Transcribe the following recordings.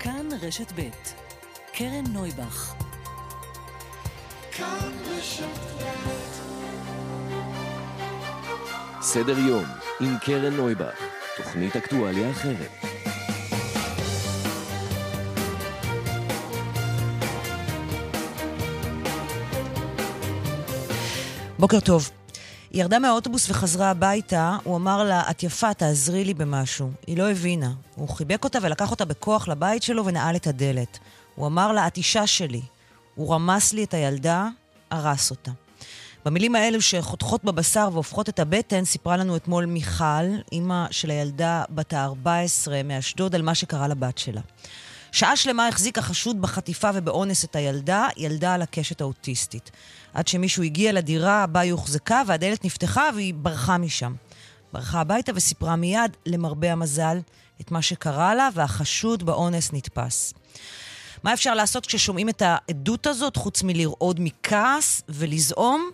כאן רשת ב' קרן נויבך סדר יום עם קרן נויבך, תוכנית אקטואליה אחרת. בוקר טוב. היא ירדה מהאוטובוס וחזרה הביתה, הוא אמר לה, את יפה, תעזרי לי במשהו. היא לא הבינה. הוא חיבק אותה ולקח אותה בכוח לבית שלו ונעל את הדלת. הוא אמר לה, את אישה שלי. הוא רמס לי את הילדה, הרס אותה. במילים האלו שחותכות בבשר והופכות את הבטן, סיפרה לנו אתמול מיכל, אימא של הילדה בת ה-14 מאשדוד, על מה שקרה לבת שלה. שעה שלמה החזיק החשוד בחטיפה ובאונס את הילדה, ילדה על הקשת האוטיסטית. עד שמישהו הגיע לדירה בה היא הוחזקה והדלת נפתחה והיא ברחה משם. ברחה הביתה וסיפרה מיד, למרבה המזל, את מה שקרה לה, והחשוד באונס נתפס. מה אפשר לעשות כששומעים את העדות הזאת, חוץ מלרעוד מכעס ולזעום?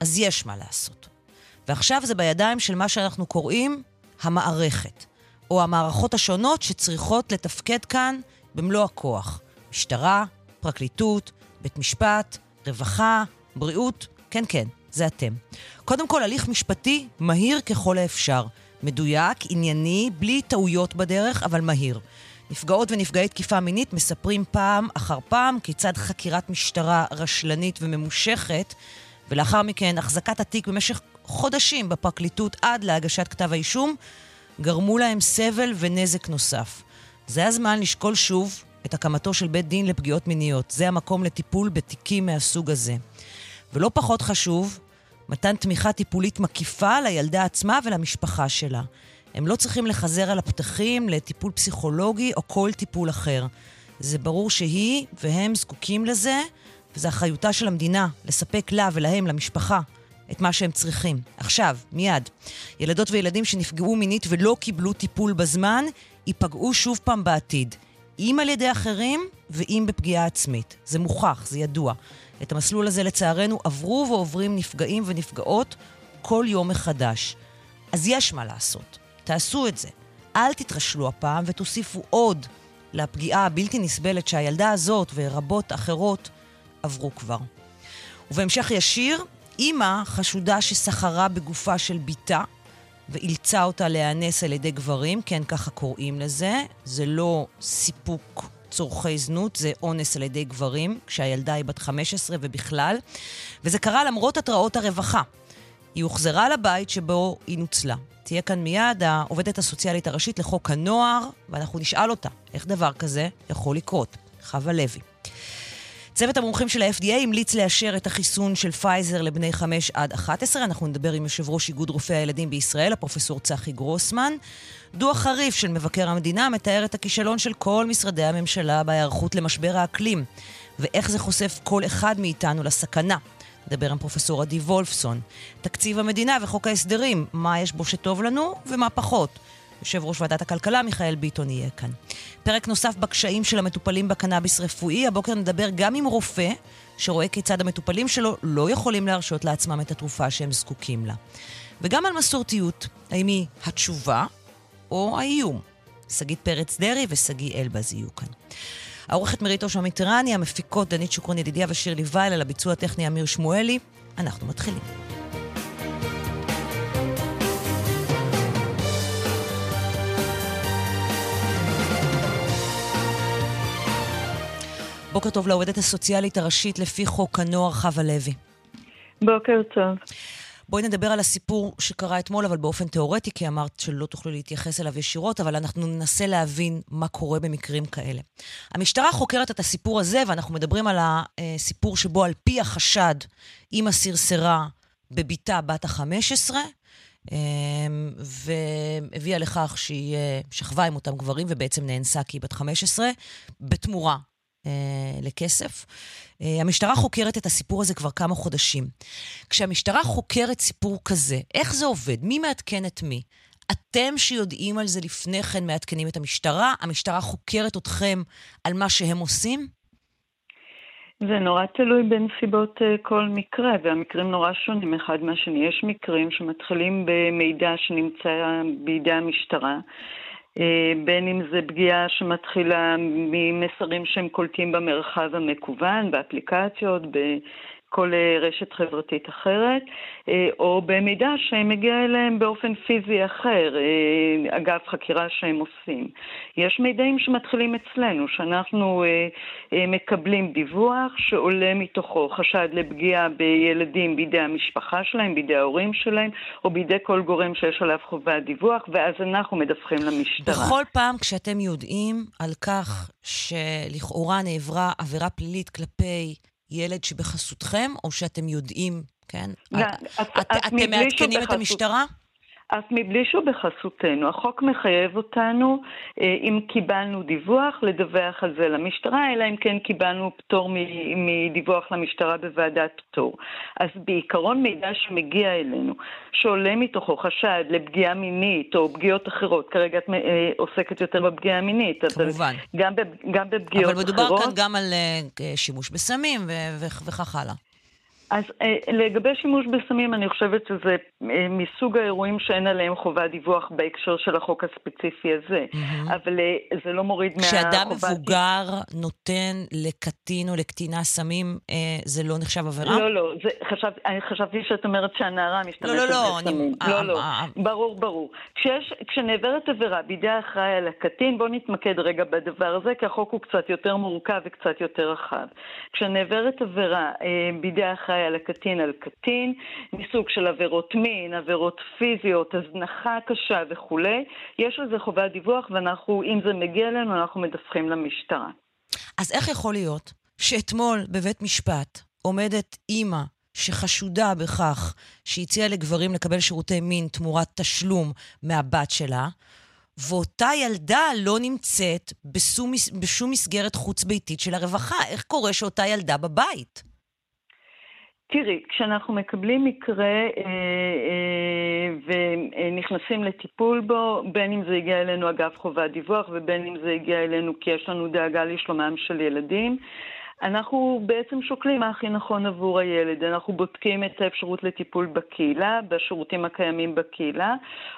אז יש מה לעשות. ועכשיו זה בידיים של מה שאנחנו קוראים המערכת, או המערכות השונות שצריכות לתפקד כאן במלוא הכוח. משטרה, פרקליטות, בית משפט, רווחה, בריאות, כן, כן, זה אתם. קודם כל, הליך משפטי מהיר ככל האפשר. מדויק, ענייני, בלי טעויות בדרך, אבל מהיר. נפגעות ונפגעי תקיפה מינית מספרים פעם אחר פעם כיצד חקירת משטרה רשלנית וממושכת, ולאחר מכן החזקת התיק במשך חודשים בפרקליטות עד להגשת כתב האישום, גרמו להם סבל ונזק נוסף. זה הזמן לשקול שוב את הקמתו של בית דין לפגיעות מיניות. זה המקום לטיפול בתיקים מהסוג הזה. ולא פחות חשוב, מתן תמיכה טיפולית מקיפה לילדה עצמה ולמשפחה שלה. הם לא צריכים לחזר על הפתחים לטיפול פסיכולוגי או כל טיפול אחר. זה ברור שהיא והם זקוקים לזה, וזו אחריותה של המדינה לספק לה ולהם, למשפחה, את מה שהם צריכים. עכשיו, מיד. ילדות וילדים שנפגעו מינית ולא קיבלו טיפול בזמן, ייפגעו שוב פעם בעתיד. אם על ידי אחרים ואם בפגיעה עצמית. זה מוכח, זה ידוע. את המסלול הזה לצערנו עברו ועוברים נפגעים ונפגעות כל יום מחדש. אז יש מה לעשות. תעשו את זה. אל תתרשלו הפעם ותוסיפו עוד לפגיעה הבלתי נסבלת שהילדה הזאת ורבות אחרות עברו כבר. ובהמשך ישיר, אימא חשודה שסחרה בגופה של בתה ואילצה אותה להיאנס על ידי גברים, כן, ככה קוראים לזה. זה לא סיפוק צורכי זנות, זה אונס על ידי גברים, כשהילדה היא בת 15 ובכלל. וזה קרה למרות התראות הרווחה. היא הוחזרה לבית שבו היא נוצלה. תהיה כאן מיד העובדת הסוציאלית הראשית לחוק הנוער, ואנחנו נשאל אותה איך דבר כזה יכול לקרות. חווה לוי. צוות המומחים של ה-FDA המליץ לאשר את החיסון של פייזר לבני 5 עד 11. אנחנו נדבר עם יושב ראש איגוד רופאי הילדים בישראל, הפרופסור צחי גרוסמן. דוח חריף של מבקר המדינה מתאר את הכישלון של כל משרדי הממשלה בהיערכות למשבר האקלים, ואיך זה חושף כל אחד מאיתנו לסכנה. נדבר עם פרופסור עדי וולפסון. תקציב המדינה וחוק ההסדרים, מה יש בו שטוב לנו ומה פחות. יושב ראש ועדת הכלכלה מיכאל ביטון יהיה כאן. פרק נוסף בקשיים של המטופלים בקנאביס רפואי. הבוקר נדבר גם עם רופא שרואה כיצד המטופלים שלו לא יכולים להרשות לעצמם את התרופה שהם זקוקים לה. וגם על מסורתיות, האם היא התשובה או האיום. שגית פרץ דרעי ושגיא אלבז יהיו כאן. העורכת מרית אושר מיטרני, המפיקות דנית שוקרון ידידיה ושירלי וייל, על הביצוע הטכני אמיר שמואלי. אנחנו מתחילים. בוקר טוב לעובדת הסוציאלית הראשית לפי חוק הנוער חווה לוי. בוקר טוב. בואי נדבר על הסיפור שקרה אתמול, אבל באופן תיאורטי, כי אמרת שלא תוכלו להתייחס אליו ישירות, אבל אנחנו ננסה להבין מה קורה במקרים כאלה. המשטרה חוקרת את הסיפור הזה, ואנחנו מדברים על הסיפור שבו על פי החשד, אימא סרסרה בבתה בת ה-15, אמ, והביאה לכך שהיא אה, שכבה עם אותם גברים ובעצם נאנסה כי היא בת 15, בתמורה לכסף. אה, המשטרה חוקרת את הסיפור הזה כבר כמה חודשים. כשהמשטרה חוקרת סיפור כזה, איך זה עובד? מי מעדכן את מי? אתם שיודעים על זה לפני כן מעדכנים את המשטרה? המשטרה חוקרת אתכם על מה שהם עושים? זה נורא תלוי בנסיבות אה, כל מקרה, והמקרים נורא שונים אחד מהשני. יש מקרים שמתחילים במידע שנמצא בידי המשטרה, בין אם זה פגיעה שמתחילה ממסרים שהם קולטים במרחב המקוון, באפליקציות, כל אה, רשת חברתית אחרת, אה, או במידע שמגיע אליהם באופן פיזי אחר, אה, אגב חקירה שהם עושים. יש מידעים שמתחילים אצלנו, שאנחנו מקבלים דיווח שעולה מתוכו חשד לפגיעה בילדים בידי המשפחה שלהם, בידי ההורים שלהם, או בידי כל גורם שיש עליו חובת דיווח, ואז אנחנו מדווחים למשטרה. בכל פעם כשאתם יודעים על כך שלכאורה נעברה עבירה פלילית כלפי ילד שבחסותכם, או שאתם יודעים, כן? לא, את, את, אתם מעדכנים את המשטרה? אף מבלי שהוא בחסותנו. החוק מחייב אותנו, אה, אם קיבלנו דיווח, לדווח על זה למשטרה, אלא אם כן קיבלנו פטור מדיווח למשטרה בוועדת פטור. אז בעיקרון מידע שמגיע אלינו, שעולה מתוכו חשד לפגיעה מינית או פגיעות אחרות, כרגע את אה, עוסקת יותר בפגיעה המינית. כמובן. גם, גם בפגיעות אחרות. אבל מדובר אחרות. כאן גם על uh, שימוש בסמים וכך הלאה. אז אה, לגבי שימוש בסמים, אני חושבת שזה אה, מסוג האירועים שאין עליהם חובת דיווח בהקשר של החוק הספציפי הזה. Mm-hmm. אבל אה, זה לא מוריד מהחובת... כשאדם מבוגר נותן לקטין או לקטינה סמים, זה לא נחשב עבירה? לא, לא. זה, חשב, אני חשבתי שאת אומרת שהנערה משתמשת לא, לא, לא, בסמים. אני... לא, לא. ברור, ברור. כשיש, כשנעברת עבירה בידי האחראי על הקטין, בואו נתמקד רגע בדבר הזה, כי החוק הוא קצת יותר מורכב וקצת יותר רחב. כשנעברת עבירה בידי האחראי אחראי על הקטין על קטין, מסוג של עבירות מין, עבירות פיזיות, הזנחה קשה וכולי. יש לזה חובת דיווח, ואנחנו, אם זה מגיע אלינו, אנחנו מדווחים למשטרה. אז איך יכול להיות שאתמול בבית משפט עומדת אימא שחשודה בכך שהציעה לגברים לקבל שירותי מין תמורת תשלום מהבת שלה, ואותה ילדה לא נמצאת בשום, בשום מסגרת חוץ-ביתית של הרווחה. איך קורה שאותה ילדה בבית? תראי, כשאנחנו מקבלים מקרה אה, אה, ונכנסים לטיפול בו, בין אם זה הגיע אלינו אגב חובת דיווח ובין אם זה הגיע אלינו כי יש לנו דאגה לשלומם של ילדים, אנחנו בעצם שוקלים מה הכי נכון עבור הילד. אנחנו בודקים את האפשרות לטיפול בקהילה, בשירותים הקיימים בקהילה,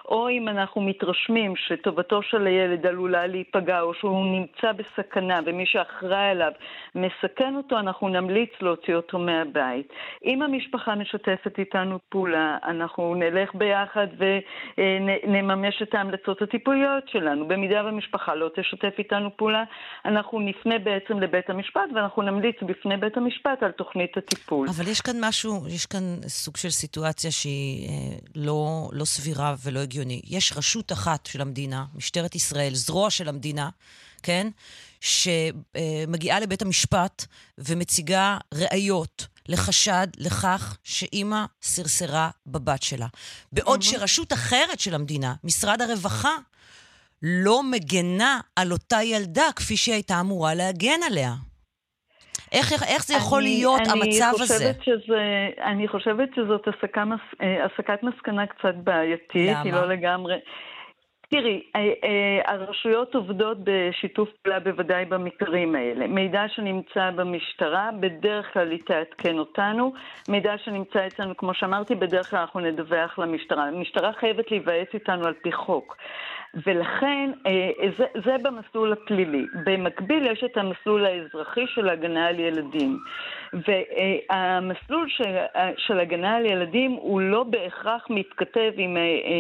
או אם אנחנו מתרשמים שטובתו של הילד עלולה להיפגע, או שהוא נמצא בסכנה ומי שאחראי עליו מסכן אותו, אנחנו נמליץ להוציא אותו מהבית. אם המשפחה משתפת איתנו פעולה, אנחנו נלך ביחד ונממש את ההמלצות הטיפוליות שלנו. במידה והמשפחה לא תשתף איתנו פעולה, אנחנו נפנה בעצם לבית המשפט ואנחנו נמליץ בפני בית המשפט על תוכנית הטיפול. אבל יש כאן משהו, יש כאן סוג של סיטואציה שהיא אה, לא, לא סבירה ולא הגיונית. יש רשות אחת של המדינה, משטרת ישראל, זרוע של המדינה, כן? שמגיעה לבית המשפט ומציגה ראיות לחשד לכך שאימא סרסרה בבת שלה. בעוד שרשות אחרת של המדינה, משרד הרווחה, לא מגנה על אותה ילדה כפי שהיא הייתה אמורה להגן עליה. איך, איך זה יכול אני, להיות, אני המצב הזה? שזה, אני חושבת שזאת הסקה, אה, הסקת מסקנה קצת בעייתית. למה? היא לא לגמרי... תראי, אה, אה, הרשויות עובדות בשיתוף פעולה בוודאי במקרים האלה. מידע שנמצא במשטרה, בדרך כלל היא תעדכן אותנו. מידע שנמצא אצלנו, כמו שאמרתי, בדרך כלל אנחנו נדווח למשטרה. המשטרה חייבת להיוועץ איתנו על פי חוק. ולכן אה, זה, זה במסלול הפלילי. במקביל יש את המסלול האזרחי של הגנה על ילדים. והמסלול של, של הגנה על ילדים הוא לא בהכרח מתכתב עם,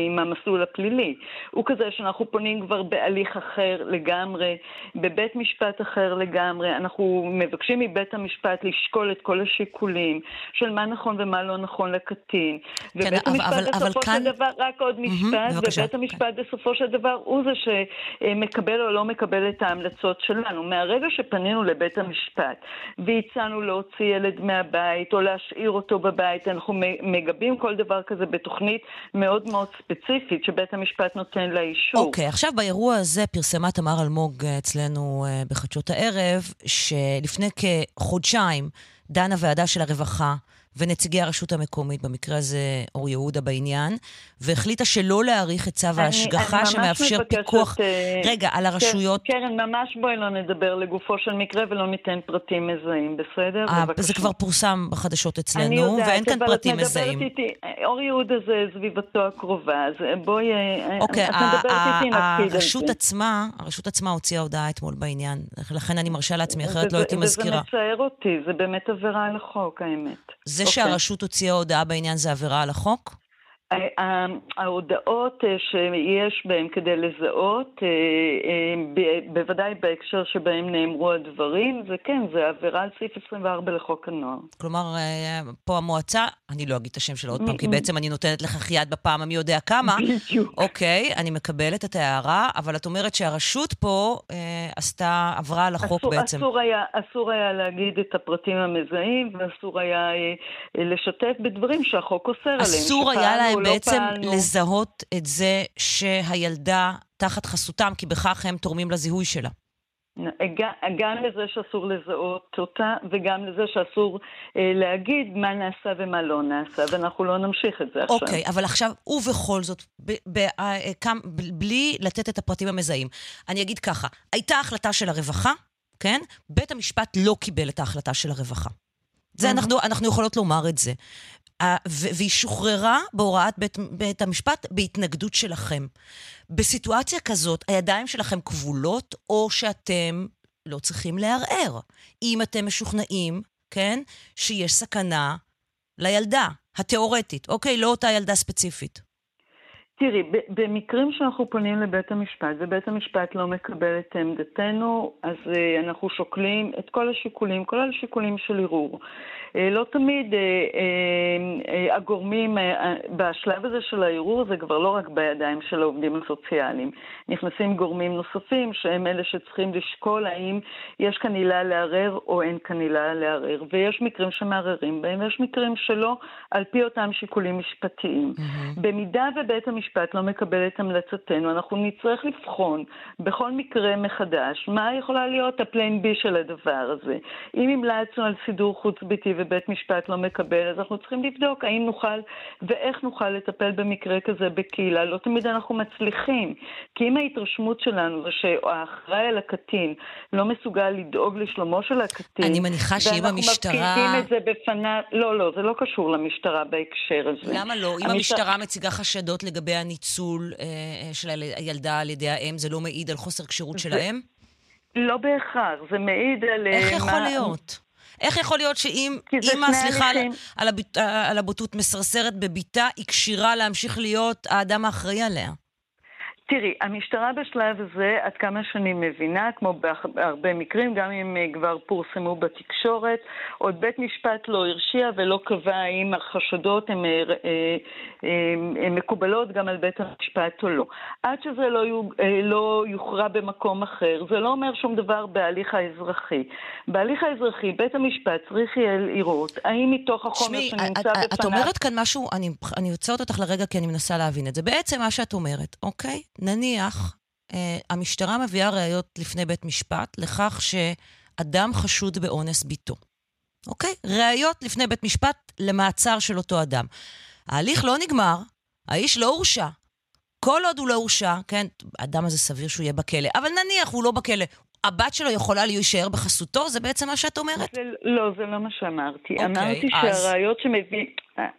עם המסלול הפלילי. הוא כזה שאנחנו פונים כבר בהליך אחר לגמרי, בבית משפט אחר לגמרי. אנחנו מבקשים מבית המשפט לשקול את כל השיקולים של מה נכון ומה לא נכון לקטין. כן, ובית אבל, המשפט אבל, בסופו אבל של כאן... דבר, רק עוד משפט, mm-hmm, ובית המשפט כן. בסופו של דבר הוא זה שמקבל או לא מקבל את ההמלצות שלנו. מהרגע שפנינו לבית המשפט והצענו להוציא... ילד מהבית או להשאיר אותו בבית. אנחנו מגבים כל דבר כזה בתוכנית מאוד מאוד ספציפית שבית המשפט נותן לה אישור. אוקיי, okay, עכשיו באירוע הזה פרסמה תמר אלמוג אצלנו אה, בחדשות הערב, שלפני כחודשיים דנה ועדה של הרווחה ונציגי הרשות המקומית, במקרה הזה אור יהודה בעניין, והחליטה שלא להאריך את צו ההשגחה שמאפשר פיקוח... אה, רגע, על הרשויות... קרן, ממש בואי לא נדבר לגופו של מקרה ולא ניתן פרטים מזהים, בסדר? אה, בבקשה. זה כבר פורסם בחדשות אצלנו, יודעת, ואין כאן פרטים את מזהים. איתי, אור יהודה זה סביבתו הקרובה, אז בואי, אה, אוקיי, את מדברת איתי, נקפיד על זה. עצמה, הרשות עצמה הוציאה הודעה אתמול בעניין, לכן אני מרשה לעצמי, אחרת לא הייתי מזכירה. וזה מצער אותי, זה באמת עבירה על החוק, האמת. זה אוקיי. שהרשות הוציאה הודעה בעניין זה עבירה על החוק? ההודעות אה, שיש בהן כדי לזהות, אה, אה, בוודאי בהקשר שבהם נאמרו הדברים, זה כן, זה עבירה על סעיף 24 לחוק הנוער. כלומר, פה המועצה, אני לא אגיד את השם שלה עוד פעם, כי בעצם אני נותנת לכך יד בפעם המי יודע כמה. בדיוק. אוקיי, אני מקבלת את ההערה, אבל את אומרת שהרשות פה עשתה, עברה על החוק בעצם. אסור, היה, להגיד את הפרטים המזהים, ואסור היה לשתף בדברים שהחוק אוסר עליהם. אסור היה להם בעצם פעלנו. לזהות את זה שהילדה תחת חסותם, כי בכך הם תורמים לזיהוי שלה. גם, לזה שאסור לזהות אותה, וגם לזה שאסור אה, להגיד מה נעשה ומה לא נעשה, ואנחנו לא נמשיך את זה עכשיו. אוקיי, אבל עכשיו, ובכל זאת, ב- ב- אה, כם- ב- בלי לתת את הפרטים המזהים, אני אגיד ככה, הייתה החלטה של הרווחה, כן? בית המשפט לא קיבל את ההחלטה של הרווחה. זה אנחנו, אנחנו יכולות לומר את זה. אה, והיא שוחררה בהוראת בית, בית המשפט בהתנגדות שלכם. בסיטואציה כזאת, הידיים שלכם כבולות, או שאתם לא צריכים לערער. אם אתם משוכנעים, כן, שיש סכנה לילדה התיאורטית, אוקיי? לא אותה ילדה ספציפית. תראי, במקרים שאנחנו פונים לבית המשפט ובית המשפט לא מקבל את עמדתנו, אז uh, אנחנו שוקלים את כל השיקולים, כולל השיקולים של ערעור. Uh, לא תמיד uh, uh, הגורמים בשלב הזה של הערעור זה כבר לא רק בידיים של העובדים הסוציאליים. נכנסים גורמים נוספים שהם אלה שצריכים לשקול האם יש כאן עילה לערער או אין כאן עילה לערער. ויש מקרים שמערערים בהם ויש מקרים שלא על פי אותם שיקולים משפטיים. במידה ובית המשפט לא מקבל את המלצתנו, אנחנו נצטרך לבחון בכל מקרה מחדש מה יכולה להיות ה plan B של הדבר הזה. אם המלצנו על סידור חוץ-ביתי ובית משפט לא מקבל, אז אנחנו צריכים לבדוק האם נוכל ואיך נוכל לטפל במקרה כזה בקהילה. לא תמיד אנחנו מצליחים, כי אם ההתרשמות שלנו זה שהאחראי על הקטין לא מסוגל לדאוג לשלומו של הקטין, אני מניחה שאם המשטרה... ואנחנו מפקידים את זה בפניו, לא, לא, זה לא קשור למשטרה בהקשר הזה. למה לא? אם המשטרה מציגה חשדות לגבי הניצול אה, אה, של היל- הילדה על ידי האם, זה לא מעיד על חוסר כשירות של זה- האם? לא בהכרח, זה מעיד על... אה, איך יכול מה- להיות? איך יכול להיות שאם אימא, סליחה על-. על הביט- על הבוטות, מסרסרת בביתה, היא כשירה להמשיך להיות האדם האחראי עליה? תראי, המשטרה בשלב הזה, עד כמה שאני מבינה, כמו בהרבה מקרים, גם אם אה, כבר פורסמו בתקשורת, עוד בית משפט לא הרשיע ולא קבע האם החשדות הן אה, אה, מקובלות גם על בית המשפט או לא. עד שזה לא, לא יוכרע במקום אחר, זה לא אומר שום דבר בהליך האזרחי. בהליך האזרחי, בית המשפט צריך יהיה לראות האם מתוך החומר תשמעי, שנמצא בפניו... את אומרת כאן משהו, אני- אני עוצרת אותך לרגע כי אני מנסה להבין את זה. בעצם מה שאת אומרת, אוקיי? נניח, אה, המשטרה מביאה ראיות לפני בית משפט לכך שאדם חשוד באונס ביתו. אוקיי? ראיות לפני בית משפט למעצר של אותו אדם. ההליך לא נגמר, האיש לא הורשע. כל עוד הוא לא הורשע, כן, האדם הזה סביר שהוא יהיה בכלא, אבל נניח הוא לא בכלא, הבת שלו יכולה להישאר בחסותו? זה בעצם מה שאת אומרת? זה, לא, זה לא מה שאמרתי. אוקיי, אמרתי אז- שהראיות שמביא...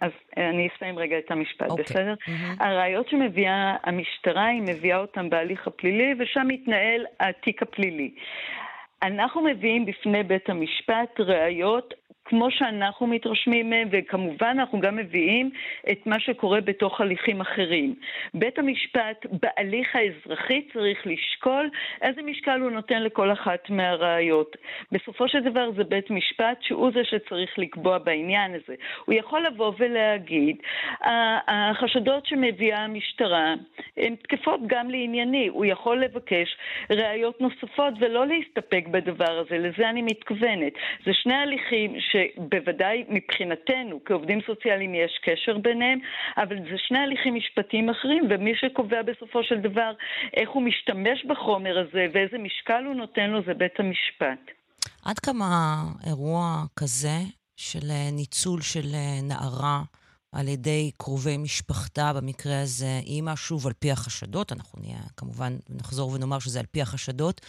אז אני אסיים רגע את המשפט, אוקיי. בסדר? מהמם. הראיות שמביאה המשטרה, היא מביאה אותן בהליך הפלילי, ושם מתנהל התיק הפלילי. אנחנו מביאים בפני בית המשפט ראיות כמו שאנחנו מתרשמים מהם, וכמובן אנחנו גם מביאים את מה שקורה בתוך הליכים אחרים. בית המשפט בהליך האזרחי צריך לשקול איזה משקל הוא נותן לכל אחת מהראיות. בסופו של דבר זה בית משפט שהוא זה שצריך לקבוע בעניין הזה. הוא יכול לבוא ולהגיד, "ה- החשדות שמביאה המשטרה הן תקפות גם לענייני. הוא יכול לבקש ראיות נוספות ולא להסתפק בדבר הזה, לזה אני מתכוונת. זה שני הליכים שבוודאי מבחינתנו כעובדים סוציאליים יש קשר ביניהם, אבל זה שני הליכים משפטיים אחרים, ומי שקובע בסופו של דבר איך הוא משתמש בחומר הזה ואיזה משקל הוא נותן לו זה בית המשפט. עד כמה אירוע כזה, של ניצול של נערה על ידי קרובי משפחתה, במקרה הזה אימא, שוב, על פי החשדות, אנחנו נהיה, כמובן, נחזור ונאמר שזה על פי החשדות.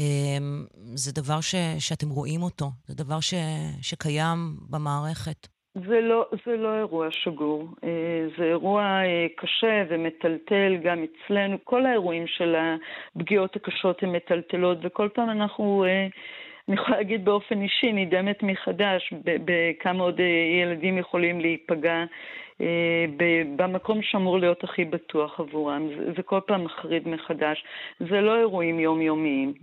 אמ, זה דבר ש, שאתם רואים אותו, זה דבר ש, שקיים במערכת. זה לא, זה לא אירוע שגור, אה, זה אירוע אה, קשה ומטלטל גם אצלנו. כל האירועים של הפגיעות הקשות הן מטלטלות, וכל פעם אנחנו, אה, אני יכולה להגיד באופן אישי, נדהמת מחדש בכמה עוד ילדים יכולים להיפגע במקום שאמור להיות הכי בטוח עבורם. זה, כל פעם מחריד מחדש. זה לא אירועים יומיומיים.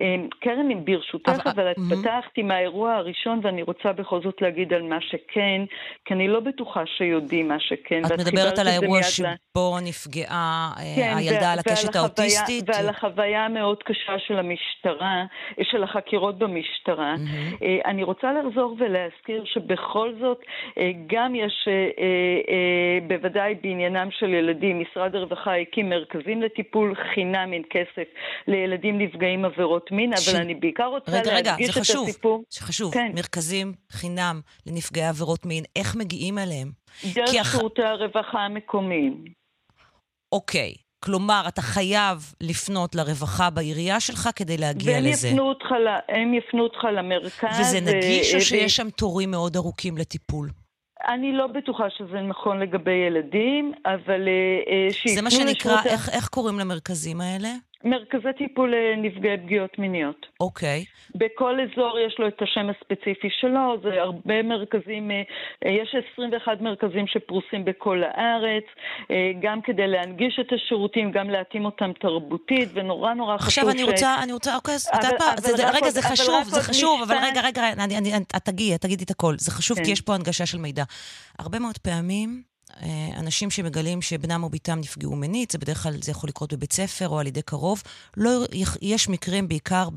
אמ, קרן, ברשותך, אבל את פתחת עם האירוע הראשון, ואני רוצה בכל זאת להגיד על מה שכן, כי אני לא בטוחה שיודעים מה שכן. את מדברת על האירוע שבו נפגעה אה, כן, הילדה על הקשת האוטיסטית? ועל החוויה המאוד קשה של המשטרה, של החקירות במשטרה. אה, אני רוצה לחזור ולהזכיר שבכל זאת, אה, גם יש, בוודאי בעניינם של ילדים, משרד הרווחה הקים מרכזים לטיפול חינם, אין כסף, לילדים נפגעים עבירות מין, אבל ש... אני בעיקר רוצה רגע, להדגיש רגע, את חשוב, הסיפור. זה חשוב, כן. מרכזים חינם לנפגעי עבירות מין, איך מגיעים אליהם? דרך שירותי הח... הרווחה המקומיים. אוקיי. כלומר, אתה חייב לפנות לרווחה בעירייה שלך כדי להגיע והם לזה. יפנו אותך, הם יפנו אותך למרכז. וזה נגיש ו... או שיש שם תורים מאוד ארוכים לטיפול? אני לא בטוחה שזה נכון לגבי ילדים, אבל שיפנו לשרות... זה מה שנקרא, לשירות... איך, איך קוראים למרכזים האלה? מרכזי טיפול לנפגעי פגיעות מיניות. אוקיי. Okay. בכל אזור יש לו את השם הספציפי שלו, זה הרבה מרכזים, אה, יש 21 מרכזים שפרוסים בכל הארץ, אה, גם כדי להנגיש את השירותים, גם להתאים אותם תרבותית, ונורא נורא חשוב ש... עכשיו אני רוצה, אני רוצה, אוקיי, אז אתה פעם, רגע, זה חשוב, זה חשוב, אבל רגע, רגע, את תגיעי, את תגידי את הכל. זה חשוב כי כן. יש פה הנגשה של מידע. הרבה מאוד פעמים... אה, אנשים שמגלים שבנם או בתם נפגעו מינית, זה בדרך כלל, זה יכול לקרות בבית ספר או על ידי קרוב. לא, יש מקרים בעיקר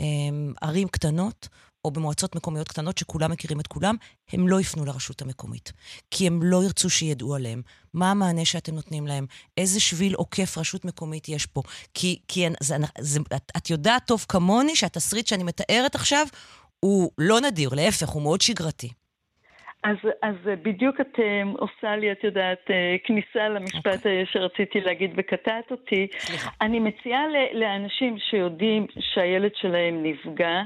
בערים קטנות, או במועצות מקומיות קטנות שכולם מכירים את כולם, הם לא יפנו לרשות המקומית. כי הם לא ירצו שידעו עליהם. מה המענה שאתם נותנים להם? איזה שביל עוקף רשות מקומית יש פה? כי, כי זה, זה, את, את יודעת טוב כמוני שהתסריט שאני מתארת עכשיו הוא לא נדיר, להפך, הוא מאוד שגרתי. אז, אז בדיוק את uh, עושה לי, את יודעת, uh, כניסה למשפט okay. אוקיי. שרציתי להגיד וקטעת אותי. סליחה. אני מציעה לאנשים שיודעים שהילד שלהם נפגע,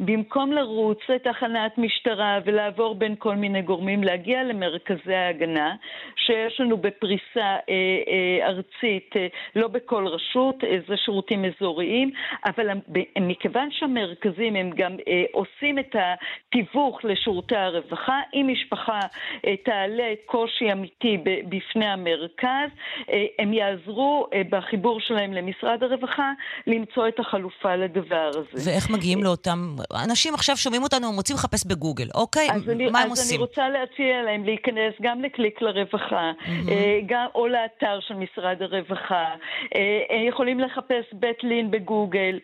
במקום לרוץ לתחנת משטרה ולעבור בין כל מיני גורמים, להגיע למרכזי ההגנה, שיש לנו בפריסה uh, uh, ארצית, uh, לא בכל רשות, uh, זה שירותים אזוריים, אבל מכיוון שהמרכזים הם גם uh, עושים את התיווך לשירותי הרווחה, אם משפחה אה, תעלה קושי אמיתי בפני המרכז, אה, הם יעזרו אה, בחיבור שלהם למשרד הרווחה למצוא את החלופה לדבר הזה. ואיך מגיעים לאותם... אנשים עכשיו שומעים אותנו, רוצים לחפש בגוגל, אוקיי? מה אני, הם אז עושים? אז אני רוצה להציע להם להיכנס גם לקליק לרווחה, mm-hmm. גם, או לאתר של משרד הרווחה. יכולים לחפש בית לין בגוגל,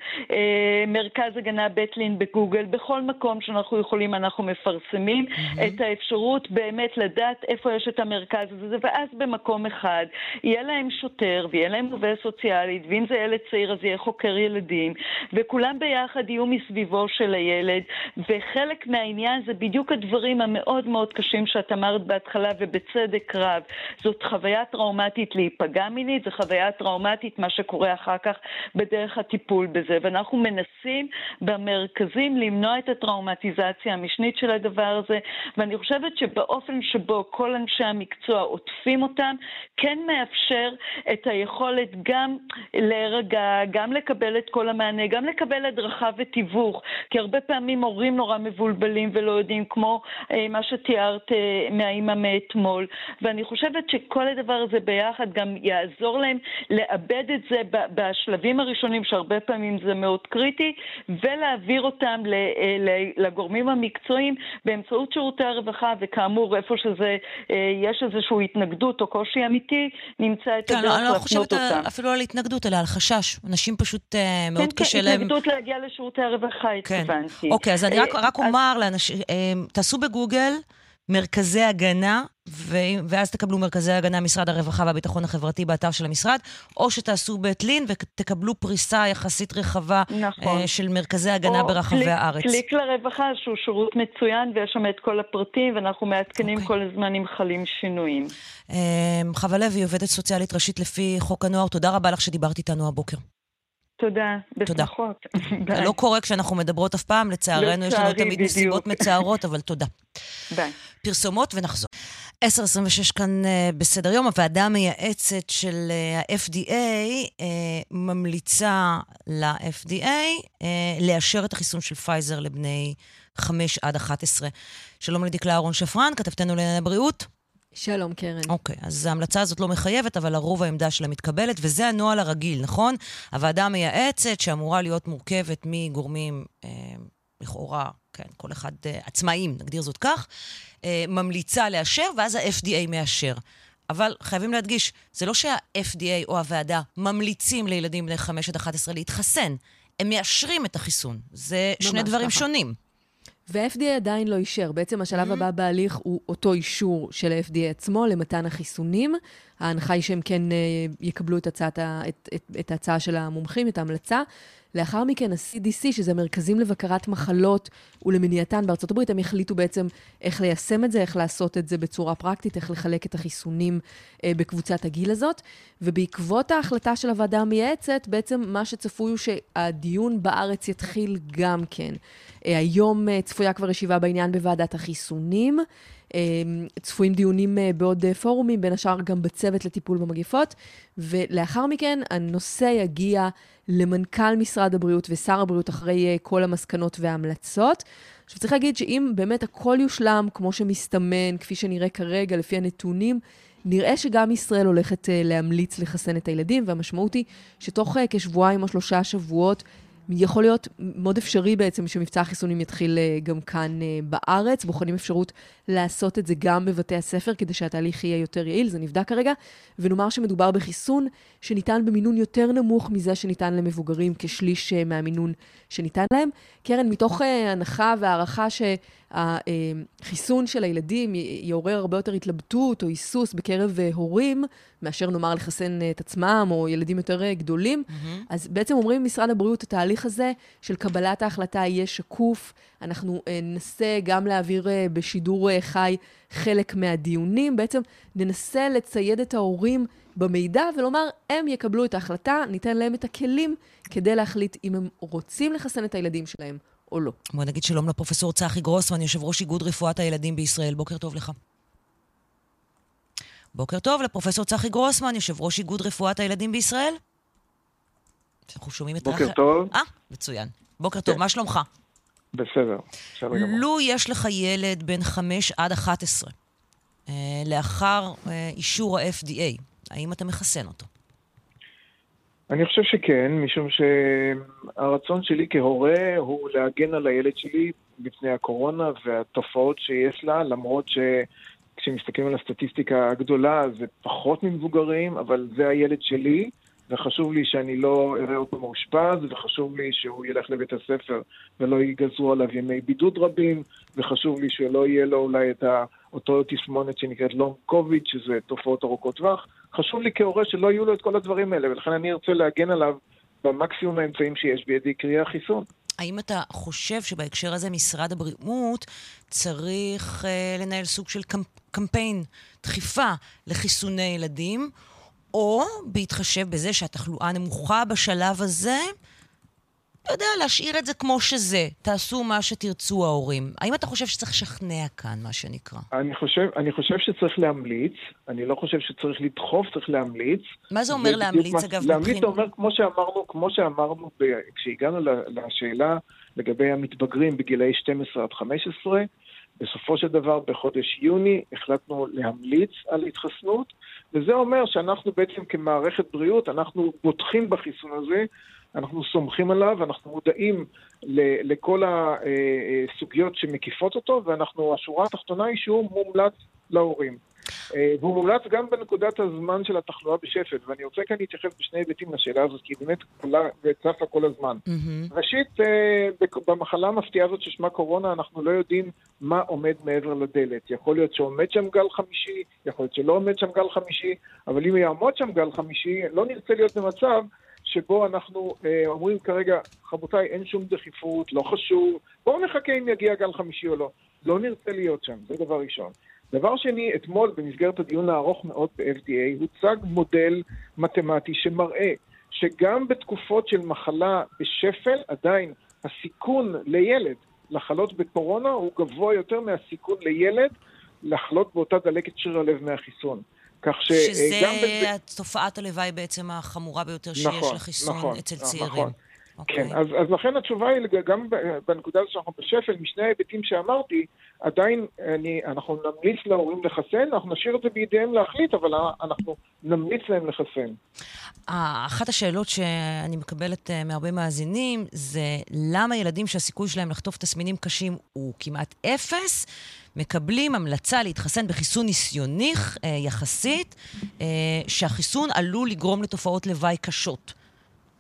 מרכז הגנה בית לין בגוגל, בכל מקום שאנחנו יכולים אנחנו מפרסמים mm-hmm. את האפשרות. האפשרות באמת לדעת איפה יש את המרכז הזה, ואז במקום אחד יהיה להם שוטר ויהיה להם עובד סוציאלית, ואם זה ילד צעיר אז יהיה חוקר ילדים, וכולם ביחד יהיו מסביבו של הילד, וחלק מהעניין זה בדיוק הדברים המאוד מאוד קשים שאת אמרת בהתחלה, ובצדק רב. זאת חוויה טראומטית להיפגע מינית, זו חוויה טראומטית מה שקורה אחר כך בדרך הטיפול בזה, ואנחנו מנסים במרכזים למנוע את הטראומטיזציה המשנית של הדבר הזה, ואני חושבת חושבת שבאופן שבו כל אנשי המקצוע עוטפים אותם, כן מאפשר את היכולת גם להירגע, גם לקבל את כל המענה, גם לקבל הדרכה ותיווך, כי הרבה פעמים הורים נורא מבולבלים ולא יודעים, כמו אה, מה שתיארת אה, מהאימא מאתמול, ואני חושבת שכל הדבר הזה ביחד גם יעזור להם לאבד את זה בשלבים הראשונים, שהרבה פעמים זה מאוד קריטי, ולהעביר אותם אה, לגורמים המקצועיים באמצעות שירותי הרווחה. הרווחה, וכאמור, איפה שזה, אה, יש איזושהי התנגדות או קושי אמיתי, נמצא את כן, הדרך להפנות אותם. כן, אני לא חושבת אפילו על התנגדות, אלא על חשש. אנשים פשוט אה, מאוד כן, קשה כן, להם... כן, התנגדות להגיע לשירותי הרווחה, כן. התכוונתי. אוקיי, אז אני רק, רק אומר לאנשים, אה, תעשו בגוגל. מרכזי הגנה, ו... ואז תקבלו מרכזי הגנה משרד הרווחה והביטחון החברתי באתר של המשרד, או שתעשו בית לין ותקבלו פריסה יחסית רחבה נכון. אה, של מרכזי הגנה ברחבי קליק, הארץ. קליק לרווחה, שהוא שירות מצוין, ויש שם את כל הפרטים, ואנחנו מעדכנים אוקיי. כל הזמן אם חלים שינויים. אה, חווה לוי, עובדת סוציאלית ראשית לפי חוק הנוער, תודה רבה לך שדיברת איתנו הבוקר. תודה. בשמחות. זה לא קורה כשאנחנו מדברות אף פעם, לצערנו יש לנו תמיד נסיבות. מצערות, אבל תודה. ביי. פרסומות ונחזור. 10.26 כאן uh, בסדר יום, הוועדה המייעצת של uh, ה-FDA uh, ממליצה ל-FDA לאשר את החיסון של פייזר לבני 5 עד 11. שלום לדקלה אהרון שפרן, כתבתנו לענייני בריאות. שלום, קרן. אוקיי, אז ההמלצה הזאת לא מחייבת, אבל לרוב העמדה שלה מתקבלת, וזה הנוהל הרגיל, נכון? הוועדה המייעצת, שאמורה להיות מורכבת מגורמים, אה, לכאורה, כן, כל אחד אה, עצמאים, נגדיר זאת כך, אה, ממליצה לאשר, ואז ה-FDA מאשר. אבל חייבים להדגיש, זה לא שה-FDA או הוועדה ממליצים לילדים בני 5 עד 11 להתחסן, הם מאשרים את החיסון. זה שני דברים ככה. שונים. וה-FDA עדיין לא אישר. בעצם השלב הבא בהליך הוא אותו אישור של ה-FDA עצמו למתן החיסונים. ההנחה היא שהם כן אה, יקבלו את, הצעת, ה- את, את, את ההצעה של המומחים, את ההמלצה. לאחר מכן ה-CDC, שזה מרכזים לבקרת מחלות ולמניעתן בארצות הברית, הם יחליטו בעצם איך ליישם את זה, איך לעשות את זה בצורה פרקטית, איך לחלק את החיסונים אה, בקבוצת הגיל הזאת. ובעקבות ההחלטה של הוועדה המייעצת, בעצם מה שצפוי הוא שהדיון בארץ יתחיל גם כן. אה, היום אה, צפויה כבר ישיבה בעניין בוועדת החיסונים. אה, צפויים דיונים אה, בעוד אה, פורומים, בין השאר גם בצוות לטיפול במגפות, ולאחר מכן הנושא יגיע למנכ"ל משרד הבריאות ושר הבריאות אחרי אה, כל המסקנות וההמלצות. עכשיו צריך להגיד שאם באמת הכל יושלם כמו שמסתמן, כפי שנראה כרגע לפי הנתונים, נראה שגם ישראל הולכת להמליץ לחסן את הילדים, והמשמעות היא שתוך כשבועיים או שלושה שבועות יכול להיות מאוד אפשרי בעצם שמבצע החיסונים יתחיל אה, גם כאן אה, בארץ. בוחנים אפשרות לעשות את זה גם בבתי הספר כדי שהתהליך יהיה יותר יעיל, זה נבדק כרגע. ונאמר שמדובר בחיסון שניתן במינון יותר נמוך מזה שניתן למבוגרים, כשליש אה, מהמינון שניתן להם. קרן, מתוך אה, הנחה והערכה שהחיסון של הילדים יעורר הרבה יותר התלבטות או היסוס בקרב אה, הורים, מאשר נאמר לחסן אה, את עצמם או ילדים יותר אה, גדולים, אז בעצם אומרים במשרד הבריאות, התהליך הזה של קבלת ההחלטה יהיה שקוף. אנחנו אה, ננסה גם להעביר אה, בשידור אה, חי חלק מהדיונים. בעצם ננסה לצייד את ההורים במידע ולומר, הם יקבלו את ההחלטה, ניתן להם את הכלים כדי להחליט אם הם רוצים לחסן את הילדים שלהם או לא. בוא נגיד שלום לפרופסור צחי גרוסמן, יושב ראש איגוד רפואת הילדים בישראל. בוקר טוב לך. בוקר טוב לפרופסור צחי גרוסמן, יושב ראש איגוד רפואת הילדים בישראל. אנחנו שומעים את בוקר האח- טוב, אה, מצוין. בוקר טוב, כן. מה שלומך? בסדר, בסדר גמור. לו יש לך ילד בן 5 עד 11, אה, לאחר אה, אישור ה-FDA, האם אתה מחסן אותו? אני חושב שכן, משום שהרצון שלי כהורה הוא להגן על הילד שלי בפני הקורונה והתופעות שיש לה, למרות שכשמסתכלים על הסטטיסטיקה הגדולה זה פחות ממבוגרים, אבל זה הילד שלי, וחשוב לי שאני לא אראה אותו מאושפז, וחשוב לי שהוא ילך לבית הספר ולא ייגזרו עליו ימי בידוד רבים, וחשוב לי שלא יהיה לו אולי את ה... אותו תסמונת שנקראת לונג קוביד, שזה תופעות ארוכות טווח. חשוב לי כהורה שלא יהיו לו את כל הדברים האלה, ולכן אני ארצה להגן עליו במקסימום האמצעים שיש בידי, קרי החיסון. האם אתה חושב שבהקשר הזה משרד הבריאות צריך אה, לנהל סוג של קמפ- קמפיין דחיפה לחיסוני ילדים, או בהתחשב בזה שהתחלואה נמוכה בשלב הזה, אתה יודע, להשאיר את זה כמו שזה, תעשו מה שתרצו ההורים. האם אתה חושב שצריך לשכנע כאן, מה שנקרא? אני חושב, אני חושב שצריך להמליץ, אני לא חושב שצריך לדחוף, צריך להמליץ. מה זה אומר להמליץ, מה- אגב, להמליץ זה אומר, כמו שאמרנו, כמו שאמרנו ב... כשהגענו לשאלה לגבי המתבגרים בגילאי 12 עד 15, בסופו של דבר בחודש יוני החלטנו להמליץ על התחסנות, וזה אומר שאנחנו בעצם כמערכת בריאות, אנחנו בוטחים בחיסון הזה, אנחנו סומכים עליו, אנחנו מודעים ל- לכל הסוגיות שמקיפות אותו, ואנחנו, השורה התחתונה היא שהוא מומלץ להורים. אה, והוא מומלץ גם בנקודת הזמן של התחלואה בשפל, ואני רוצה כאן להתייחס בשני היבטים לשאלה הזאת, כי היא באמת כולה וצפה כל הזמן. מהמם. ראשית, אה, במחלה המפתיעה הזאת ששמה קורונה, אנחנו לא יודעים מה עומד מעבר לדלת. יכול להיות שעומד שם גל חמישי, יכול להיות שלא עומד שם גל חמישי, אבל אם יעמוד שם גל חמישי, לא נרצה להיות במצב שבו אנחנו אה, אומרים כרגע, רבותיי, אין שום דחיפות, לא חשוב, בואו נחכה אם יגיע גל חמישי או לא. לא נרצה להיות שם, זה דבר ראשון. דבר שני, אתמול במסגרת הדיון הארוך מאוד ב-FDA הוצג מודל מתמטי שמראה שגם בתקופות של מחלה בשפל, עדיין הסיכון לילד לחלות בקורונה הוא גבוה יותר מהסיכון לילד לחלות באותה דלקת שריר הלב מהחיסון. כך שזה שגם בזה... תופעת הלוואי בעצם החמורה ביותר שיש נכון, לחיסון נכון, אצל נכון. צעירים. אוקיי. כן, אז, אז לכן התשובה היא, גם בנקודה הזאת שאנחנו בשפל, משני ההיבטים שאמרתי, עדיין אני, אנחנו נמליץ להורים לחסן, אנחנו נשאיר את זה בידיהם להחליט, אבל אנחנו נמליץ להם לחסן. אה, אחת השאלות שאני מקבלת אה, מהרבה מאזינים זה למה ילדים שהסיכוי שלהם לחטוף תסמינים קשים הוא כמעט אפס, מקבלים המלצה להתחסן בחיסון ניסיוני אה, יחסית, אה, שהחיסון עלול לגרום לתופעות לוואי קשות.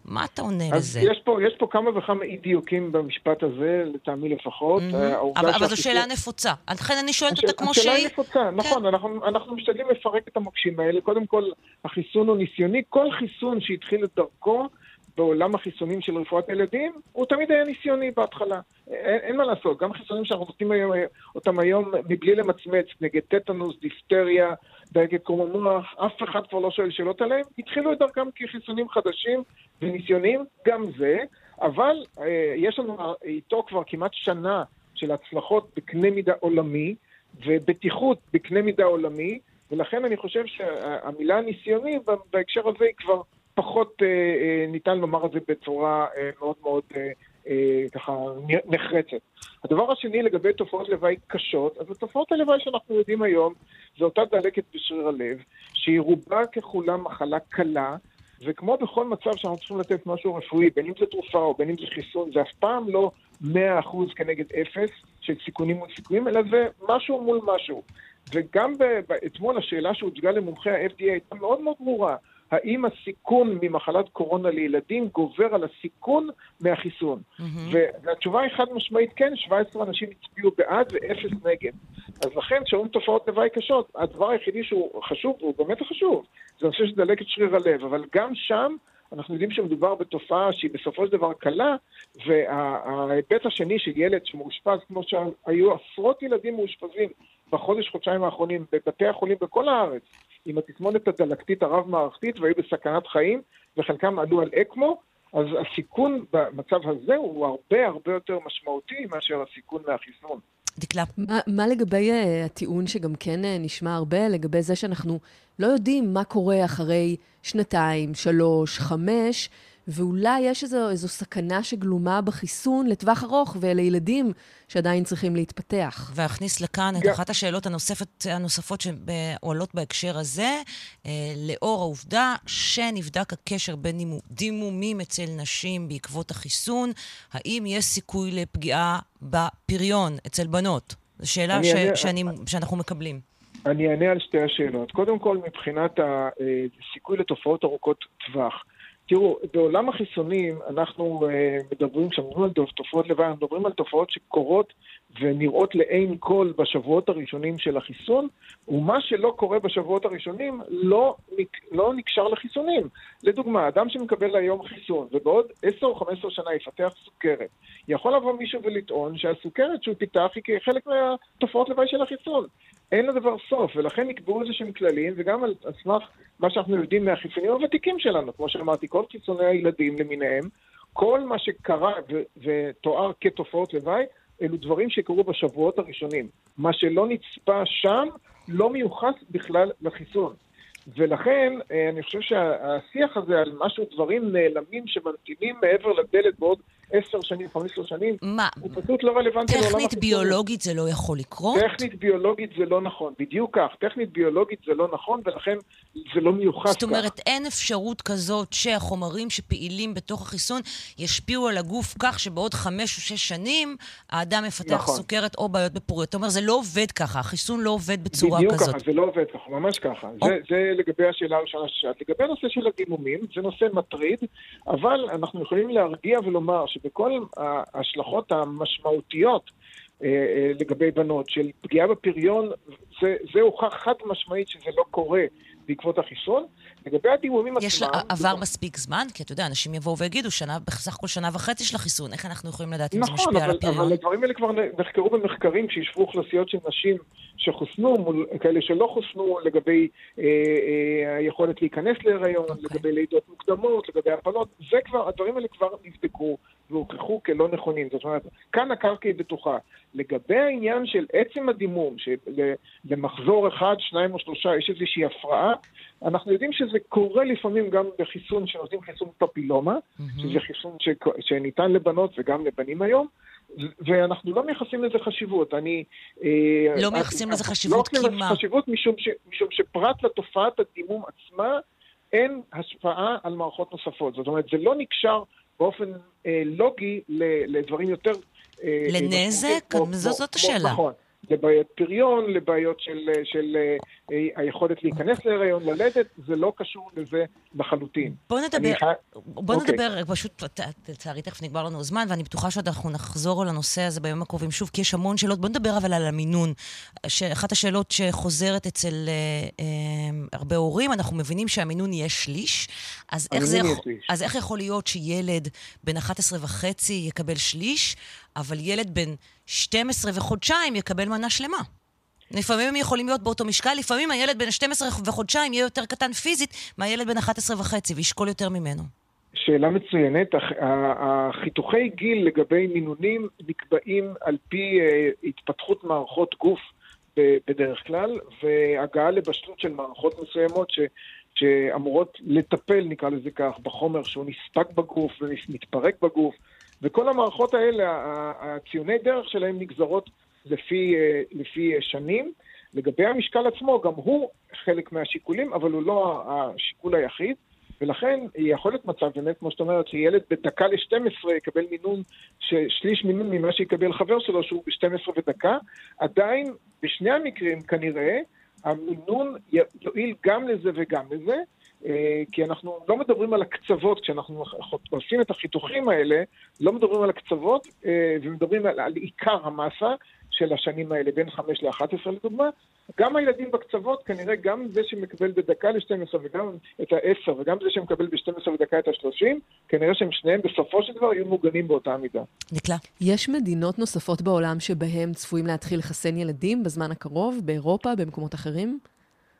מה אתה עונה אז לזה? יש פה, יש פה כמה וכמה אי דיוקים במשפט הזה, לטעמי לפחות. העובדה אבל, אבל זו שאלה נפוצה. לכן אני שואלת השאלה- אותה כמו השאלה היא שהיא. נפוצה, נכון, אנחנו, אנחנו משתדלים לפרק את המוקשים האלה. קודם כל, החיסון הוא ניסיוני. כל חיסון שהתחיל את דרכו בעולם החיסונים של רפואת ילדים, הוא תמיד היה ניסיוני בהתחלה. אין, אין מה לעשות, גם חיסונים שאנחנו נותנים היום, אותם היום מבלי למצמץ, נגד טטנוס, דיפטריה, דגת קרום המוח, אף אחד כבר לא שואל שאלות עליהם, התחילו את דרכם כחיסונים חדשים וניסיוניים, גם זה, אבל אה, יש לנו איתו כבר כמעט שנה של הצלחות בקנה מידה עולמי, ובטיחות בקנה מידה עולמי, ולכן אני חושב שהמילה ניסיוני בהקשר הזה היא כבר פחות אה, אה, ניתן לומר את זה בצורה אה, מאוד מאוד ככה נחרצת. הדבר השני לגבי תופעות לוואי קשות, אז התופעות הלוואי שאנחנו יודעים היום זה אותה דלקת בשריר הלב, שהיא רובה ככולה מחלה קלה, וכמו בכל מצב שאנחנו צריכים לתת משהו רפואי, בין אם זה תרופה או בין אם זה חיסון, זה אף פעם לא 100% כנגד אפס של סיכונים מול סיכויים, אלא זה משהו מול משהו. וגם ב- ב- אתמול השאלה שהוצגה למומחי ה-FDA הייתה מאוד מאוד ברורה. האם הסיכון ממחלת קורונה לילדים גובר על הסיכון מהחיסון? מהמם. והתשובה היא חד משמעית כן, 17 אנשים הצביעו בעד ואפס נגד. אז לכן, כשאומרים תופעות לוואי קשות, הדבר היחידי שהוא חשוב, והוא באמת חשוב, זה הנושא של דלקת שריר הלב, אבל גם שם אנחנו יודעים שמדובר בתופעה שהיא בסופו של דבר קלה, וההיבט השני של ילד שמאושפז, כמו שהיו עשרות ילדים מאושפזים בחודש, חודשיים האחרונים בבתי החולים בכל הארץ, עם התסמונת הדלקתית הרב-מערכתית והיו בסכנת חיים, וחלקם עלו על אקמו, אז הסיכון במצב הזה הוא הרבה הרבה יותר משמעותי מאשר הסיכון מהחיסון. דקלה, מה, מה לגבי uh, הטיעון שגם כן uh, נשמע הרבה, לגבי זה שאנחנו לא יודעים מה קורה אחרי שנתיים, שלוש, חמש, ואולי יש איזו, איזו סכנה שגלומה בחיסון לטווח ארוך ולילדים שעדיין צריכים להתפתח. ואכניס לכאן את אחת השאלות הנוספת, הנוספות שעולות בהקשר הזה, אה, לאור העובדה שנבדק הקשר בין דימו- דימומים אצל נשים בעקבות החיסון, האם יש סיכוי לפגיעה בפריון אצל בנות? זו שאלה אני ש- אענה- שאני, שאנחנו מקבלים. אני אענה על שתי השאלות. קודם כל, מבחינת הסיכוי לתופעות ארוכות טווח. תראו, בעולם החיסונים אנחנו אה, מדברים, כשמדברים על תופעות לוואי, אנחנו מדברים על תופעות שקורות ונראות לעין כל בשבועות הראשונים של החיסון, ומה שלא קורה בשבועות הראשונים לא, לא נקשר לחיסונים. לדוגמה, אדם שמקבל היום חיסון, ובעוד 10 או 15 שנה יפתח סוכרת, יכול לבוא מישהו ולטעון שהסוכרת שהוא פיתח היא כחלק מהתופעות לוואי של החיסון. אין לדבר סוף, ולכן נקבעו איזה שהם כללים, וגם על סמך מה שאנחנו יודעים מהחיסונים הוותיקים שלנו, כמו שאמרתי, כל חיסוני הילדים למיניהם, כל מה שקרה ו- ותואר כתופעות לוואי, אלו דברים שקרו בשבועות הראשונים. מה שלא נצפה שם לא מיוחס בכלל לחיסון. ולכן אה, אני חושב שהשיח הזה על משהו, דברים נעלמים שממתינים מעבר לדלת בעוד עשר שנים, חמש עשרה שנים, מה? הוא פשוט לא רלוונטי לעולם טכנית החיצוני. ביולוגית זה לא יכול לקרות? טכנית ביולוגית זה לא נכון, בדיוק כך. טכנית ביולוגית זה לא נכון, ולכן זה לא מיוחס כך. זאת אומרת, אין אפשרות כזאת שהחומרים שפעילים בתוך החיסון ישפיעו על הגוף כך שבעוד חמש או שש שנים האדם יפתח נכון. סוכרת או בעיות בפוריות. אתה אומר, זה לא עובד ככה, החיסון לא עובד בצורה בדיוק כזאת. ככה, זה לא עובד ככה, ממש ככה. זה, זה לגבי השאלה הראשונה ששאלת. לגבי הנושא של הדימומים, זה נושא מטריד, אבל אנחנו יכולים להרגיע ולומר שבכל ההשלכות המשמעותיות אה, אה, לגבי בנות, של פגיעה בפריון, זה, זה הוכח חד משמעית שזה לא קורה בעקבות החיסון. לגבי הדימומים יש עצמם... לה, עבר מספיק זמן? כי אתה יודע, אנשים יבואו ויגידו, שנה, בסך הכל שנה וחצי של החיסון, איך אנחנו יכולים לדעת אם זה נכון, משפיע על אבל, הפריון? אבל הדברים האלה כבר נחקרו במחקרים שישבו אוכלוסיות של נשים שחוסנו מול כאלה שלא חוסנו לגבי אה, אה, היכולת להיכנס להיריון, אוקיי. לגבי לידות מוקדמות, לגבי הפלות, זה כבר, הדברים האלה כבר נבדקו והוכחו כלא נכונים. זאת אומרת, כאן הקרקע היא בטוחה. לגבי העניין של עצם הדימום, שלמחזור אחד, שניים או שלושה יש איזושהי הפרעה, אנחנו יודעים שזה קורה לפעמים גם בחיסון שנותנים חיסון פפילומה, שזה חיסון ש... שניתן לבנות וגם לבנים היום, ואנחנו לא מייחסים לזה חשיבות. אני... אה, לא מייחסים לזה לא חשיבות מייחסים כי לזה מה? חשיבות משום, ש... משום שפרט לתופעת הדימום עצמה, אין השפעה על מערכות נוספות. זאת אומרת, זה לא נקשר באופן אה, לוגי ל... לדברים יותר... אה, לנזק? כמו- זו- כמו- זאת השאלה. נכון. לבעיות פריון, לבעיות של, של אה, אה, היכולת להיכנס להיריון, ללדת, זה לא קשור לזה לחלוטין. בוא אני נדבר, חי- בוא אוקיי. נדבר, פשוט, לצערי תכף נגמר לנו הזמן, ואני בטוחה שעוד אנחנו נחזור על הנושא הזה בימים הקרובים שוב, כי יש המון שאלות. בוא נדבר אבל על המינון. שאחת השאלות שחוזרת אצל אה, אה, הרבה הורים, אנחנו מבינים שהמינון יהיה שליש, אז איך, זה יכול, שליש. אז איך יכול להיות שילד בן 11 וחצי יקבל שליש, אבל ילד בן 12 וחודשיים יקבל מנה שלמה? לפעמים הם יכולים להיות באותו משקל, לפעמים הילד בן 12 וחודשיים יהיה יותר קטן פיזית מהילד בן 11 וחצי וישקול יותר ממנו. שאלה מצוינת. החיתוכי גיל לגבי מינונים נקבעים על פי אה, התפתחות מערכות גוף בדרך כלל, והגעה לבשלות של מערכות מסוימות ש, שאמורות לטפל, נקרא לזה כך, בחומר שהוא נספק בגוף ומתפרק בגוף, וכל המערכות האלה, הציוני דרך שלהם נגזרות לפי, אה, לפי אה, שנים. לגבי המשקל עצמו, גם הוא חלק מהשיקולים, אבל הוא לא השיקול היחיד. ולכן יכול להיות מצב, באמת, כמו שאת אומרת, שילד בדקה ל-12 יקבל מינון, שליש מינון ממה שיקבל חבר שלו, שהוא ב-12 ודקה. עדיין, בשני המקרים כנראה, המינון יועיל גם לזה וגם לזה, כי אנחנו לא מדברים על הקצוות, כשאנחנו עושים את החיתוכים האלה, לא מדברים על הקצוות, אה, ומדברים על, על עיקר המסה של השנים האלה, בין 5 ל-11 לדוגמה. גם הילדים בקצוות, כנראה גם זה שמקבל בדקה ל-12 וגם את ה-10 וגם זה שמקבל ב-12 ודקה את ה-30, כנראה שהם שניהם בסופו של דבר יהיו מוגנים באותה מידה. נקלע. יש מדינות נוספות בעולם שבהם צפויים להתחיל לחסן ילדים בזמן הקרוב, באירופה, במקומות אחרים?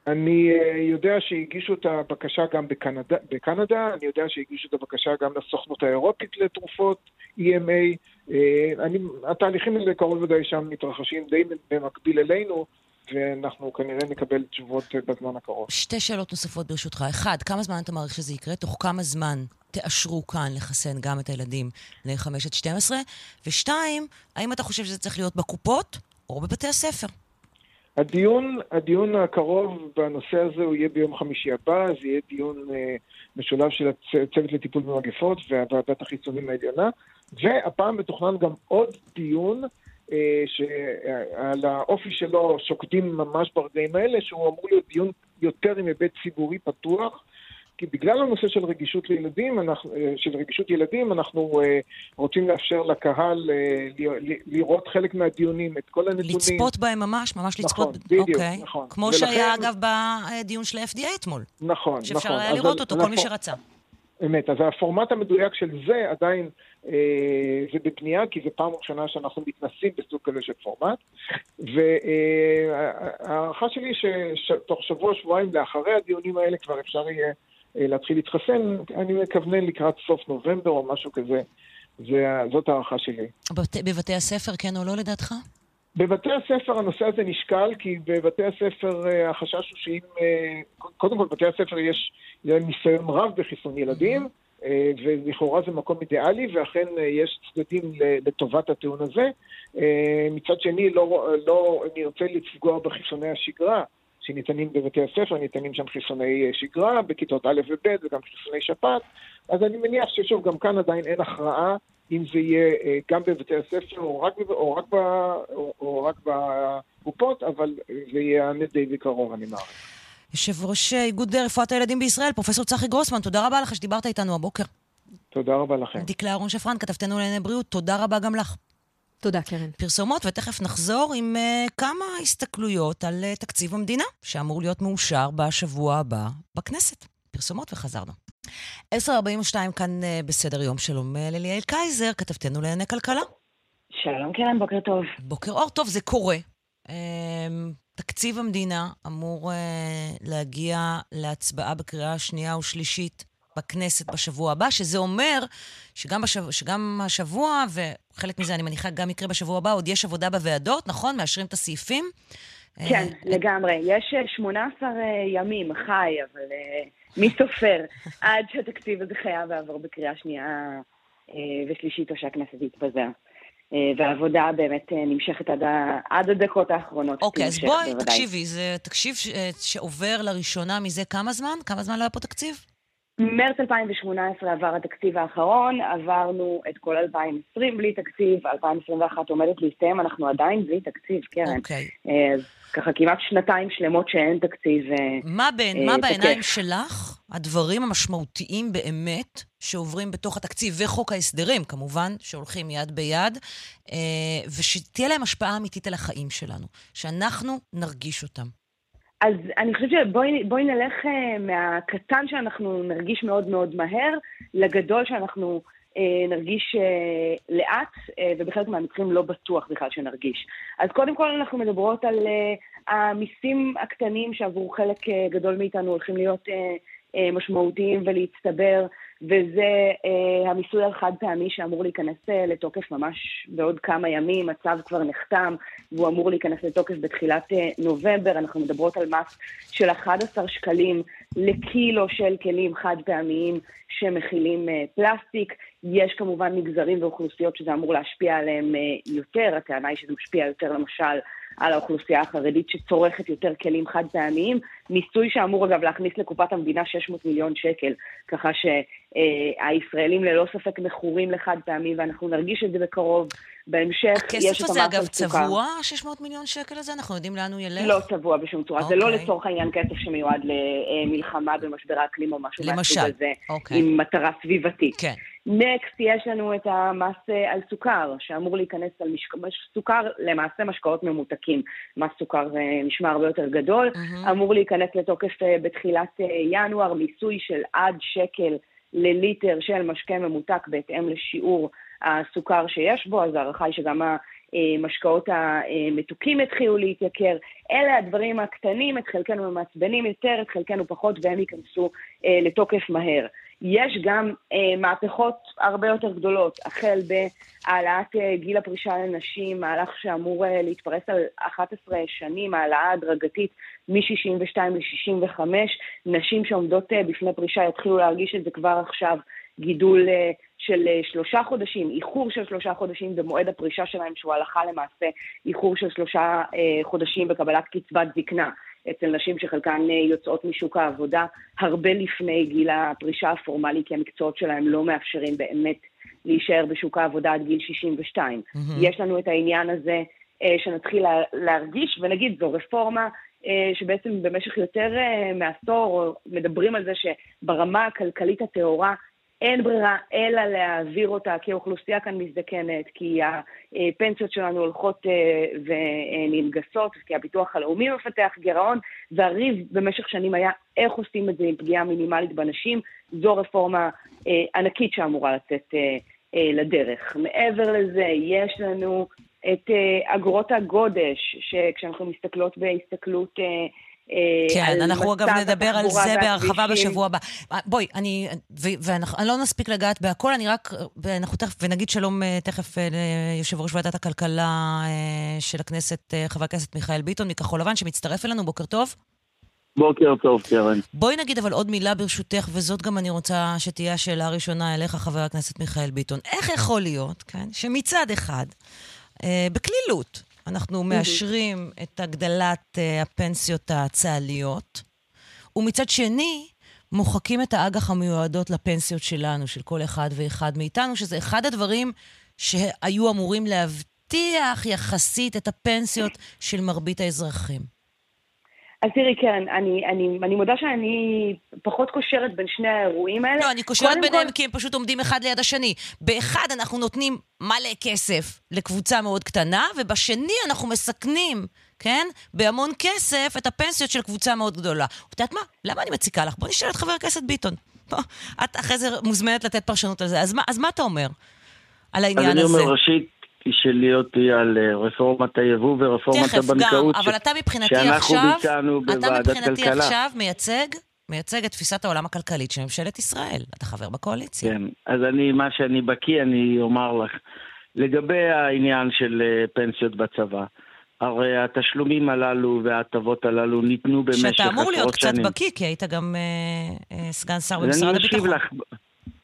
אני אה, יודע שהגישו את הבקשה גם בקנדה, בקנדה, אני יודע שהגישו את הבקשה גם לסוכנות האירופית לתרופות, EMA. אה, אני, התהליכים האלה קרוב ודאי שם מתרחשים די במקביל אלינו, ואנחנו כנראה נקבל תשובות אה, בזמן הקרוב. שתי שאלות נוספות ברשותך. אחד, כמה זמן אתה מעריך שזה יקרה? תוך כמה זמן תאשרו כאן לחסן גם את הילדים בני 5 עד 12? ושתיים, האם אתה חושב שזה צריך להיות בקופות או בבתי הספר? הדיון, הדיון הקרוב בנושא הזה הוא יהיה ביום חמישי הבא, זה יהיה דיון אה, משולב של הצוות לטיפול במגפות והוועדת החיסונים העליונה, והפעם מתוכנן גם עוד דיון אה, שעל האופי שלו שוקדים ממש ברגעים האלה, שהוא אמור להיות דיון יותר עם היבט ציבורי פתוח. כי בגלל הנושא של רגישות לילדים, אנחנו, אה, של רגישות ילדים, אנחנו אה, רוצים לאפשר לקהל אה, לראות חלק מהדיונים, את כל הנתונים. לצפות בהם ממש? ממש נכון, לצפות? בדיוק, אוקיי. נכון. כמו ולכן- שהיה, אגב, בדיון של ה-FDA אתמול. נכון, נכון. שאפשר היה לראות אותו, על כל מי שרצה. אמת, אז הפורמט המדויק של זה עדיין אה, זה בבנייה, כי זו פעם ראשונה שאנחנו מתנסים בסוג כזה של פורמט. וההערכה שלי שתוך שבוע-שבועיים לאחרי הדיונים האלה כבר אפשר יהיה להתחיל להתחסן, אני מכוונן לקראת סוף נובמבר או משהו כזה. זה, זאת ההערכה שלי. בבתי- בבתי הספר, כן או לא, לדעתך? בבתי הספר הנושא הזה נשקל, כי בבתי הספר אה, החשש הוא שאם... אה, קודם כל, בבתי הספר יש ניסיון רב בחיסון ילדים. אה, ולכאורה זה מקום אידיאלי, ואכן אה, יש צדדים לטובת הטיעון הזה. אה, מצד שני, לא, לא נרצה לפגוע בחיסוני השגרה. שניתנים בבתי הספר, ניתנים שם חיסוני שגרה בכיתות א' וב' וגם חיסוני שפעת, אז אני מניח ששוב, גם כאן עדיין אין הכרעה אם זה יהיה גם בבתי הספר או רק, או רק, ב, או, או רק בקופות, אבל זה יענה די בקרוב, אני מעריך. יושב ראש איגוד רפואת הילדים בישראל, פרופ' צחי גרוסמן, תודה רבה לך שדיברת איתנו הבוקר. תודה רבה לכם. דקלה אהרון שפרן, כתבתנו לענייני בריאות, תודה רבה גם לך. תודה, קרן. פרסומות, ותכף נחזור עם uh, כמה הסתכלויות על uh, תקציב המדינה, שאמור להיות מאושר בשבוע הבא בכנסת. פרסומות וחזרנו. 10.42 כאן uh, בסדר יום. שלום uh, לליאל קייזר, כתבתנו לענייני כלכלה. שלום קרן, בוקר טוב. בוקר אור, טוב, זה קורה. Uh, תקציב המדינה אמור uh, להגיע להצבעה בקריאה שנייה ושלישית בכנסת בשבוע הבא, שזה אומר שגם, בשב... שגם השבוע, וחלק מזה אני מניחה גם יקרה בשבוע הבא, עוד יש עבודה בוועדות, נכון? מאשרים את הסעיפים? כן, uh, לגמרי. יש 18 ימים, חי, אבל מי סופר עד שהתקציב הזה חייב לעבור בקריאה שנייה ושלישית, או שהכנסת יתפזר. אה, והעבודה באמת אה, נמשכת עד, ה, עד הדקות האחרונות. אוקיי, אז בואי. תקשיבי, זה תקשיב ש, אה, שעובר לראשונה מזה כמה זמן? כמה זמן לא היה פה תקציב? מרץ 2018 עבר התקציב האחרון, עברנו את כל 2020 בלי תקציב, 2021 עומדת להסתיים, אנחנו עדיין בלי תקציב, קרן. אוקיי. אז ככה כמעט שנתיים שלמות שאין תקציב. מה, בין, אה, מה בעיניים שלך הדברים המשמעותיים באמת שעוברים בתוך התקציב וחוק ההסדרים, כמובן, שהולכים יד ביד, אה, ושתהיה להם השפעה אמיתית על החיים שלנו, שאנחנו נרגיש אותם? אז אני חושבת שבואי נלך uh, מהקטן שאנחנו נרגיש מאוד מאוד מהר, לגדול שאנחנו uh, נרגיש uh, לאט, ובחלק מהמקרים לא בטוח בכלל שנרגיש. אז קודם כל אנחנו מדברות על המיסים הקטנים שעבור חלק גדול מאיתנו הולכים להיות משמעותיים ולהצטבר. וזה אה, המיסוי החד פעמי שאמור להיכנס אה, לתוקף ממש בעוד כמה ימים, הצו כבר נחתם והוא אמור להיכנס לתוקף בתחילת אה, נובמבר, אנחנו מדברות על מס של 11 שקלים לקילו של כלים חד פעמיים שמכילים אה, פלסטיק. יש כמובן מגזרים ואוכלוסיות שזה אמור להשפיע עליהם אה, יותר, הטענה היא שזה משפיע יותר למשל על האוכלוסייה החרדית שצורכת יותר כלים חד פעמיים, מיסוי שאמור אגב להכניס לקופת המדינה 600 מיליון שקל, ככה שהישראלים ללא ספק מכורים לחד פעמי ואנחנו נרגיש את זה בקרוב. בהמשך יש את המס הכסף הזה אגב צבוע, 600 מיליון שקל הזה? אנחנו יודעים לאן הוא ילך? לא צבוע בשום צורה, okay. זה לא אוקיי. לצורך העניין כסף שמיועד למלחמה במשבר האקלים או משהו מהסוג הזה, okay. אוקיי. עם מטרה סביבתית. כן. נקסט יש לנו את המס אה, על סוכר, שאמור להיכנס על משק... סוכר, למעשה משקאות ממותקים. מס סוכר אה, נשמע הרבה יותר גדול. Mm-hmm. אמור להיכנס לתוקף אה, בתחילת ינואר, מיסוי של עד שקל לליטר של משקה ממותק בהתאם לשיעור הסוכר שיש בו, אז ההערכה היא שגם המשקאות המתוקים יתחילו להתייקר. אלה הדברים הקטנים, את חלקנו ממעצבנים יותר, את חלקנו פחות, והם ייכנסו לתוקף מהר. יש גם אה, מהפכות הרבה יותר גדולות, החל בהעלאת אה, גיל הפרישה לנשים, מהלך שאמור אה, להתפרס על 11 שנים, העלאה הדרגתית מ-62 ל-65, נשים שעומדות אה, בפני פרישה יתחילו להרגיש את זה כבר עכשיו, גידול אה, של אה, שלושה חודשים, איחור של שלושה חודשים במועד הפרישה שלהם, שהוא הלכה למעשה איחור של שלושה אה, חודשים בקבלת קצבת זקנה. אצל נשים שחלקן אה, יוצאות משוק העבודה הרבה לפני גיל הפרישה הפורמלי, כי המקצועות שלהם לא מאפשרים באמת להישאר בשוק העבודה עד גיל 62. Mm-hmm. יש לנו את העניין הזה אה, שנתחיל להרגיש, ונגיד זו רפורמה אה, שבעצם במשך יותר מעשור מדברים על זה שברמה הכלכלית הטהורה אין ברירה אלא להעביר אותה, כי האוכלוסייה כאן מזדקנת, כי הפנסיות שלנו הולכות אה, וננגסות, כי הביטוח הלאומי מפתח גירעון, והריב במשך שנים היה איך עושים את זה עם פגיעה מינימלית בנשים. זו רפורמה אה, ענקית שאמורה לצאת אה, לדרך. מעבר לזה, יש לנו את אגרות הגודש, שכשאנחנו מסתכלות בהסתכלות כן, אנחנו אגב נדבר על זה בהרחבה בשבוע הבא. אה, בואי, אני, ואני לא נספיק לגעת בהכל, אני רק, ואנחנו תכף, ונגיד שלום אה, תכף ליושב ראש ועדת הכלכלה של הכנסת, חבר הכנסת מיכאל ביטון מכחול לבן, שמצטרף אלינו, בוקר טוב. בוקר טוב, קרן. בואי נגיד אבל עוד מילה ברשותך, וזאת גם אני רוצה שתהיה השאלה הראשונה אליך, חבר הכנסת מיכאל ביטון. איך יכול להיות, כן, שמצד אחד, אה, בקלילות, אנחנו מאשרים את הגדלת אה, הפנסיות הצה"ליות, ומצד שני, מוחקים את האג"ח המיועדות לפנסיות שלנו, של כל אחד ואחד מאיתנו, שזה אחד הדברים שהיו אמורים להבטיח יחסית את הפנסיות של מרבית האזרחים. אז תראי, קרן, אני, אני, אני מודה שאני פחות קושרת בין שני האירועים האלה. לא, אני קושרת ביניהם כל... כי הם פשוט עומדים אחד ליד השני. באחד אנחנו נותנים מלא כסף לקבוצה מאוד קטנה, ובשני אנחנו מסכנים, כן, בהמון כסף את הפנסיות של קבוצה מאוד גדולה. את יודעת מה? למה אני מציקה לך? בוא נשאל את חבר הכנסת ביטון. בוא, את אחרי זה מוזמנת לתת פרשנות על זה. אז מה, אז מה אתה אומר על העניין הזה? אז אני אומר, ראשית, שלי אותי על אה, רפורמת היבוא ורפורמת הבנקאות. תכף, גם, אבל אתה מבחינתי שאנחנו עכשיו, ביצענו בוועדת כלכלה. אתה מבחינתי עכשיו מייצג, מייצג את תפיסת העולם הכלכלית של ממשלת ישראל. אתה חבר בקואליציה. כן, אז אני, מה שאני בקיא, אני אומר לך. לגבי העניין של אה, פנסיות בצבא, הרי התשלומים הללו וההטבות הללו ניתנו במשך עשרות שנים. שאתה אמור להיות קצת בקיא, כי היית גם אה, אה, סגן שר במשרד הביטחון. לך...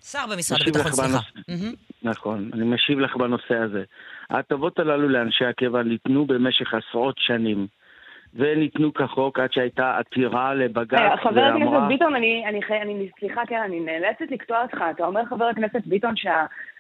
שר במשרד הביטחון, סליחה. בנוס... נכון, אני משיב לך בנושא הזה. ההטבות הללו לאנשי הקבע ניתנו במשך עשרות שנים. וניתנו כחוק עד שהייתה עתירה לבג"ץ ואמרה... חבר הכנסת ביטון, אני, אני, אני, סליחה, כן, אני נאלצת לקטוע אותך. אתה אומר, חבר הכנסת ביטון,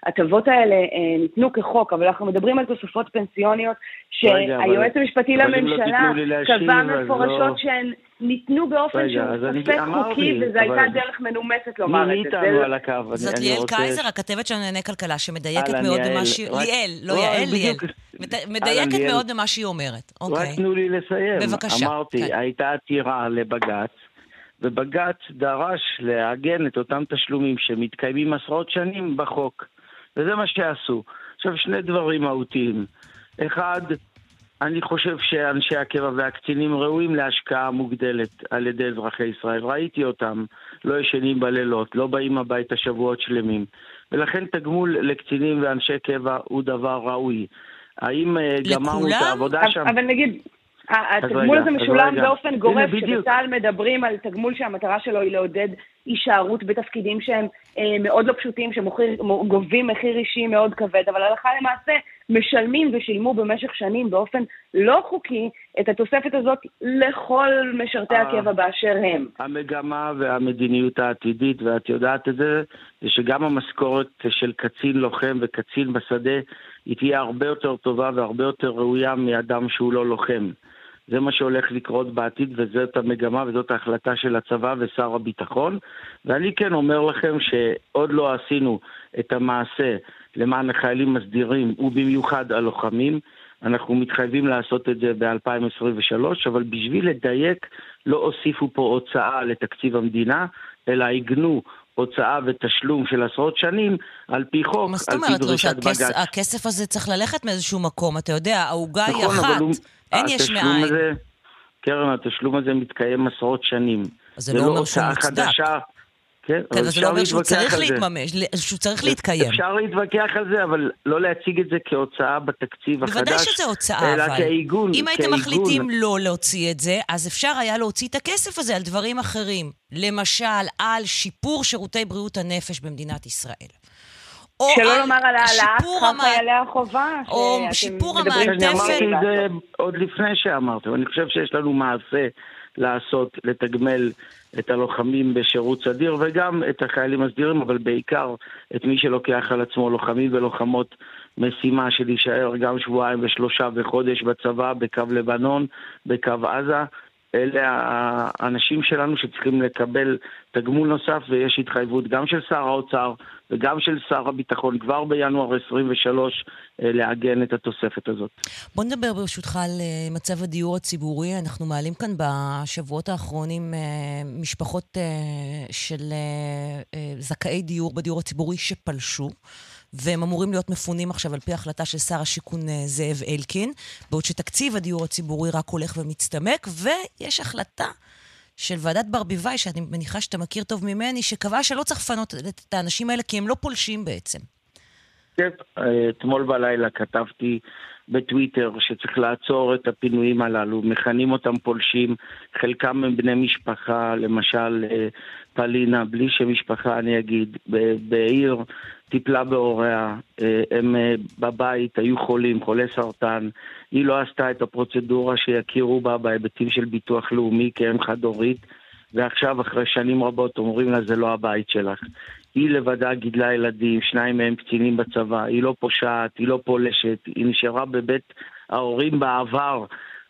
שההטבות האלה אה, ניתנו כחוק, אבל אנחנו מדברים על תוספות פנסיוניות שהיועץ המשפטי לא לממשלה לא קבע מפורשות לא... שהן ניתנו באופן שהוא ספק חוקי, וזו הייתה דרך מנומסת לומר את זה. מי איתנו על הקו? זאת ליאל קייזר, הכתבת של ענייני כלכלה, שמדייקת מאוד במה שהיא... ליאל, לא יעל, ליאל. מדייקת מאוד במה שהיא אומרת. רק אוקיי. תנו לי לסיים. בבקשה. אמרתי, כן. הייתה עתירה לבג"ץ, ובג"ץ דרש לעגן את אותם תשלומים שמתקיימים עשרות שנים בחוק. וזה מה שעשו. עכשיו, שני דברים מהותיים. אחד, אני חושב שאנשי הקבע והקצינים ראויים להשקעה מוגדלת על ידי אזרחי ישראל. ראיתי אותם, לא ישנים בלילות, לא באים הביתה שבועות שלמים. ולכן תגמול לקצינים ואנשי קבע הוא דבר ראוי. האם אה, גמרנו את העבודה שם? אבל נגיד, התגמול הזה משולם באופן גורף, כשבצה"ל מדברים על תגמול שהמטרה שלו היא לעודד הישארות בתפקידים שהם אה, מאוד לא פשוטים, שגובים מחיר אישי מאוד כבד, אבל הלכה למעשה משלמים ושילמו במשך שנים באופן לא חוקי את התוספת הזאת לכל משרתי אה, הקבע באשר הם. המגמה והמדיניות העתידית, ואת יודעת את זה, זה שגם המשכורת של קצין לוחם וקצין בשדה היא תהיה הרבה יותר טובה והרבה יותר ראויה מאדם שהוא לא לוחם. זה מה שהולך לקרות בעתיד וזאת המגמה וזאת ההחלטה של הצבא ושר הביטחון. ואני כן אומר לכם שעוד לא עשינו את המעשה למען החיילים הסדירים ובמיוחד הלוחמים. אנחנו מתחייבים לעשות את זה ב-2023, אבל בשביל לדייק לא הוסיפו פה הוצאה לתקציב המדינה, אלא עיגנו הוצאה ותשלום של עשרות שנים על פי חוק, על פי דרישת בג"ץ. מה זאת אומרת? הכסף הזה צריך ללכת מאיזשהו מקום, אתה יודע, העוגה היא נכון, אחת. הוא... אין יש מאין. הזה, קרן, התשלום הזה מתקיים עשרות שנים. זה לא אומר שהוא מוצדק. חדשה, כן, כן אבל זה לא אומר שהוא צריך להתממש, שהוא צריך להתקיים. אפשר להתווכח על זה, אבל לא להציג את זה כהוצאה בתקציב החדש, בוודאי שזה הוצאה, אלא אבל... כעיגון. אם הייתם מחליטים לא להוציא את זה, אז אפשר היה להוציא את הכסף הזה על דברים אחרים. למשל, על שיפור שירותי בריאות הנפש במדינת ישראל. שלא לומר על העלאת שכר חיילי החובה. או שיפור המעטפת. אני אמרתי את זה עוד לפני שאמרתי, אני חושב שיש לנו מעשה לעשות, לתגמל את הלוחמים בשירות סדיר וגם את החיילים הסדירים, אבל בעיקר את מי שלוקח על עצמו לוחמים ולוחמות משימה של להישאר גם שבועיים ושלושה וחודש בצבא, בקו לבנון, בקו עזה. אלה האנשים שלנו שצריכים לקבל תגמול נוסף ויש התחייבות גם של שר האוצר וגם של שר הביטחון כבר בינואר 23 אה, לעגן את התוספת הזאת. בוא נדבר ברשותך על אה, מצב הדיור הציבורי. אנחנו מעלים כאן בשבועות האחרונים אה, משפחות של זכאי דיור בדיור הציבורי שפלשו. והם אמורים להיות מפונים עכשיו על פי החלטה של שר השיכון זאב אלקין, בעוד שתקציב הדיור הציבורי רק הולך ומצטמק, ויש החלטה של ועדת ברביבאי, שאני מניחה שאתה מכיר טוב ממני, שקבעה שלא צריך לפנות את האנשים האלה כי הם לא פולשים בעצם. כן, אתמול בלילה כתבתי בטוויטר שצריך לעצור את הפינויים הללו, מכנים אותם פולשים, חלקם הם בני משפחה, למשל אה, פלינה, בלי שם משפחה אני אגיד, בעיר טיפלה בהוריה, אה, הם אה, בבית היו חולים, חולי סרטן, היא לא עשתה את הפרוצדורה שיכירו בה בהיבטים של ביטוח לאומי כאם חד-הורית, ועכשיו אחרי שנים רבות אומרים לה זה לא הבית שלך. היא לבדה גידלה ילדים, שניים מהם קצינים בצבא, היא לא פושעת, היא לא פולשת, היא נשארה בבית ההורים בעבר.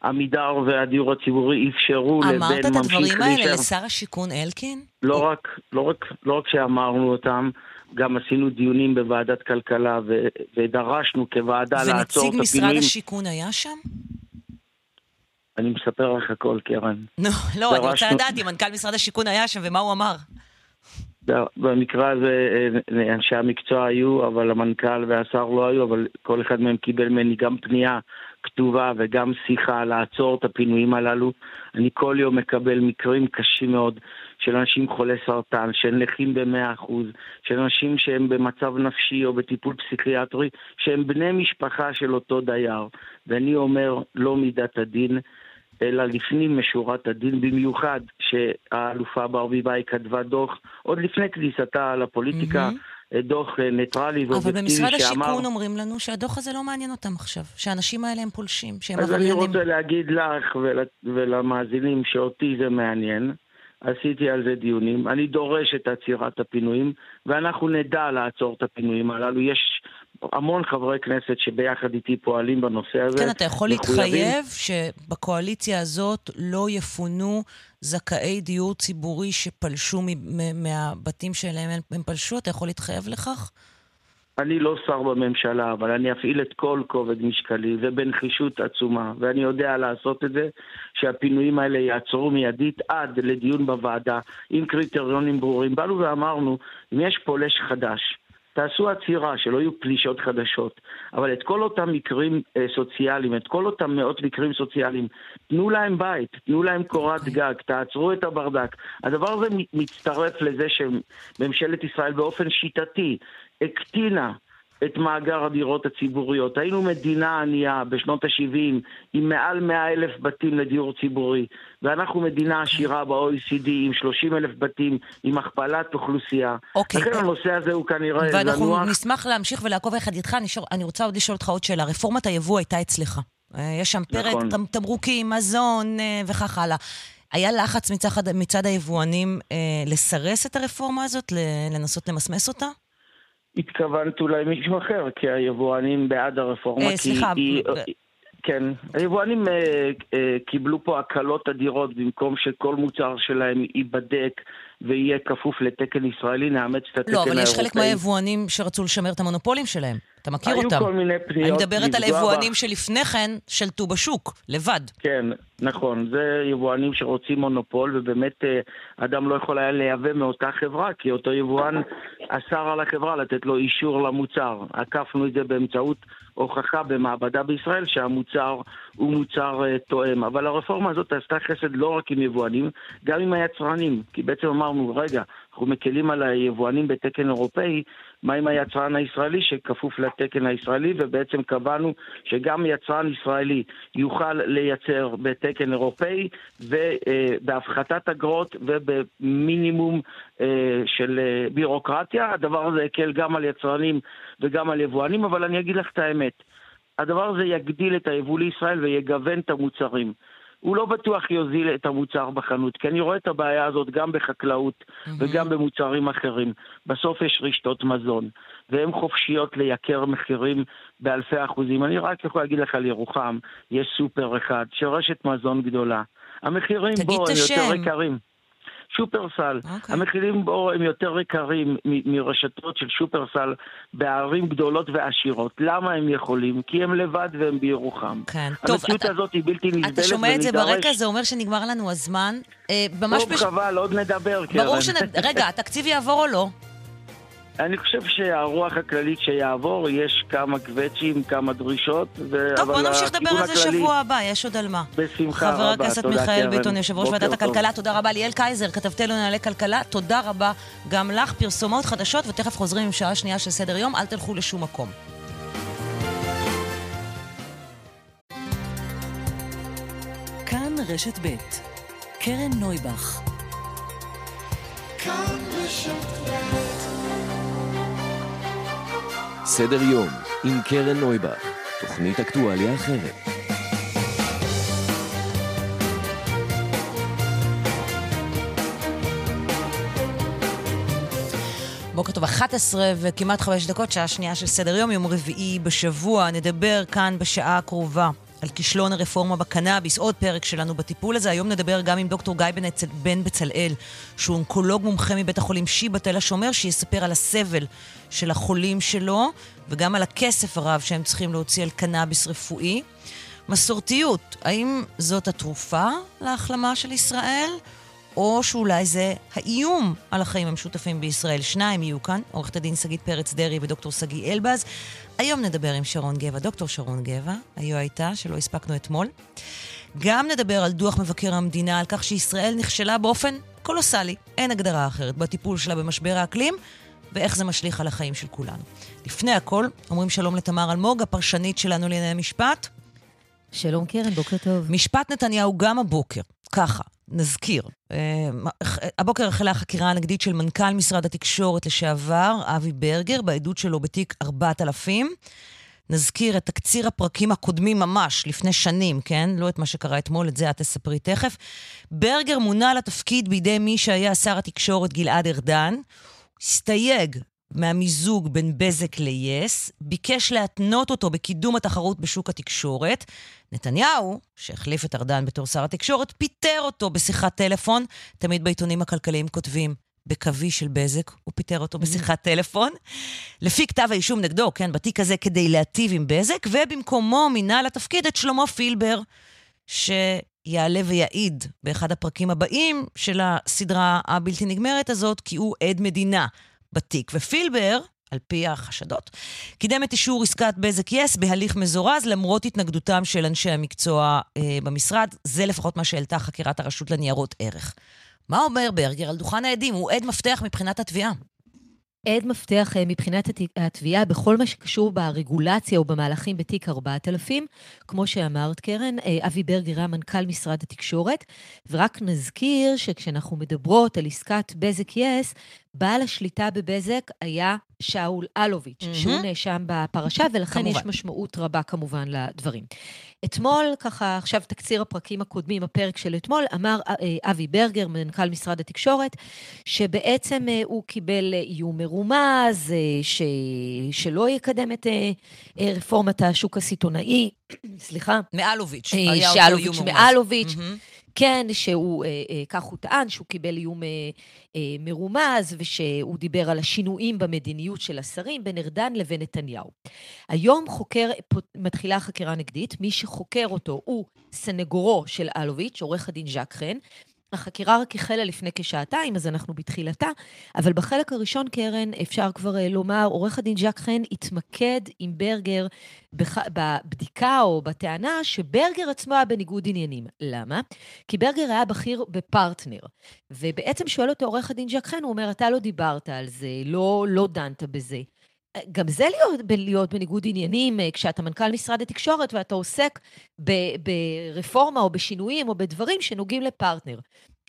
עמידר והדיור הציבורי אפשרו לבן ממשיך להישאר. אמרת את הדברים האלה לשר השיכון אלקין? לא רק, לא, רק, לא רק שאמרנו אותם, גם עשינו דיונים בוועדת כלכלה ו- ודרשנו כוועדה לעצור את הפינויים. ונציג משרד השיכון היה שם? אני מספר לך הכל, קרן. לא, לא, דרשנו... אני רוצה לדעת אם מנכ"ל משרד השיכון היה שם ומה הוא אמר. במקרה הזה אה, אנשי המקצוע היו, אבל המנכ"ל והשר לא היו, אבל כל אחד מהם קיבל ממני גם פנייה כתובה וגם שיחה לעצור את הפינויים הללו. אני כל יום מקבל מקרים קשים מאוד של אנשים חולי סרטן, של נכים ב-100%, של אנשים שהם במצב נפשי או בטיפול פסיכיאטרי, שהם בני משפחה של אותו דייר. ואני אומר, לא מידת הדין. אלא לפנים משורת הדין, במיוחד שהאלופה ברביבאי כתבה דוח עוד לפני כניסתה לפוליטיקה. Mm-hmm. דוח אה, ניטרלי ואובייקטיבי שאמר... אבל במשרד השיכון אומרים לנו שהדוח הזה לא מעניין אותם עכשיו, שהאנשים האלה הם פולשים, שהם עבריינים. אז אני רוצה להגיד לך ול, ולמאזינים שאותי זה מעניין. עשיתי על זה דיונים. אני דורש את עצירת הפינויים, ואנחנו נדע לעצור את הפינויים הללו. יש המון חברי כנסת שביחד איתי פועלים בנושא הזה. כן, אתה יכול מחויבים. להתחייב שבקואליציה הזאת לא יפונו זכאי דיור ציבורי שפלשו מהבתים שלהם הם פלשו? אתה יכול להתחייב לכך? אני לא שר בממשלה, אבל אני אפעיל את כל כובד משקלי ובנחישות עצומה, ואני יודע לעשות את זה, שהפינויים האלה יעצרו מיידית עד לדיון בוועדה עם קריטריונים ברורים. באנו ואמרנו, אם יש פולש חדש, תעשו עצירה, שלא יהיו פלישות חדשות. אבל את כל אותם מקרים אה, סוציאליים, את כל אותם מאות מקרים סוציאליים, תנו להם בית, תנו להם קורת אוקיי. גג, תעצרו את הברדק. הדבר הזה מצטרף לזה שממשלת ישראל באופן שיטתי הקטינה את מאגר הדירות הציבוריות. היינו מדינה ענייה בשנות ה-70 עם מעל 100 אלף בתים לדיור ציבורי, ואנחנו מדינה עשירה ב-OECD עם 30 אלף בתים, עם הכפלת אוכלוסייה. אוקיי. לכן הנושא הזה הוא כנראה לנוח. ואנחנו נשמח להמשיך ולעקוב יחד איתך. אני, שור, אני רוצה עוד לשאול אותך עוד שאלה. רפורמת היבוא הייתה אצלך. אה, יש שם פרק נכון. תמרוקים, מזון אה, וכך הלאה. היה לחץ מצד, מצד היבואנים אה, לסרס את הרפורמה הזאת, לנסות למסמס אותה? התכוונת אולי מישהו אחר, כי היבואנים בעד הרפורמה. אה, סליחה. היא, כן, היבואנים אה, אה, קיבלו פה הקלות אדירות במקום שכל מוצר שלהם ייבדק ויהיה כפוף לתקן ישראלי, נאמץ את התקן האירופאי. לא, אבל יש חלק מהיבואנים שרצו לשמר את המונופולים שלהם. אתה מכיר היו אותם. היו כל מיני פניות. אני מדברת על היבואנים שלפני כן שלטו בשוק, לבד. כן, נכון. זה יבואנים שרוצים מונופול, ובאמת אה, אדם לא יכול היה לייבא מאותה חברה, כי אותו יבואן אסר על החברה לתת לו אישור למוצר. עקפנו את זה באמצעות הוכחה במעבדה בישראל שהמוצר הוא מוצר uh, תואם. אבל הרפורמה הזאת עשתה חסד לא רק עם יבואנים, גם עם היצרנים. כי בעצם אמרנו, רגע, אנחנו מקלים על היבואנים בתקן אירופאי, מה עם היצרן הישראלי שכפוף לתקן הישראלי, ובעצם קבענו שגם יצרן ישראלי יוכל לייצר בתקן אירופאי ובהפחתת אגרות ובמינימום אה, של אה, בירוקרטיה. הדבר הזה הקל גם על יצרנים וגם על יבואנים, אבל אני אגיד לך את האמת. הדבר הזה יגדיל את היבוא לישראל ויגוון את המוצרים. הוא לא בטוח יוזיל את המוצר בחנות, כי אני רואה את הבעיה הזאת גם בחקלאות mm-hmm. וגם במוצרים אחרים. בסוף יש רשתות מזון, והן חופשיות לייקר מחירים באלפי אחוזים. אני רק יכול להגיד לך על ירוחם, יש סופר אחד, שרשת מזון גדולה. המחירים בו הם יותר יקרים. שופרסל. Okay. אוקיי. המחירים בו הם יותר יקרים מרשתות של שופרסל בערים גדולות ועשירות. למה הם יכולים? כי הם לבד והם בירוחם. כן, טוב. המציאות אתה, הזאת היא בלתי נסבלת אתה שומע את זה ברקע, זה אומר שנגמר לנו הזמן. אה, ממש טוב, בש... חבל, עוד נדבר, קרן. ברור שנ... רגע, התקציב יעבור או לא? אני חושב שהרוח הכללית שיעבור, יש כמה קווצ'ים, כמה דרישות, ו... טוב, בוא נמשיך לדבר על זה הכללי... שבוע הבא, יש עוד על מה. בשמחה חבר רבה, הכנסת תודה, מיכאל קרן. ביטון, יושב ראש ועדת טוב. הכלכלה, תודה רבה. ליאל קייזר, כתבתנו לענייני כלכלה, תודה רבה גם לך. פרסומות חדשות, ותכף חוזרים עם שעה שנייה של סדר יום, אל תלכו לשום מקום. כאן רשת ב' קרן נויבך סדר יום עם קרן נויבך, תוכנית אקטואליה אחרת. בוקר טוב, 11 וכמעט 5 דקות, שעה שנייה של סדר יום, יום רביעי בשבוע. נדבר כאן בשעה הקרובה על כישלון הרפורמה בקנאביס, עוד פרק שלנו בטיפול הזה. היום נדבר גם עם דוקטור גיא בן, בן בצלאל, שהוא אונקולוג מומחה מבית החולים שיבא תל השומר, שיספר על הסבל של החולים שלו, וגם על הכסף הרב שהם צריכים להוציא על קנאביס רפואי. מסורתיות, האם זאת התרופה להחלמה של ישראל? או שאולי זה האיום על החיים המשותפים בישראל. שניים יהיו כאן, עורכת הדין שגית פרץ דרעי ודוקטור שגיא אלבז. היום נדבר עם שרון גבע, דוקטור שרון גבע, היו הייתה, שלא הספקנו אתמול. גם נדבר על דוח מבקר המדינה, על כך שישראל נכשלה באופן קולוסלי, אין הגדרה אחרת, בטיפול שלה במשבר האקלים, ואיך זה משליך על החיים של כולנו. לפני הכל, אומרים שלום לתמר אלמוג, הפרשנית שלנו לענייני משפט. שלום קרן, בוקר טוב. משפט נתניהו גם הבוקר, ככה, נזכיר. אה, הבוקר החלה החקירה הנגדית של מנכ"ל משרד התקשורת לשעבר, אבי ברגר, בעדות שלו בתיק 4000. נזכיר את תקציר הפרקים הקודמים ממש, לפני שנים, כן? לא את מה שקרה אתמול, את זה את תספרי תכף. ברגר מונה לתפקיד בידי מי שהיה שר התקשורת גלעד ארדן. הסתייג מהמיזוג בין בזק ל-yes, ביקש להתנות אותו בקידום התחרות בשוק התקשורת. נתניהו, שהחליף את ארדן בתור שר התקשורת, פיטר אותו בשיחת טלפון. תמיד בעיתונים הכלכליים כותבים, בקווי של בזק, הוא פיטר אותו בשיחת טלפון. לפי כתב האישום נגדו, כן, בתיק הזה כדי להטיב עם בזק, ובמקומו מינה לתפקיד את שלמה פילבר, שיעלה ויעיד באחד הפרקים הבאים של הסדרה הבלתי נגמרת הזאת, כי הוא עד מדינה בתיק. ופילבר, על פי החשדות, קידם את אישור עסקת בזק יס בהליך מזורז, למרות התנגדותם של אנשי המקצוע אה, במשרד. זה לפחות מה שהעלתה חקירת הרשות לניירות ערך. מה אומר ברגר על דוכן העדים? הוא עד מפתח מבחינת התביעה. עד מפתח אה, מבחינת הת- התביעה בכל מה שקשור ברגולציה או במהלכים בתיק 4000. כמו שאמרת, קרן, אה, אבי ברגר היה מנכ"ל משרד התקשורת, ורק נזכיר שכשאנחנו מדברות על עסקת בזק יס, בעל השליטה בבזק היה שאול אלוביץ', מהמם. שהוא נאשם בפרשה, ולכן כמובן. יש משמעות רבה כמובן לדברים. אתמול, ככה, עכשיו תקציר הפרקים הקודמים, הפרק של אתמול, אמר אה, אבי ברגר, מנכ"ל משרד התקשורת, שבעצם אה, הוא קיבל אה, איום מרומז, אה, ש... שלא יקדם את אה, אה, רפורמת השוק הסיטונאי, סליחה, מאלוביץ'. אה, היה אותו איום מרומז. מאלוביץ', מהמם. כן, שהוא, אה, אה, כך הוא טען, שהוא קיבל איום אה, אה, מרומז, ושהוא דיבר על השינויים במדיניות של השרים בין ארדן לבין נתניהו. היום חוקר, מתחילה חקירה נגדית, מי שחוקר אותו הוא סנגורו של אלוביץ', עורך הדין ז'ק חן. החקירה רק החלה לפני כשעתיים, אז אנחנו בתחילתה, אבל בחלק הראשון, קרן, אפשר כבר אה, לומר, עורך הדין ז'ק חן התמקד עם ברגר בח... בבדיקה או בטענה שברגר עצמו היה בניגוד עניינים. למה? כי ברגר היה בכיר בפרטנר, ובעצם שואל אותו עורך הדין ז'ק חן, הוא אומר, אתה לא דיברת על זה, לא, לא דנת בזה. גם זה להיות, להיות בניגוד עניינים, אה, כשאתה מנכ"ל משרד התקשורת ואתה עוסק ב- ברפורמה או בשינויים או בדברים שנוגעים לפרטנר.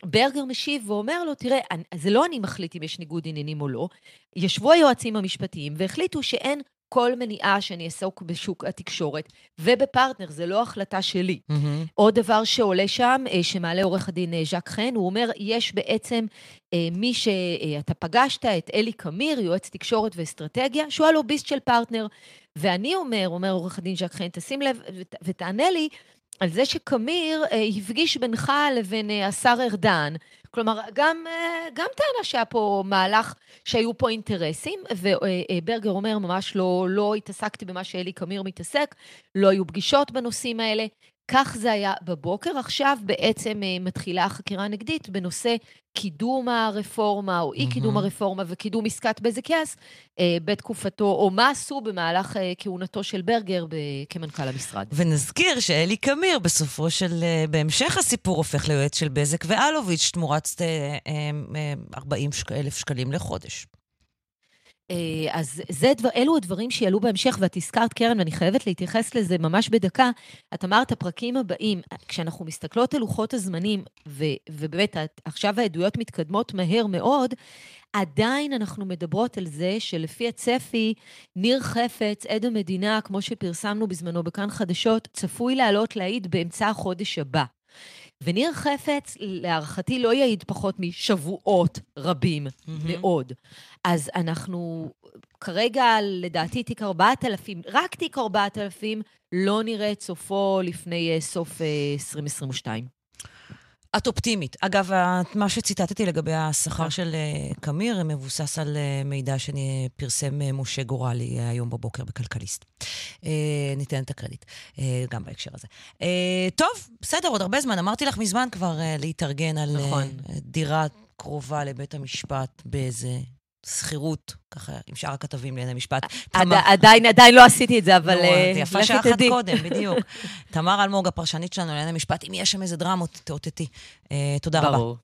ברגר משיב ואומר לו, תראה, זה לא אני מחליט אם יש ניגוד עניינים או לא, ישבו היועצים המשפטיים והחליטו שאין כל מניעה שאני אעסוק בשוק התקשורת, ובפרטנר, זה לא החלטה שלי. מהמם. עוד דבר שעולה שם, אה, שמעלה עורך הדין אה, ז'ק חן, הוא אומר, יש בעצם אה, מי שאתה פגשת, את אלי קמיר, יועץ תקשורת ואסטרטגיה, שהוא הלוביסט של פרטנר. ואני אומר, אומר עורך הדין ז'ק חן, תשים לב ות- ותענה לי על זה שקמיר הפגיש בינך לבין השר ארדן. כלומר, גם, אה, גם טענה שהיה פה מהלך, שהיו פה אינטרסים, וברגר אומר, ממש לא, לא התעסקתי במה שאלי קמיר מתעסק, לא היו פגישות בנושאים האלה. כך זה היה בבוקר. עכשיו בעצם אה, מתחילה החקירה הנגדית בנושא קידום הרפורמה, או אי-קידום מהמם. הרפורמה וקידום עסקת בזק יס אה, בתקופתו, או מה עשו במהלך אה, כהונתו של ברגר ב- כמנכ"ל המשרד. ונזכיר שאלי קמיר, בסופו של... בהמשך הסיפור, הופך ליועץ של בזק ואלוביץ' תמורת אה, אה, אה, 40 אלף שקלים לחודש. אה, אז זה, דבר, אלו הדברים שיעלו בהמשך, ואת הזכרת, קרן, ואני חייבת להתייחס לזה ממש בדקה. את אמרת, הפרקים הבאים, כשאנחנו מסתכלות על לוחות הזמנים, ו, ובאמת, עכשיו העדויות מתקדמות מהר מאוד, עדיין אנחנו מדברות על זה שלפי הצפי, ניר חפץ, עד המדינה, כמו שפרסמנו בזמנו בכאן חדשות, צפוי לעלות להעיד באמצע החודש הבא. וניר חפץ, להערכתי, לא יעיד פחות משבועות רבים מאוד. אז אנחנו כרגע, לדעתי, תיק 4,000, רק תיק 4,000, לא נראה את סופו לפני אה, סוף אה, 2022. את אופטימית. אגב, מה שציטטתי לגבי השכר של אה, קמיר מבוסס על אה, מידע שפרסם אה, משה גורלי אה, היום בבוקר בכלכליסט. אה, ניתן את הקרדיט, אה, גם בהקשר הזה. אה, טוב, בסדר, עוד הרבה זמן. אמרתי לך מזמן כבר אה, להתארגן על אה, נכון. דירה קרובה לבית המשפט באיזה שכירות, ככה, עם שאר הכתבים לענייני משפט. עדיין, עדיין לא עשיתי את זה, אבל נו, אה, זה יפה לכי שעה אחת. קודם, בדיוק. תמר אלמוג, הפרשנית שלנו לענייני משפט, אם יש שם איזה דרמות, תאותתי. אה, תודה רבה. ברור.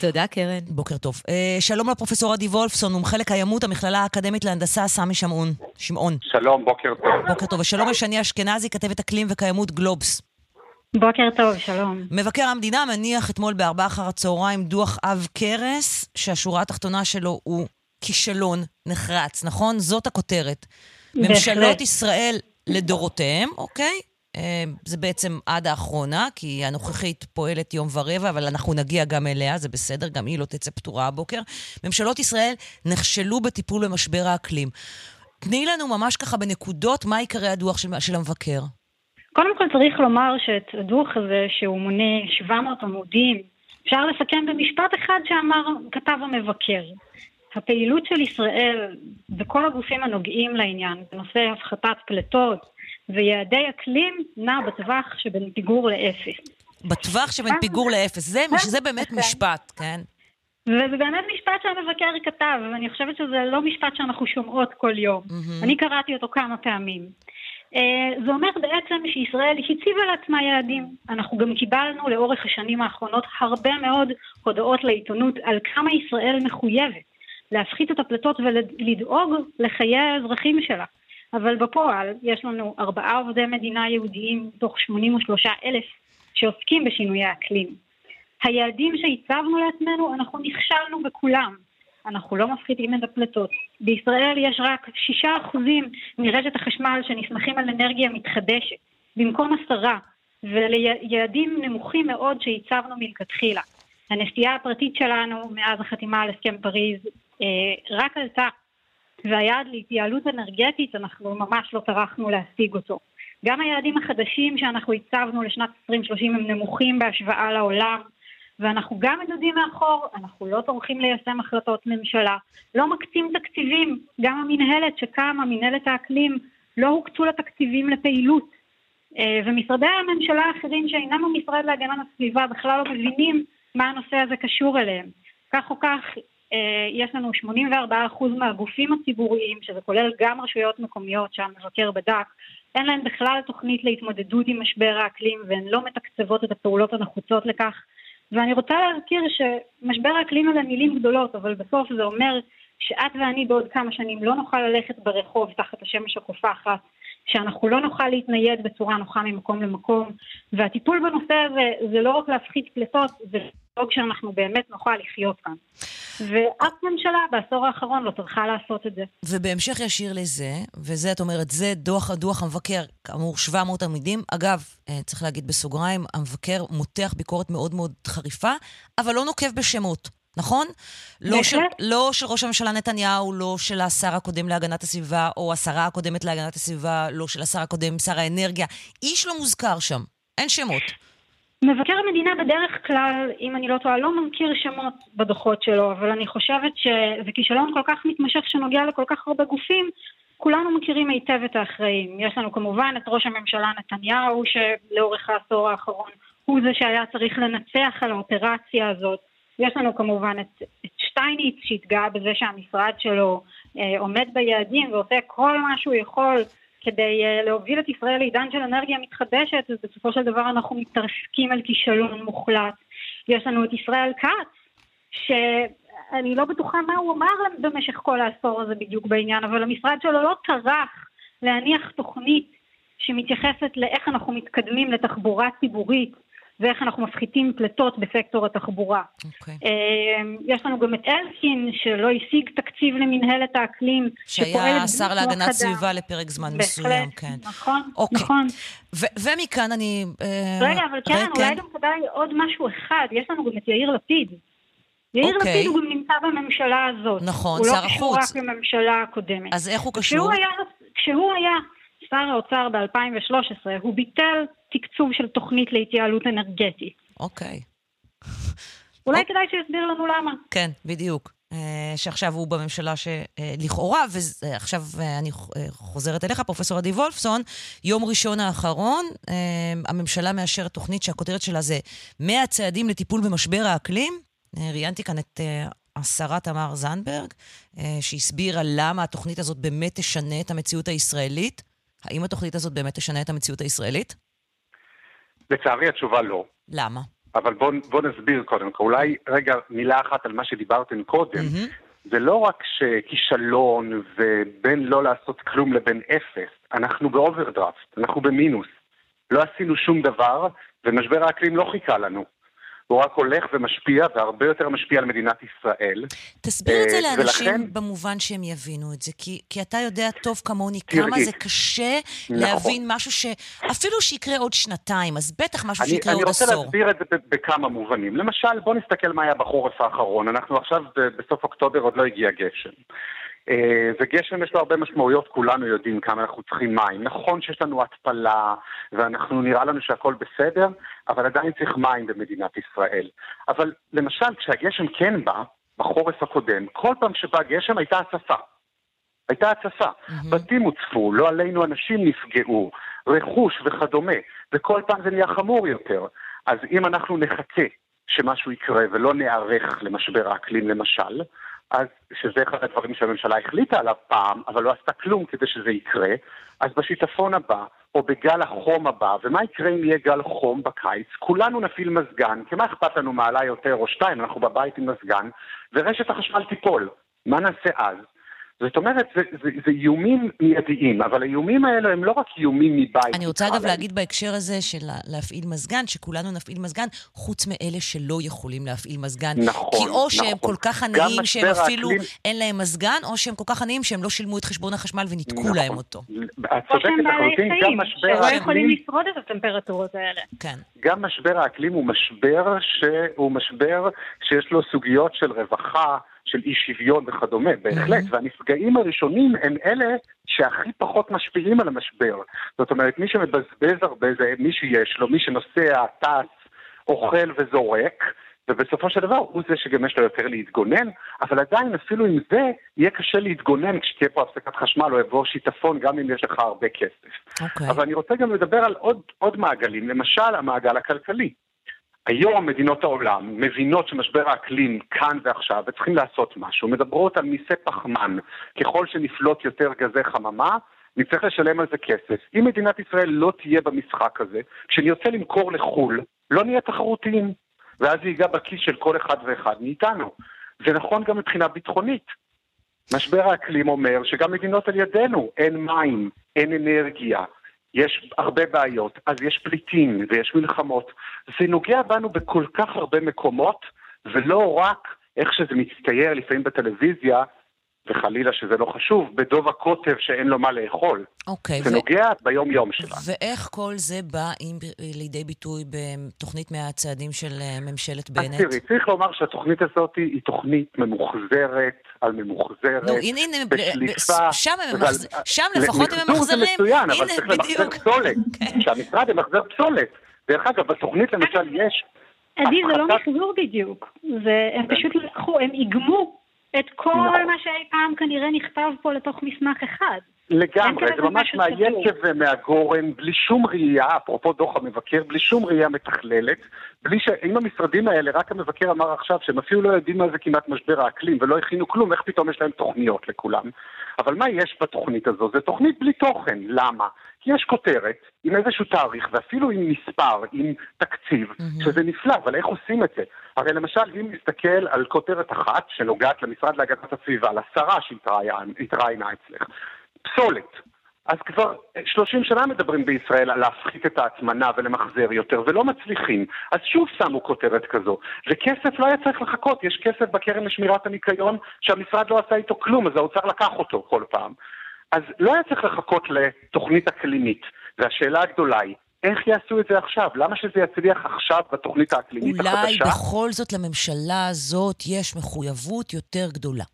תודה, קרן. בוקר טוב. אה, שלום לפרופסור עדי וולפסון, מומחה לקיימות, המכללה האקדמית להנדסה, סמי שמעון. שמעון. שלום, בוקר טוב. בוקר טוב. ושלום לשני אשכנזי, כתבת אקלים וקיימות גלובס. בוקר טוב, שלום. מבקר המדינה מניח אתמול בארבעה אחר הצהריים דוח עב כרס, שהשורה התחתונה שלו הוא כישלון נחרץ, נכון? זאת הכותרת. בהחלט. ממשלות ישראל לדורותיהם, אוקיי? אה, זה בעצם עד האחרונה, כי הנוכחית פועלת יום ורבע, אבל אנחנו נגיע גם אליה, זה בסדר, גם היא לא תצא פתורה הבוקר. ממשלות ישראל נכשלו בטיפול במשבר האקלים. תני לנו ממש ככה בנקודות מה עיקרי הדוח של, של המבקר. קודם כל צריך לומר שאת הדוח הזה, שהוא מונה 700 עמודים, אפשר לסכם במשפט אחד שאמר, כתב המבקר. הפעילות של ישראל וכל הגופים הנוגעים לעניין בנושא הפחתת פליטות ויעדי אקלים נע בטווח שבין פיגור לאפס. בטווח שבין פיגור לאפס. זה, שזה באמת משפט, כן? וזה באמת משפט שהמבקר כתב, ואני חושבת שזה לא משפט שאנחנו שומעות כל יום. אני קראתי אותו כמה פעמים. אה, זה אומר בעצם שישראל הציבה לעצמה יעדים. אנחנו גם קיבלנו לאורך השנים האחרונות הרבה מאוד הודעות לעיתונות על כמה ישראל מחויבת להפחית את הפליטות ולדאוג לחיי האזרחים שלה. אבל בפועל יש לנו ארבעה עובדי מדינה יהודיים מתוך 83 אלף שעוסקים בשינויי האקלים. היעדים שהצבנו לעצמנו, אנחנו נכשלנו בכולם. אנחנו לא מפחיתים את הפליטות. בישראל יש רק 6% מרשת החשמל שנסמכים על אנרגיה מתחדשת, במקום עשרה, וליעדים נמוכים מאוד שהצבנו מלכתחילה. הנסיעה הפרטית שלנו מאז החתימה על הסכם פריז רק עלתה, והיעד להתייעלות אנרגטית, אנחנו ממש לא טרחנו להשיג אותו. גם היעדים החדשים שאנחנו הצבנו לשנת 2030 הם נמוכים בהשוואה לעולם, ואנחנו גם מדודים מאחור, אנחנו לא טורחים ליישם החלטות ממשלה, לא מקצים תקציבים, גם המינהלת שקמה, מינהלת האקלים, לא הוקצו לה תקציבים לפעילות. אה, ומשרדי הממשלה האחרים שאינם המשרד להגנת הסביבה בכלל לא מבינים מה הנושא הזה קשור אליהם. כך או כך, אה, יש לנו 84% מהגופים הציבוריים, שזה כולל גם רשויות מקומיות שהמבקר בדק, אין להן בכלל תוכנית להתמודדות עם משבר האקלים והן לא מתקצבות את הפעולות הנחוצות לכך. ואני רוצה להזכיר שמשבר האקלים אלה מילים גדולות, אבל בסוף זה אומר שאת ואני בעוד כמה שנים לא נוכל ללכת ברחוב תחת השמש הקופחת, שאנחנו לא נוכל להתנייד בצורה נוחה ממקום למקום, והטיפול בנושא הזה זה לא רק להפחית פליטות, זה לדאוג שאנחנו באמת נוכל לחיות כאן. ואף ממשלה בעשור האחרון לא טרחה לעשות את זה. ובהמשך ישיר לזה, וזה את אומרת, זה דוח, דוח המבקר, כאמור 700 עמידים. אגב, אה, צריך להגיד בסוגריים, המבקר מותח ביקורת מאוד מאוד חריפה, אבל לא נוקב בשמות. נכון? לא של, לא של ראש הממשלה נתניהו, לא של השר הקודם להגנת הסביבה, או השרה הקודמת להגנת הסביבה, לא של השר הקודם, שר האנרגיה. איש לא מוזכר שם, אין שמות. מבקר המדינה בדרך כלל, אם אני לא טועה, לא מזכיר שמות בדוחות שלו, אבל אני חושבת שזה כישלון כל כך מתמשך שנוגע לכל כך הרבה גופים, כולנו מכירים היטב את האחראים. יש לנו כמובן את ראש הממשלה נתניהו, שלאורך העשור האחרון הוא זה שהיה צריך לנצח על האופרציה הזאת. יש לנו כמובן את, את שטייניץ שהתגאה בזה שהמשרד שלו אה, עומד ביעדים ועושה כל מה שהוא יכול כדי uh, להוביל את ישראל לעידן של אנרגיה מתחדשת, ובסופו של דבר אנחנו מתרסקים על כישלון מוחלט. יש לנו את ישראל כץ, שאני לא בטוחה מה הוא אמר במשך כל העשור הזה בדיוק בעניין, אבל המשרד שלו לא טרח להניח תוכנית שמתייחסת לאיך אנחנו מתקדמים לתחבורה ציבורית ואיך אנחנו מפחיתים פליטות בסקטור התחבורה. Okay. אוקיי. אמ, יש לנו גם את אלקין, שלא השיג תקציב למנהלת האקלים, שהיה השר להגנת סביבה לפרק זמן בהחלט, מסוים, כן. נכון, okay. אוקיי. נכון. ומכאן אני... אה, רגע, אבל כן, אולי גם כדאי עוד משהו אחד, יש לנו גם את יאיר לפיד. יאיר okay. אוקיי. לפיד הוא גם נמצא בממשלה הזאת. נכון, שר החוץ. הוא לא קשור רק לממשלה הקודמת. אז איך הוא קשור? היה, כשהוא היה שר האוצר ב-2013, הוא ביטל תקצוב של תוכנית להתייעלות אנרגטית. אוקיי. אולי אוקיי. כדאי שיסביר לנו למה. כן, בדיוק. Uh, שעכשיו הוא בממשלה שלכאורה, uh, ועכשיו uh, אני חוזרת אליך, פרופ' עדי וולפסון, יום ראשון האחרון, הממשלה מאשרת תוכנית שהכותרת שלה זה 100 צעדים לטיפול במשבר האקלים. ראיינתי כאן את השרה תמר זנדברג, שהסבירה למה התוכנית הזאת באמת תשנה את המציאות הישראלית. האם התוכנית הזאת באמת תשנה את המציאות הישראלית? לצערי התשובה לא. למה? אבל בואו בוא נסביר קודם כל. אולי רגע מילה אחת על מה שדיברתם קודם. Mm-hmm. זה לא רק שכישלון ובין לא לעשות כלום לבין אפס, אנחנו באוברדרפט, אנחנו במינוס. לא עשינו שום דבר, ומשבר האקלים לא חיכה לנו. הוא רק הולך ומשפיע, והרבה יותר משפיע על מדינת ישראל. תסביר את זה אה, לאנשים ולכן... במובן שהם יבינו את זה, כי, כי אתה יודע טוב כמוני תראי, כמה זה קשה נכון. להבין משהו שאפילו שיקרה עוד שנתיים, אז בטח משהו אני, שיקרה אני עוד עשור. אני רוצה להסביר את זה בכמה מובנים. למשל, בוא נסתכל מה היה בחורף האחרון. אנחנו עכשיו בסוף אוקטובר עוד לא הגיע גשם. אה, וגשם יש לו הרבה משמעויות, כולנו יודעים כמה אנחנו צריכים מים. נכון שיש לנו התפלה, ואנחנו נראה לנו שהכל בסדר, אבל עדיין צריך מים במדינת ישראל. אבל למשל, כשהגשם כן בא, בחורף הקודם, כל פעם שבא גשם הייתה הצפה. הייתה הצפה. Mm-hmm. בתים הוצפו, לא עלינו אנשים נפגעו, רכוש וכדומה, וכל פעם זה נהיה חמור יותר. אז אם אנחנו נחכה שמשהו יקרה ולא ניערך למשבר האקלים למשל, אז שזה אחד הדברים שהממשלה החליטה עליו פעם, אבל לא עשתה כלום כדי שזה יקרה, אז בשיטפון הבא, או בגל החום הבא, ומה יקרה אם יהיה גל חום בקיץ? כולנו נפעיל מזגן, כי מה אכפת לנו מעלה יותר או שתיים, אנחנו בבית עם מזגן, ורשת החשמל תיפול. מה נעשה אז? זאת אומרת, זה, זה, זה איומים מיידיים, אבל האיומים האלה הם לא רק איומים מבית. אני רוצה אגב להגיד בהקשר הזה של להפעיל מזגן, שכולנו נפעיל מזגן, חוץ מאלה שלא יכולים להפעיל מזגן. נכון, כי או שהם נכון. כל כך עניים שהם אפילו האקלים... אין להם מזגן, או שהם כל כך עניים שהם לא שילמו את חשבון החשמל וניתקו נכון. להם אותו. את צודקת לחלוטין, גם משבר האקלים... שלא יכולים לשרוד את הטמפרטורות האלה. כן. גם משבר האקלים הוא משבר, שהוא משבר שיש לו סוגיות של רווחה, של אי שוויון וכדומה, בהחלט, mm-hmm. והנפגעים הראשונים הם אלה שהכי פחות משפיעים על המשבר. זאת אומרת, מי שמבזבז הרבה זה מי שיש לו, מי שנוסע, טס, אוכל וזורק, ובסופו של דבר הוא זה שגם יש לו יותר להתגונן, אבל עדיין אפילו עם זה יהיה קשה להתגונן כשתהיה פה הפסקת חשמל או יבוא שיטפון גם אם יש לך הרבה כסף. Okay. אוקיי. אבל אני רוצה גם לדבר על עוד, עוד מעגלים, למשל המעגל הכלכלי. היום מדינות העולם מבינות שמשבר האקלים כאן ועכשיו וצריכים לעשות משהו, מדברות על מיסי פחמן, ככל שנפלוט יותר גזי חממה, נצטרך לשלם על זה כסף. אם מדינת ישראל לא תהיה במשחק הזה, כשנרצה למכור לחו"ל, לא נהיה תחרותיים, ואז זה ייגע בכיס של כל אחד ואחד מאיתנו. זה נכון גם מבחינה ביטחונית. משבר האקלים אומר שגם מדינות על ידינו, אין מים, אין אנרגיה, יש הרבה בעיות, אז יש פליטים ויש מלחמות. זה נוגע בנו בכל כך הרבה מקומות, ולא רק איך שזה מצטייר לפעמים בטלוויזיה, וחלילה שזה לא חשוב, בדוב הקוטב שאין לו מה לאכול. אוקיי. זה ו... נוגע ביום-יום שלנו. ואיך כל זה בא עם, לידי ביטוי בתוכנית מהצעדים של אה, ממשלת בנט? אז תראי, צריך לומר שהתוכנית הזאת היא תוכנית ממוחזרת על ממוחזרת, נו, הנה, הנה, בשליפה. שם, הם ועל... שם לפחות הם ממחזרים. זה מצוין, אבל צריך למחזר פסולת. כן. שהמשרד ימחזר פסולת. דרך אגב, בתוכנית למשל יש... עדי, זה לא מחזור בדיוק. זה, הם פשוט לקחו, הם איגמו את כל נכון. מה שאי פעם כנראה נכתב פה לתוך מסמך אחד. לגמרי, זה ממש מהיקב. ומהגורן, בלי שום ראייה, אפרופו דוח המבקר, בלי שום ראייה מתכללת, בלי ש... אם המשרדים האלה, רק המבקר אמר עכשיו שהם אפילו לא יודעים מה זה כמעט משבר האקלים ולא הכינו כלום, איך פתאום יש להם תוכניות לכולם. אבל מה יש בתוכנית הזו? זו תוכנית בלי תוכן, למה? כי יש כותרת עם איזשהו תאריך ואפילו עם מספר, עם תקציב, שזה נפלא, אבל איך עושים את זה? הרי למשל, אם נסתכל על כותרת אחת שנוגעת למשרד להגנת הסביבה, לשרה שהתראיינה אצלך, פסולת. אז כבר 30 שנה מדברים בישראל על להפחית את ההטמנה ולמחזר יותר, ולא מצליחים. אז שוב שמו כותרת כזו. וכסף לא היה צריך לחכות, יש כסף בקרן לשמירת הניקיון שהמשרד לא עשה איתו כלום, אז האוצר לקח אותו כל פעם. אז לא היה צריך לחכות לתוכנית אקלימית. והשאלה הגדולה היא, איך יעשו את זה עכשיו? למה שזה יצליח עכשיו בתוכנית האקלימית אולי החדשה? בכל זאת לממשלה הזאת יש מחויבות יותר גדולה.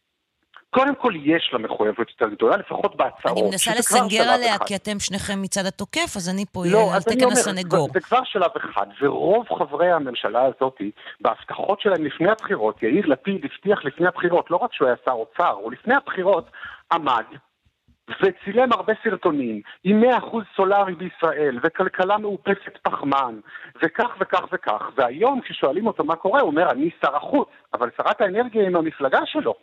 קודם כל יש לה מחויבות יותר גדולה, לפחות בהצהרות. אני מנסה לסנגר עליה, אחד. כי אתם שניכם מצד התוקף, אז אני פה לא, אהיה על תקן הסנגור. זה כבר שלב אחד, ורוב חברי הממשלה הזאת, בהבטחות שלהם לפני הבחירות, יאיר לפיד הבטיח לפני הבחירות, לא רק שהוא היה שר אוצר, הוא לפני הבחירות עמד וצילם הרבה סרטונים עם 100% סולארי בישראל, וכלכלה מאופסת פחמן, וכך וכך וכך, והיום כששואלים אותו מה קורה, הוא אומר, אני שר החוץ, אבל שרת האנרגיה היא מהמפלגה שלו.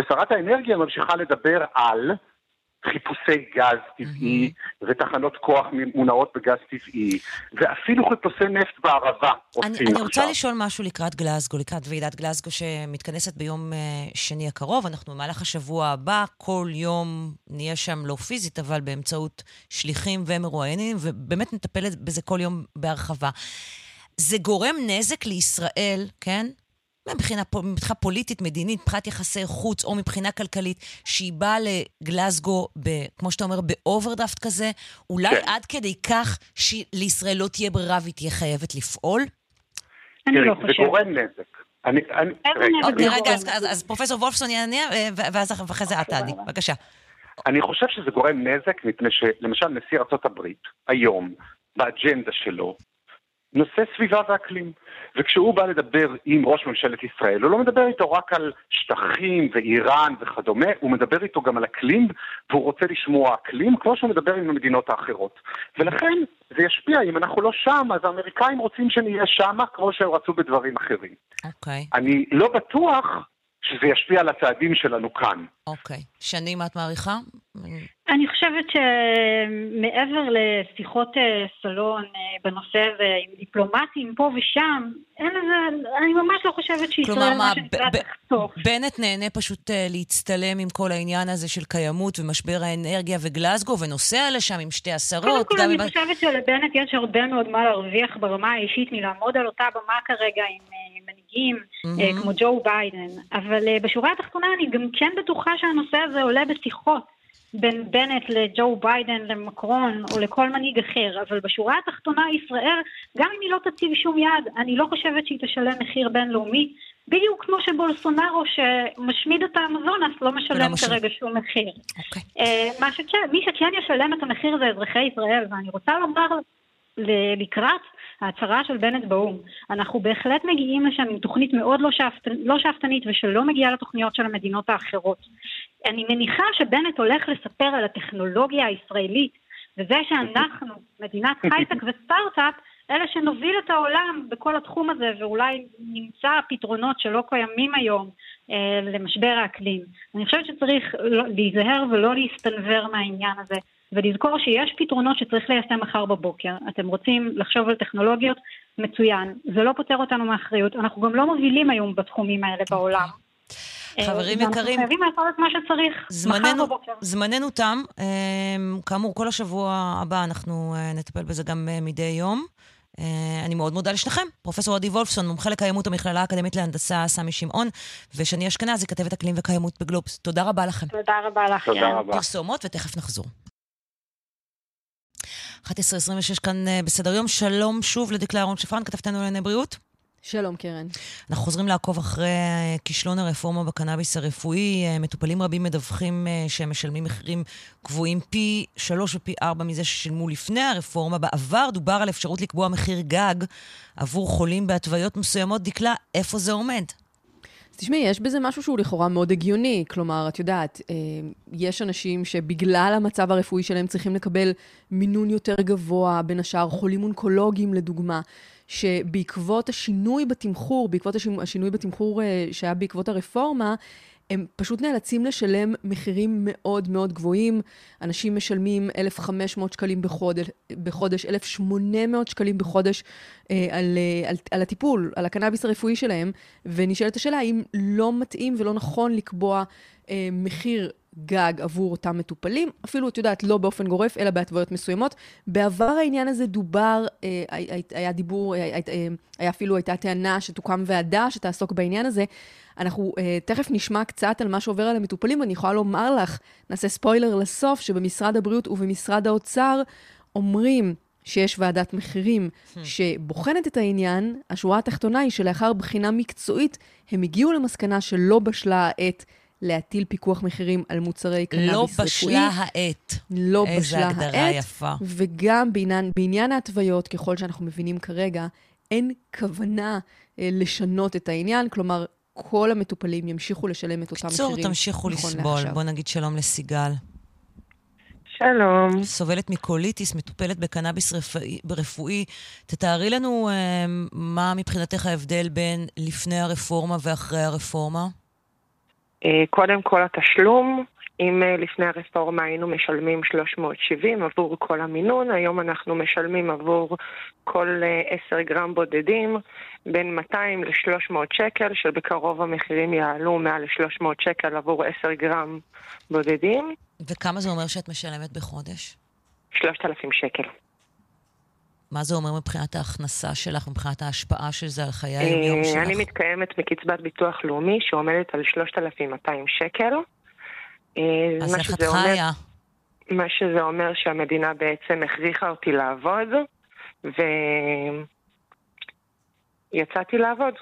ושרת האנרגיה ממשיכה לדבר על חיפושי גז טבעי ותחנות כוח מונעות בגז טבעי, ואפילו חיפושי נפט בערבה אני, אני עכשיו. רוצה לשאול משהו לקראת גלזגו, לקראת ועידת גלזגו שמתכנסת ביום uh, שני הקרוב. אנחנו במהלך השבוע הבא, כל יום נהיה שם לא פיזית, אבל באמצעות שליחים ומרואיינים, ובאמת נטפל בזה כל יום בהרחבה. זה גורם נזק לישראל, כן? מבחינה, מבחינה פוליטית, מדינית, מבחינת יחסי חוץ או מבחינה כלכלית, שהיא באה לגלזגו, ב, כמו שאתה אומר, באוברדרפט כזה, אולי כן. עד כדי כך שלישראל לא תהיה ברירה והיא תהיה חייבת לפעול? אני לא זה חושבת. גורם נזק. אני, אני, רגע, אוקיי, זה רגע? אז, אז, אז פרופסור וולפסון יענה, אה, ואז אחרי זה את תעני. בבקשה. אני חושב שזה גורם נזק מפני שלמשל נשיא ארצות הברית, היום, באג'נדה שלו, נושא סביבה ואקלים. וכשהוא בא לדבר עם ראש ממשלת ישראל, הוא לא מדבר איתו רק על שטחים ואיראן וכדומה, הוא מדבר איתו גם על אקלים, והוא רוצה לשמוע אקלים, כמו שהוא מדבר עם המדינות האחרות. ולכן זה ישפיע, אם אנחנו לא שם, אז האמריקאים רוצים שנהיה שם, כמו שהם רצו בדברים אחרים. אוקיי, אני לא בטוח שזה ישפיע על הצעדים שלנו כאן. אוקיי. שני, מה את מעריכה? אני חושבת שמעבר לשיחות אה, סלון אה, בנושא הזה עם דיפלומטים פה ושם, אין לזה, אני ממש לא חושבת שישראל כלומר, מה, מה שנקרא תחטוף. בנט נהנה פשוט אה, להצטלם עם כל העניין הזה של קיימות ומשבר האנרגיה וגלזגו, ונוסע לשם עם שתי קודם עשרות. כל, גם אני ה- חושבת שלבנט יש הרבה מאוד מה להרוויח ברמה האישית מלעמוד על אותה במה כרגע עם מנהיגים מהמם. כמו ג'ו ביידן. אבל אה, בשורה התחתונה אני גם כן בטוחה שהנושא הזה עולה בשיחות בין בנט לג'ו ביידן, למקרון או לכל מנהיג אחר. אבל בשורה התחתונה ישראל, גם אם היא לא תציב שום יד, אני לא חושבת שהיא תשלם מחיר בינלאומי. בדיוק כמו שבולסונארו שמשמיד את האמזונס לא משלם משלם. כרגע שום מחיר. אוקיי. אה, מה שכן, מי שכן ישלם את המחיר זה אזרחי ישראל, ואני רוצה לומר לקראת ההצהרה של בנט באו"ם, אנחנו בהחלט מגיעים לשם עם תוכנית מאוד לא, שאפת, לא שאפתנית ושלא מגיעה לתוכניות של המדינות האחרות. אני מניחה שבנט הולך לספר על הטכנולוגיה הישראלית, וזה שאנחנו, מדינת הייטק וסטארט-אפ, אלה שנוביל את העולם בכל התחום הזה, ואולי נמצא פתרונות שלא קיימים היום אה, למשבר האקלים. אני חושבת שצריך לא- להיזהר ולא להסתנוור מהעניין הזה, ולזכור שיש פתרונות שצריך ליישם מחר בבוקר. אתם רוצים לחשוב על טכנולוגיות? מצוין. זה לא פוטר אותנו מאחריות. אנחנו גם לא מובילים היום בתחומים האלה בעולם. חברים אה, ואנחנו יקרים, חייבים לעשות את מה שצריך מחר זמננו, בבוקר. זמננו תם. אמ, כאמור, כל השבוע הבא אנחנו אה, נטפל בזה גם אה, מדי יום. אני מאוד מודה לשניכם. פרופסור עדי וולפסון, מומחה לקיימות המכללה האקדמית להנדסה סמי שמעון, ושני אשכנזי, כתבת אקלים וקיימות בגלובס. תודה רבה לכם. תודה רבה לך. תודה. רבה. פרסומות ותכף נחזור. 11.26 כאן אה, בסדר יום. שלום שוב לדקלה אהרון שפרן, כתבתנו לענייני בריאות. שלום, קרן. אנחנו חוזרים לעקוב אחרי אה, כישלון הרפורמה בקנאביס הרפואי. אה, מטופלים רבים מדווחים שהם משלמים מחירים גבוהים פי שלוש ופי ארבע מזה ששילמו לפני הרפורמה. בעבר דובר על אפשרות לקבוע מחיר גג עבור חולים בהתוויות מסוימות. דקלה, איפה זה עומד? תשמעי, יש בזה משהו שהוא לכאורה מאוד הגיוני. כלומר, את יודעת, יש אנשים שבגלל המצב הרפואי שלהם צריכים לקבל מינון יותר גבוה, בין השאר חולים אונקולוגיים לדוגמה. שבעקבות השינוי בתמחור, בעקבות השינוי בתמחור אה, שהיה בעקבות הרפורמה, הם פשוט נאלצים לשלם מחירים מאוד מאוד גבוהים. אנשים משלמים 1,500 שקלים בחודש, בחודש 1,800 שקלים בחודש אה, על, אה, על, על הטיפול, על הקנאביס הרפואי שלהם, ונשאלת השאלה האם לא מתאים ולא נכון לקבוע אה, מחיר גג עבור אותם מטופלים, אפילו, את יודעת, לא באופן גורף, אלא בהתוויות מסוימות. בעבר העניין הזה דובר, אה, היה דיבור, היה, היה אפילו, הייתה טענה שתוקם ועדה שתעסוק בעניין הזה. אנחנו אה, תכף נשמע קצת על מה שעובר על המטופלים, ואני יכולה לומר לך, נעשה ספוילר לסוף, שבמשרד הבריאות ובמשרד האוצר אומרים שיש ועדת מחירים hmm. שבוחנת את העניין, השורה התחתונה היא שלאחר בחינה מקצועית, הם הגיעו למסקנה שלא בשלה העת להטיל פיקוח מחירים על מוצרי קנאביס לא רפואי. לא בשלה העת. לא בשלה העת. איזה הגדרה יפה. וגם בעניין, בעניין ההתוויות, ככל שאנחנו מבינים כרגע, אין כוונה אה, לשנות את העניין, כלומר, כל המטופלים ימשיכו לשלם את אותם מחירים. קצור, תמשיכו נכון לסבול. לעכשיו. בוא נגיד שלום לסיגל. שלום. סובלת מקוליטיס, מטופלת בקנאביס רפואי. רפואי. תתארי לנו אה, מה מבחינתך ההבדל בין לפני הרפורמה ואחרי הרפורמה. אה, קודם כל התשלום, אם אה, לפני הרפורמה היינו משלמים 370 עבור כל המינון, היום אנחנו משלמים עבור כל 10 אה, גרם בודדים בין 200 ל-300 שקל, שבקרוב המחירים יעלו מעל ל-300 שקל עבור 10 גרם בודדים. וכמה זה אומר שאת משלמת בחודש? 3,000 שקל. מה זה אומר מבחינת ההכנסה שלך, מבחינת ההשפעה של זה על חיי היום-יום שלך? אני מתקיימת מקצבת ביטוח לאומי שעומדת על 3,200 שקל. אז איך את חיה? מה שזה אומר שהמדינה בעצם הכריחה אותי לעבוד, ויצאתי לעבוד.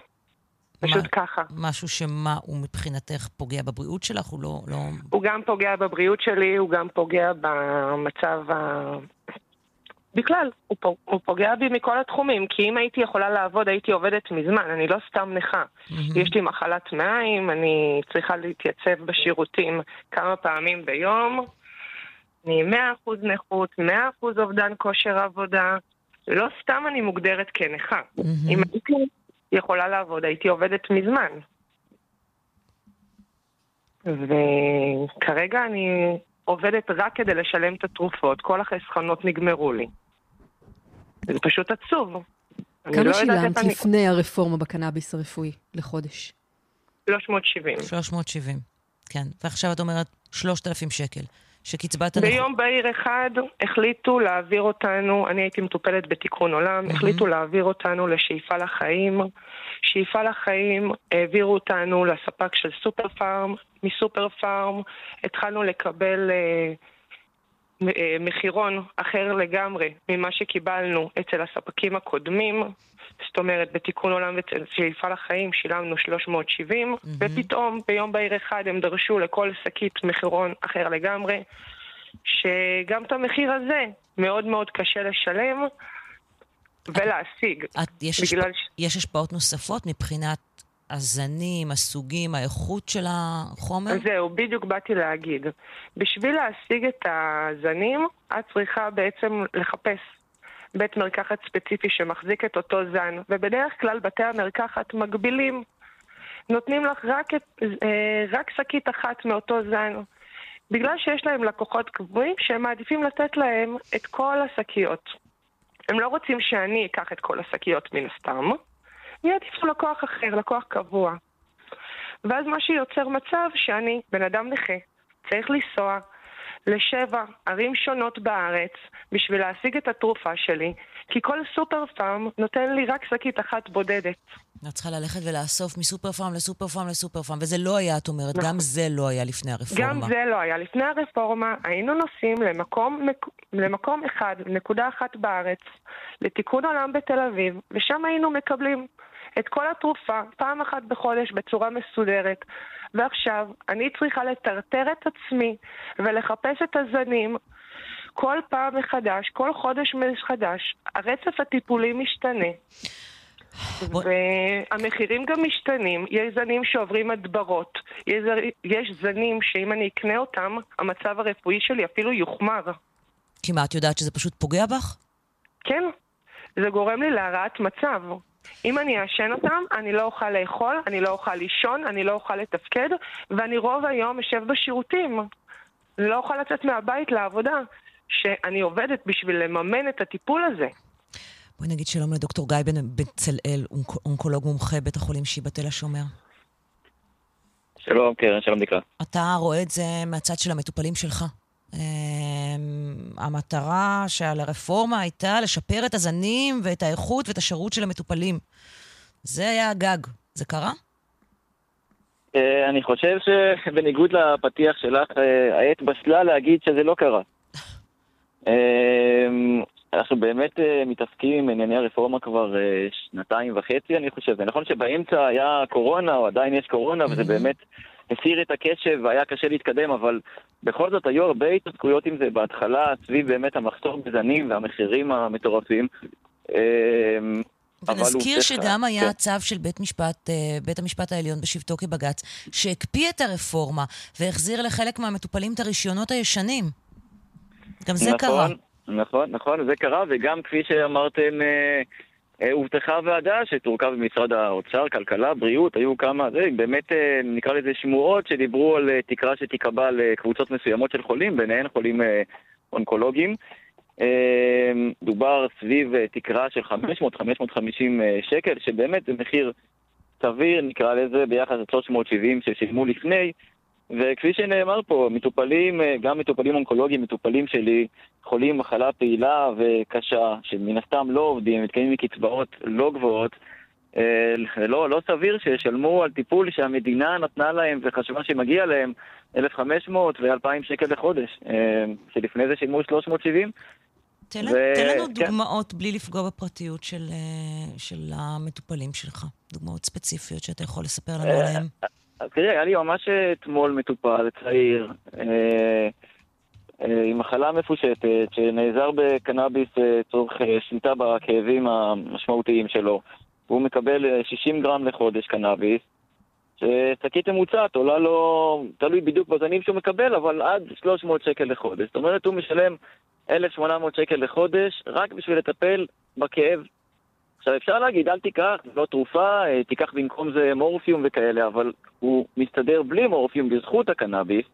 פשוט מה, ככה. משהו שמה הוא מבחינתך פוגע בבריאות שלך? הוא לא, לא... הוא גם פוגע בבריאות שלי, הוא גם פוגע במצב ה... בכלל, הוא, הוא פוגע בי מכל התחומים, כי אם הייתי יכולה לעבוד, הייתי עובדת מזמן, אני לא סתם נכה. Mm-hmm. יש לי מחלת מעיים, אני צריכה להתייצב בשירותים כמה פעמים ביום. אני 100% נכות, 100% אובדן כושר עבודה. לא סתם אני מוגדרת כנכה. Mm-hmm. אם הייתי יכולה לעבוד, הייתי עובדת מזמן. וכרגע אני עובדת רק כדי לשלם את התרופות, כל החסכונות נגמרו לי. זה פשוט עצוב. כמה לא שילמת לפני אני... הרפורמה בקנאביס הרפואי לחודש? 370. 370, כן. ועכשיו את אומרת 3,000 שקל. שקצבת הנכות... ביום בהיר אחד החליטו להעביר אותנו, אני הייתי מטופלת בתיקון עולם, mm-hmm. החליטו להעביר אותנו לשאיפה לחיים. שאיפה לחיים העבירו אותנו לספק של סופר פארם, מסופר פארם התחלנו לקבל אה, אה, מחירון אחר לגמרי ממה שקיבלנו אצל הספקים הקודמים. זאת אומרת, בתיקון עולם ושאיפה לחיים שילמנו 370, mm-hmm. ופתאום ביום בהיר אחד הם דרשו לכל שקית מחירון אחר לגמרי, שגם את המחיר הזה מאוד מאוד קשה לשלם ולהשיג. את, יש, השפ... ש... יש השפעות נוספות מבחינת הזנים, הסוגים, האיכות של החומר? זהו, בדיוק באתי להגיד. בשביל להשיג את הזנים, את צריכה בעצם לחפש בית מרקחת ספציפי שמחזיק את אותו זן, ובדרך כלל בתי המרקחת מגבילים. נותנים לך רק, את, אה, רק שקית אחת מאותו זן. בגלל שיש להם לקוחות קבועים שהם מעדיפים לתת להם את כל השקיות. הם לא רוצים שאני אקח את כל השקיות מן הסתם, יעדיפו לקוח אחר, לקוח קבוע. ואז מה שיוצר מצב שאני, בן אדם נכה, צריך לנסוע לשבע ערים שונות בארץ בשביל להשיג את התרופה שלי, כי כל סופר פארם נותן לי רק שקית אחת בודדת. את צריכה ללכת ולאסוף מסופר פארם לסופר פארם לסופר פארם, וזה לא היה, את אומרת, נכון. גם זה לא היה לפני הרפורמה. גם זה לא היה. לפני הרפורמה היינו נוסעים למקום, למקום אחד, נקודה אחת בארץ, לתיקון עולם בתל אביב, ושם היינו מקבלים את כל התרופה פעם אחת בחודש בצורה מסודרת. ועכשיו אני צריכה לטרטר את עצמי ולחפש את הזנים כל פעם מחדש, כל חודש מחדש. הרצף הטיפולי משתנה. והמחירים גם משתנים, יש זנים שעוברים הדברות, יש, יש זנים שאם אני אקנה אותם, המצב הרפואי שלי אפילו יוחמר. כי מה, את יודעת שזה פשוט פוגע בך? כן, זה גורם לי להרעת מצב. אם אני אעשן אותם, אני לא אוכל לאכול, אני לא אוכל לישון, אני לא אוכל לתפקד, ואני רוב היום אשב בשירותים. לא אוכל לצאת מהבית לעבודה, שאני עובדת בשביל לממן את הטיפול הזה. בואי נגיד שלום לדוקטור גיא בן בצלאל, אונקולוג מומחה בית החולים שיבא תל השומר. שלום, קרן, שלום דקלה. אתה רואה את זה מהצד של המטופלים שלך. אמ, המטרה של הרפורמה הייתה לשפר את הזנים ואת האיכות ואת השירות של המטופלים. זה היה הגג. זה קרה? אה, אני חושב שבניגוד לפתיח שלך, אה, העת בשלה להגיד שזה לא קרה. אמ, אנחנו באמת אה, מתעסקים עם ענייני הרפורמה כבר שנתיים וחצי, אני חושב. זה נכון שבאמצע היה קורונה, או עדיין יש קורונה, וזה באמת הסיר את הקשב והיה קשה להתקדם, אבל בכל זאת היו הרבה התעסקויות עם זה בהתחלה, סביב באמת המחסור בזנים והמחירים המטורפים. אמ, ונזכיר שגם היה כן. צו של בית משפט, אה, בית המשפט העליון בשבתו כבג"ץ, שהקפיא את הרפורמה והחזיר לחלק מהמטופלים את הרישיונות הישנים. גם זה נכון, קרה. נכון, נכון, זה קרה, וגם כפי שאמרתם, אה, הובטחה ועדה שתורכב במשרד האוצר, כלכלה, בריאות, היו כמה, זה באמת אה, נקרא לזה שמועות שדיברו על אה, תקרה שתיקבע לקבוצות מסוימות של חולים, ביניהן חולים אונקולוגיים. דובר סביב תקרה של 500-550 שקל, שבאמת זה מחיר סביר, נקרא לזה, ביחס ל-370 ששילמו לפני. וכפי שנאמר פה, מטופלים, אה, גם מטופלים אונקולוגיים, מטופלים שלי, חולים מחלה פעילה וקשה, שמן הסתם לא עובדים, מתקיימים מקצבאות לא גבוהות, אה, לא, לא סביר שישלמו על טיפול שהמדינה נתנה להם וחשבה שמגיע להם 1,500 ו-2,000 שקל לחודש, אה, שלפני זה שילמו 370. תן, ו... תן לנו כן. דוגמאות, בלי לפגוע בפרטיות של, של המטופלים שלך. דוגמאות ספציפיות שאתה יכול לספר לנו עליהן. תראה, היה לי ממש אתמול מטופל צעיר, אה, אה, עם מחלה מפושטת, שנעזר בקנאביס לצורך אה, שליטה בכאבים המשמעותיים שלו. והוא מקבל 60 אה, גרם לחודש קנאביס, ששקית ממוצעת עולה לו, תלוי בדיוק בזנים שהוא מקבל, אבל עד 300 שקל לחודש. זאת אומרת, הוא משלם 1,800 שקל לחודש רק בשביל לטפל בכאב עכשיו אפשר להגיד, אל תיקח, זה לא תרופה, אה, תיקח במקום זה מורפיום וכאלה, אבל הוא מסתדר בלי מורפיום בזכות הקנאביס,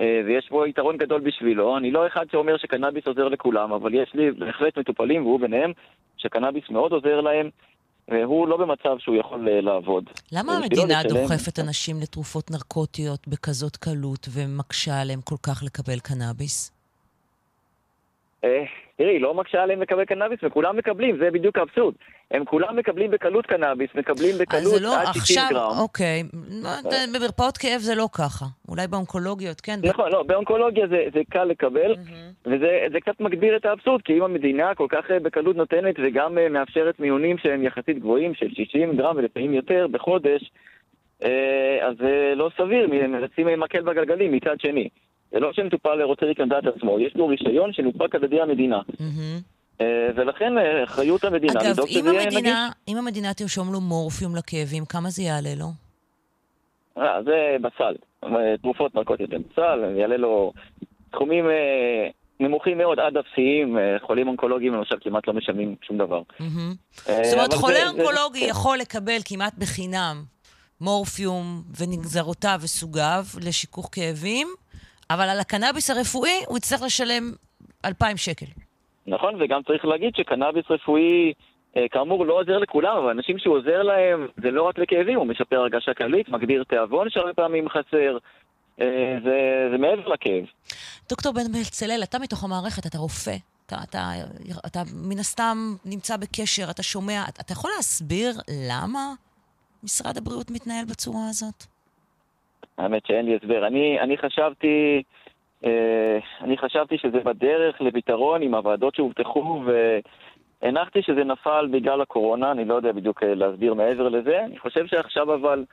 אה, ויש בו יתרון גדול בשבילו. אני לא אחד שאומר שקנאביס עוזר לכולם, אבל יש לי בהחלט מטופלים, והוא ביניהם, שקנאביס מאוד עוזר להם, והוא לא במצב שהוא יכול אה, לעבוד. למה המדינה. דוחפת אנשים לתרופות נרקוטיות בכזאת קלות ומקשה עליהם כל כך לקבל קנאביס? תראי, היא לא מקשה עליהם לקבל קנאביס, וכולם מקבלים, זה בדיוק האבסורד. הם כולם מקבלים בקלות קנאביס, מקבלים בקלות לא, עד 60 גרם. אוקיי, במרפאות כאב זה לא ככה. אולי באונקולוגיות, כן. נכון, לא, באונקולוגיה זה, זה קל לקבל, mm-hmm. וזה קצת מגביר את האבסורד, כי אם המדינה כל כך אה, בקלות נותנת וגם אה, מאפשרת מיונים שהם יחסית גבוהים, של 60 גרם ולפעמים יותר בחודש, אה, אז זה לא סביר, מנסים מקל בגלגלים מצד שני. זה לא שמטופל רוצה לקנות את עצמו, יש לו רישיון שנופק על ידי המדינה. אה, ולכן אה, אחריות המדינה לדאוג שזה יהיה נגיש. אגב, אם המדינה תרשום לו מורפיום לכאבים, כמה זה יעלה לו? אה, זה בסל. תרופות נרקוטיות הן בסל, יעלה לו סכומים נמוכים מאוד עד אפסיים, חולים אונקולוגיים למשל כמעט לא משלמים שום דבר. זאת אומרת, חולה אונקולוגי יכול לקבל כמעט בחינם מורפיום ונגזרותיו וסוגיו לשיכוך כאבים, אבל על הקנאביס הרפואי הוא יצטרך לשלם 2,000 שקל. נכון, וגם צריך להגיד שקנאביס רפואי, אה, כאמור, לא עוזר לכולם, אבל אנשים שהוא עוזר להם, זה לא רק לכאבים, הוא משפר הרגשה כללית, מגדיר תיאבון שהרבה פעמים חסר, אה, זה, זה מעבר לכאב. דוקטור בן בצלאל, אתה מתוך המערכת, אתה רופא. אתה, אתה, אתה מן הסתם נמצא בקשר, אתה שומע. אתה יכול להסביר למה משרד הבריאות מתנהל בצורה הזאת? האמת שאין לי הסבר. אני, אני חשבתי, אה, אני חשבתי שזה בדרך לפתרון עם הוועדות שהובטחו, הנחתי שזה נפל בגלל הקורונה, אני לא יודע בדיוק אה, להסביר מעבר לזה. אני חושב שעכשיו אבל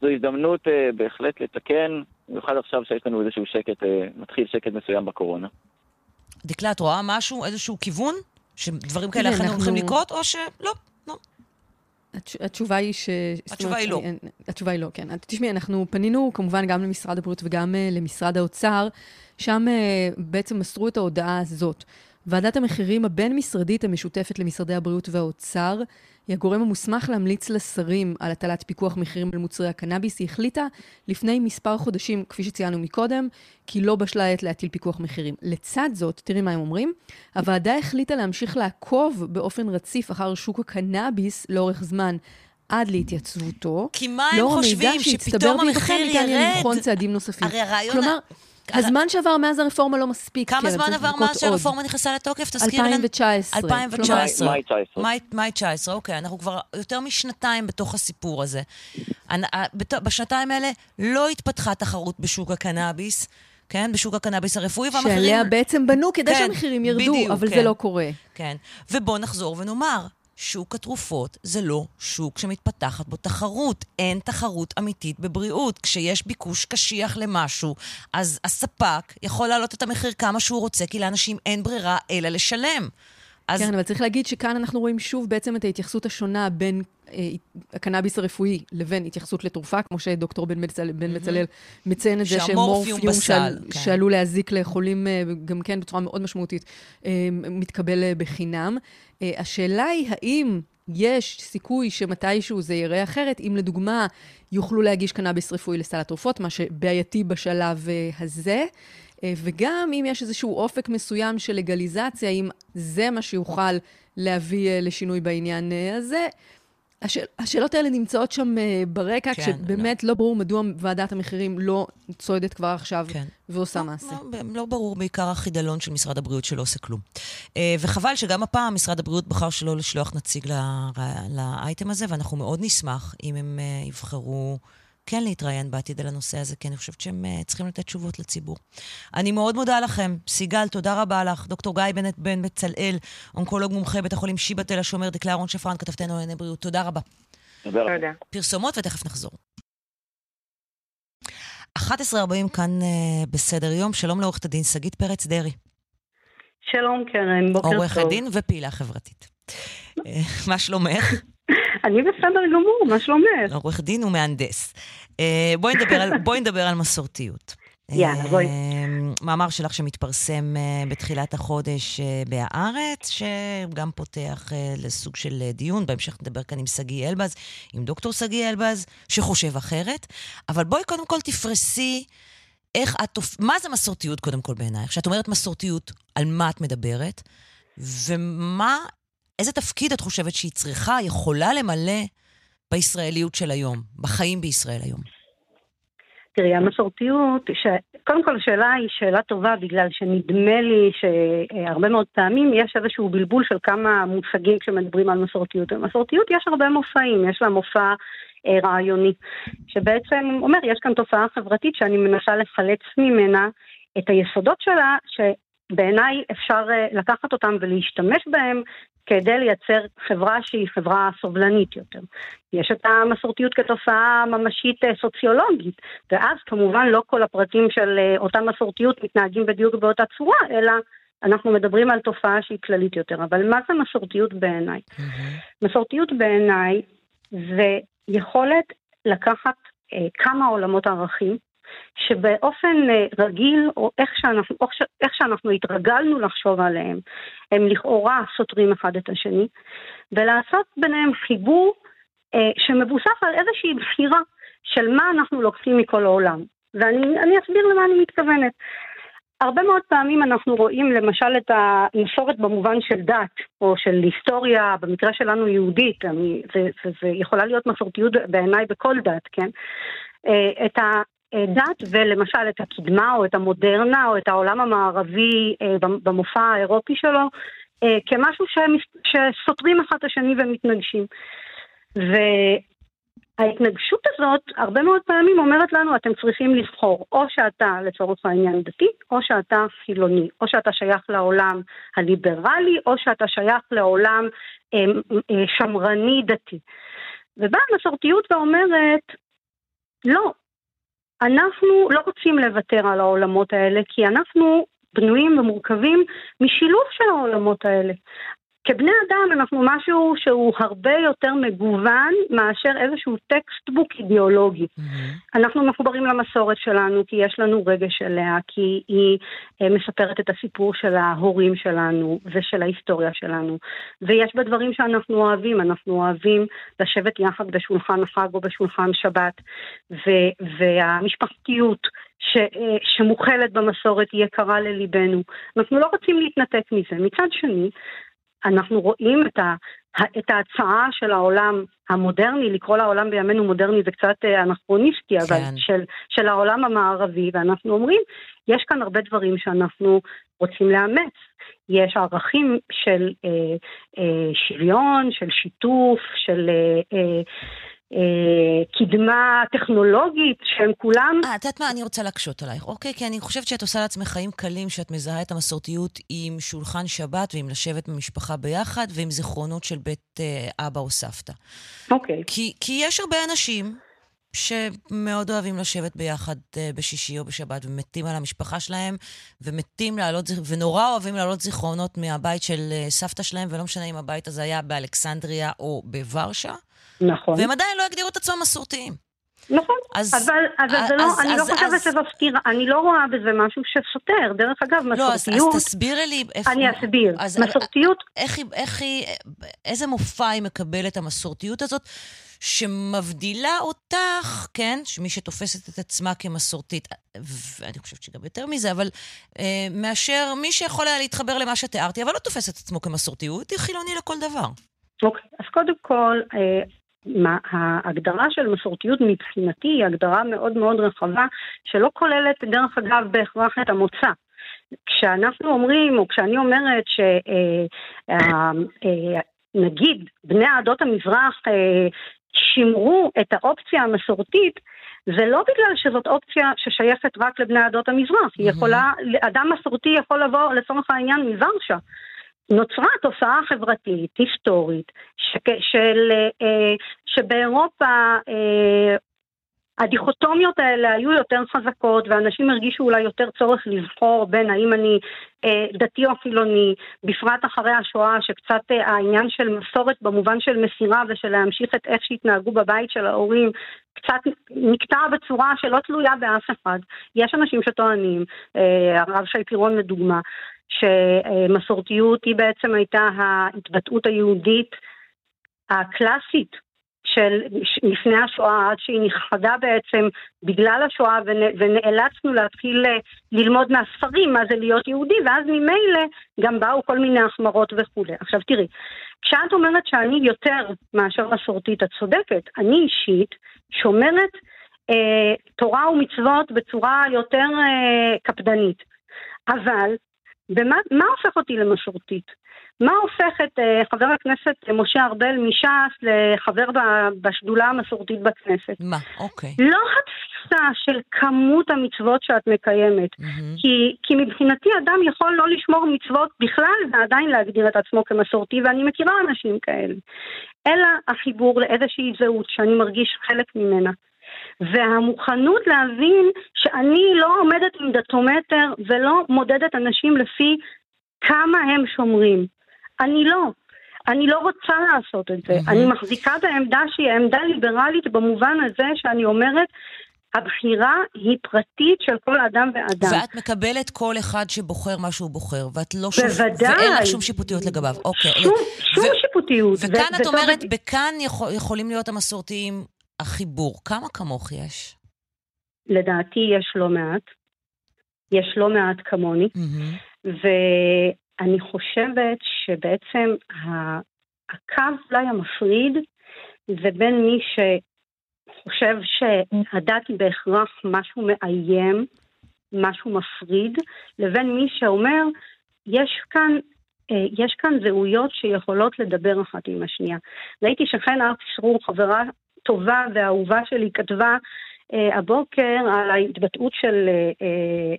זו הזדמנות אה, בהחלט לתקן, במיוחד עכשיו שיש לנו איזשהו שקט, אה, מתחיל שקט מסוים בקורונה. דקלה, את רואה משהו, איזשהו כיוון? שדברים כאלה אכן אנחנו- הולכים לקרות, או שלא? התש- התשובה היא ש... התשובה היא לא. אני- התשובה היא לא, כן. תשמעי, אנחנו פנינו כמובן גם למשרד הבריאות וגם אה, למשרד האוצר, שם אה, בעצם מסרו את ההודעה הזאת. ועדת המחירים הבין-משרדית המשותפת למשרדי הבריאות והאוצר היא הגורם המוסמך להמליץ לשרים על הטלת פיקוח מחירים על מוצרי הקנאביס. היא החליטה לפני מספר חודשים, כפי שציינו מקודם, כי לא בשלה העת להטיל פיקוח מחירים. לצד זאת, תראי מה הם אומרים, הוועדה החליטה להמשיך לעקוב באופן רציף אחר שוק הקנאביס לאורך זמן. עד להתייצבותו. כי מה הם לאור המידע חושבים, שהצטבר שפתאום וייבחן, המחיר ניתן יהיה? לבחון צעדים נוספים. הרי הרעיון... כלומר, הזמן שעבר מאז הרפורמה לא מספיק, כמה זמן עבר מאז. שהרפורמה נכנסה לתוקף? תזכירי לנו. 2019. 2019. מאי 19. מאי- מאי 19, אוקיי. אנחנו כבר יותר משנתיים בתוך הסיפור הזה. אנ- ה- בת- בשנתיים האלה לא התפתחה תחרות בשוק הקנאביס, כן? בשוק הקנאביס הרפואי, והמחירים... שעליה בעצם בנו כדי כן, שהמחירים ירדו, בדיוק, אבל כן. זה לא קורה. כן. ובואו נחזור ונאמר, שוק התרופות זה לא שוק שמתפתחת בו תחרות. אין תחרות אמיתית בבריאות. כשיש ביקוש קשיח למשהו, אז הספק יכול להעלות את המחיר כמה שהוא רוצה, כי לאנשים אין ברירה אלא לשלם. אז כן, אבל צריך להגיד שכאן אנחנו רואים שוב בעצם את ההתייחסות השונה בין הקנאביס הרפואי לבין התייחסות לתרופה, כמו שדוקטור בן בצלאל, בן בצלאל מציין את זה שמורפיום בסל, שעל- כן. שעלול להזיק לחולים אה, גם כן בצורה מאוד משמעותית, אה, מתקבל אה, בחינם. אה, השאלה היא האם יש סיכוי שמתישהו זה ייראה אחרת, אם לדוגמה יוכלו להגיש קנאביס רפואי לסל התרופות, מה שבעייתי בשלב אה, הזה. אה, וגם אם יש איזשהו אופק מסוים של לגליזציה, אם זה מה שיוכל להביא אה, לשינוי בעניין אה, הזה. השאל, השאלות האלה נמצאות שם אה, ברקע, כן, כשבאמת לא ברור מדוע ועדת המחירים לא צועדת כבר עכשיו כן. ועושה מעשה. לא, לא ברור בעיקר החידלון של משרד הבריאות שלא עושה כלום. אה, וחבל שגם הפעם משרד הבריאות בחר שלא לשלוח נציג ל- לאייטם הזה, ואנחנו מאוד נשמח אם הם אה, יבחרו כן להתראיין בעתיד על הנושא הזה, כי אני חושבת שהם אה, צריכים לתת תשובות לציבור. אני מאוד מודה לכם. סיגל, תודה רבה לך. דוקטור גיא בנט בן בצלאל, אונקולוג מומחה בית החולים שיבא תל השומר, דקלה אהרון שפרן, כתבתנו לענייני בריאות. תודה רבה. תודה. תודה. פרסומות ותכף נחזור. 11.40 כאן uh, בסדר יום, שלום לעורכת הדין שגית פרץ דרעי. שלום קרן, בוקר טוב. עורכת דין ופעילה חברתית. אה, מה שלומך? אני בסדר גמור, מה שלומך? עורך דין ומהנדס. אה, בואי נדבר על, בואי נדבר על מסורתיות. יאללה, בואי. אה, מאמר שלך שמתפרסם אה, בתחילת החודש בהארץ, שגם פותח לסוג של דיון, בהמשך נדבר כאן עם שגיא אלבז, עם דוקטור שגיא אלבז, שחושב אחרת. אבל בואי קודם כל תפרסי איך את... מה זה מסורתיות קודם כל בעינייך? כשאת אומרת מסורתיות, על מה את מדברת? ומה, איזה תפקיד את חושבת שהיא צריכה, יכולה למלא בישראליות של היום, בחיים בישראל היום? תראי, המסורתיות, ש... קודם כל השאלה היא שאלה טובה בגלל שנדמה לי שהרבה מאוד פעמים יש איזשהו בלבול של כמה מושגים כשמדברים על מסורתיות. במסורתיות יש הרבה מופעים, יש לה מופע אה, רעיוני, שבעצם אומר, יש כאן תופעה חברתית שאני מנסה לחלץ ממנה את היסודות שלה, שבעיניי אפשר אה, לקחת אותם ולהשתמש בהם כדי לייצר חברה שהיא חברה סובלנית יותר. יש את המסורתיות כתופעה ממשית אה, סוציולוגית, ואז כמובן לא כל הפרטים של אה, אותה מסורתיות מתנהגים בדיוק באותה צורה, אלא אנחנו מדברים על תופעה שהיא כללית יותר. אבל מה זה מסורתיות בעיניי? מסורתיות בעיניי זה יכולת לקחת אה, כמה עולמות ערכים, שבאופן אה, רגיל, או איך שאנחנו, או איך שאנחנו התרגלנו לחשוב עליהם, הם לכאורה סותרים אחד את השני, ולעשות ביניהם חיבור אה, שמבוסס על איזושהי בחירה של מה אנחנו לוקחים מכל העולם. ואני אני אסביר למה אני מתכוונת. הרבה מאוד פעמים אנחנו רואים למשל את המסורת במובן של דת, או של היסטוריה, במקרה שלנו יהודית, אני, זה, זה, זה יכולה להיות מסורתיות בעיניי בכל דת, כן? אה, את הדת ולמשל את הקדמה או את המודרנה או את העולם המערבי אה, במופע האירופי שלו, אה, כמשהו שסותרים אחד את השני ומתנגשים. ההתנגשות הזאת הרבה מאוד פעמים אומרת לנו, אתם צריכים לבחור, או שאתה לצורך העניין דתי, או שאתה חילוני, או שאתה שייך לעולם הליברלי, או שאתה שייך לעולם אה, אה, שמרני דתי. ובאה המסורתיות ואומרת, לא, אנחנו לא רוצים לוותר על העולמות האלה, כי אנחנו בנויים ומורכבים משילוב של העולמות האלה. כבני אדם אנחנו משהו שהוא הרבה יותר מגוון מאשר איזשהו textbook אידיאולוגי. Mm-hmm. אנחנו מחוברים למסורת שלנו כי יש לנו רגש אליה, כי היא אה, מספרת את הסיפור של ההורים שלנו ושל ההיסטוריה שלנו. ויש בה דברים שאנחנו אוהבים, אנחנו אוהבים לשבת יחד בשולחן החג או בשולחן שבת, ו- והמשפחתיות ש, אה, שמוכלת במסורת היא יקרה לליבנו. אנחנו לא רוצים להתנתק מזה. מצד שני, אנחנו רואים את, ה, את ההצעה של העולם המודרני, לקרוא לעולם בימינו מודרני זה קצת אה, אנכרוניסטי, כן. אבל של, של העולם המערבי, ואנחנו אומרים, יש כאן הרבה דברים שאנחנו רוצים לאמץ. יש ערכים של אה, אה, שוויון, של שיתוף, של... אה, אה, אה, קדמה טכנולוגית, שהם כולם... אה, את יודעת מה? אני רוצה להקשות עלייך, אוקיי? כי אני חושבת שאת עושה לעצמך חיים קלים, שאת מזהה את המסורתיות עם שולחן שבת ועם לשבת במשפחה ביחד ועם זיכרונות של בית אה, אבא או סבתא. אוקיי. כי, כי יש הרבה אנשים שמאוד אוהבים לשבת ביחד אה, בשישי או בשבת, ומתים על המשפחה שלהם, ומתים לעלות, ונורא אוהבים לעלות זיכרונות מהבית של אה, סבתא שלהם, ולא משנה אם הבית הזה היה באלכסנדריה או בוורשה. נכון. והם עדיין לא הגדירו את עצמם מסורתיים. נכון, אז, אבל, אבל אז, זה לא, אז, אני לא אז, לא חושבת שזו סתירה, אני לא רואה בזה משהו שסותר. דרך אגב, מסורתיות... לא, אז, אז תסבירי לי איפה... אני אסביר. אז, מסורתיות... איך, איך היא, איזה מופע היא מקבלת המסורתיות הזאת, שמבדילה אותך, כן, שמי שתופסת את עצמה כמסורתית, ואני חושבת שגם יותר מזה, אבל אה, מאשר מי שיכול היה להתחבר למה שתיארתי, אבל לא תופס את עצמו כמסורתיות, היא חילוני לכל דבר. אוקיי, אז קודם כל, אה, מה, ההגדרה של מסורתיות מבחינתי היא הגדרה מאוד מאוד רחבה, שלא כוללת, דרך אגב, בהכרח את המוצא. כשאנחנו אומרים, או כשאני אומרת שנגיד אה, אה, בני עדות המזרח שימרו את האופציה המסורתית, זה לא בגלל שזאת אופציה ששייכת רק לבני עדות המזרח, היא יכולה, אדם מסורתי יכול לבוא לצורך העניין מוורשה. נוצרה תופעה חברתית, היסטורית, ש, של, אה, שבאירופה אה, הדיכוטומיות האלה היו יותר חזקות ואנשים הרגישו אולי יותר צורך לבחור בין האם אני אה, דתי או חילוני, בפרט אחרי השואה שקצת אה, העניין של מסורת במובן של מסירה ושל להמשיך את איך שהתנהגו בבית של ההורים קצת נקטע בצורה שלא תלויה באף אחד. יש אנשים שטוענים, אה, הרב שי פירון לדוגמה, שמסורתיות היא בעצם הייתה ההתבטאות היהודית הקלאסית של לפני השואה, עד שהיא נכחדה בעצם בגלל השואה, ונאלצנו להתחיל אה, ללמוד מהספרים מה זה להיות יהודי, ואז ממילא גם באו כל מיני החמרות וכולי. עכשיו תראי, כשאת אומרת שאני יותר מאשר מסורתית, את צודקת. אני אישית שומרת אה, תורה ומצוות בצורה יותר אה, קפדנית. אבל במה, מה הופך אותי למסורתית? מה הופך את uh, חבר הכנסת משה ארבל מש"ס לחבר בשדולה המסורתית בכנסת? מה? אוקיי. לא התפיסה של כמות המצוות שאת מקיימת. Mm-hmm. כי, כי מבחינתי אדם יכול לא לשמור מצוות בכלל ועדיין להגדיר את עצמו כמסורתי, ואני מכירה אנשים כאלה. אלא החיבור לאיזושהי זהות שאני מרגיש חלק ממנה. והמוכנות להבין שאני לא עומדת עם דתומטר ולא מודדת אנשים לפי כמה הם שומרים. אני לא. אני לא רוצה לעשות את זה. Mm-hmm. אני מחזיקה בעמדה שהיא עמדה ליברלית במובן הזה שאני אומרת, הבחירה היא פרטית של כל אדם ואדם. ואת מקבלת כל אחד שבוחר מה שהוא בוחר, ואת לא שום... בוודאי. ואין לך שום שיפוטיות לגביו. אוקיי. שום, שום ו... שיפוטיות. וכאן ו... את אומרת, ו... בכאן יכול, יכולים להיות המסורתיים החיבור. כמה כמוך יש? לדעתי יש לא מעט. יש לא מעט כמוני. Mm-hmm. אני חושבת שבעצם הקו אולי המפריד זה בין מי שחושב שהדת היא בהכרח משהו מאיים, משהו מפריד, לבין מי שאומר, יש כאן אה, יש כאן זהויות שיכולות לדבר אחת עם השנייה. ראיתי שחן ארצי שרור, חברה טובה ואהובה שלי כתבה אה, הבוקר על ההתבטאות של אה,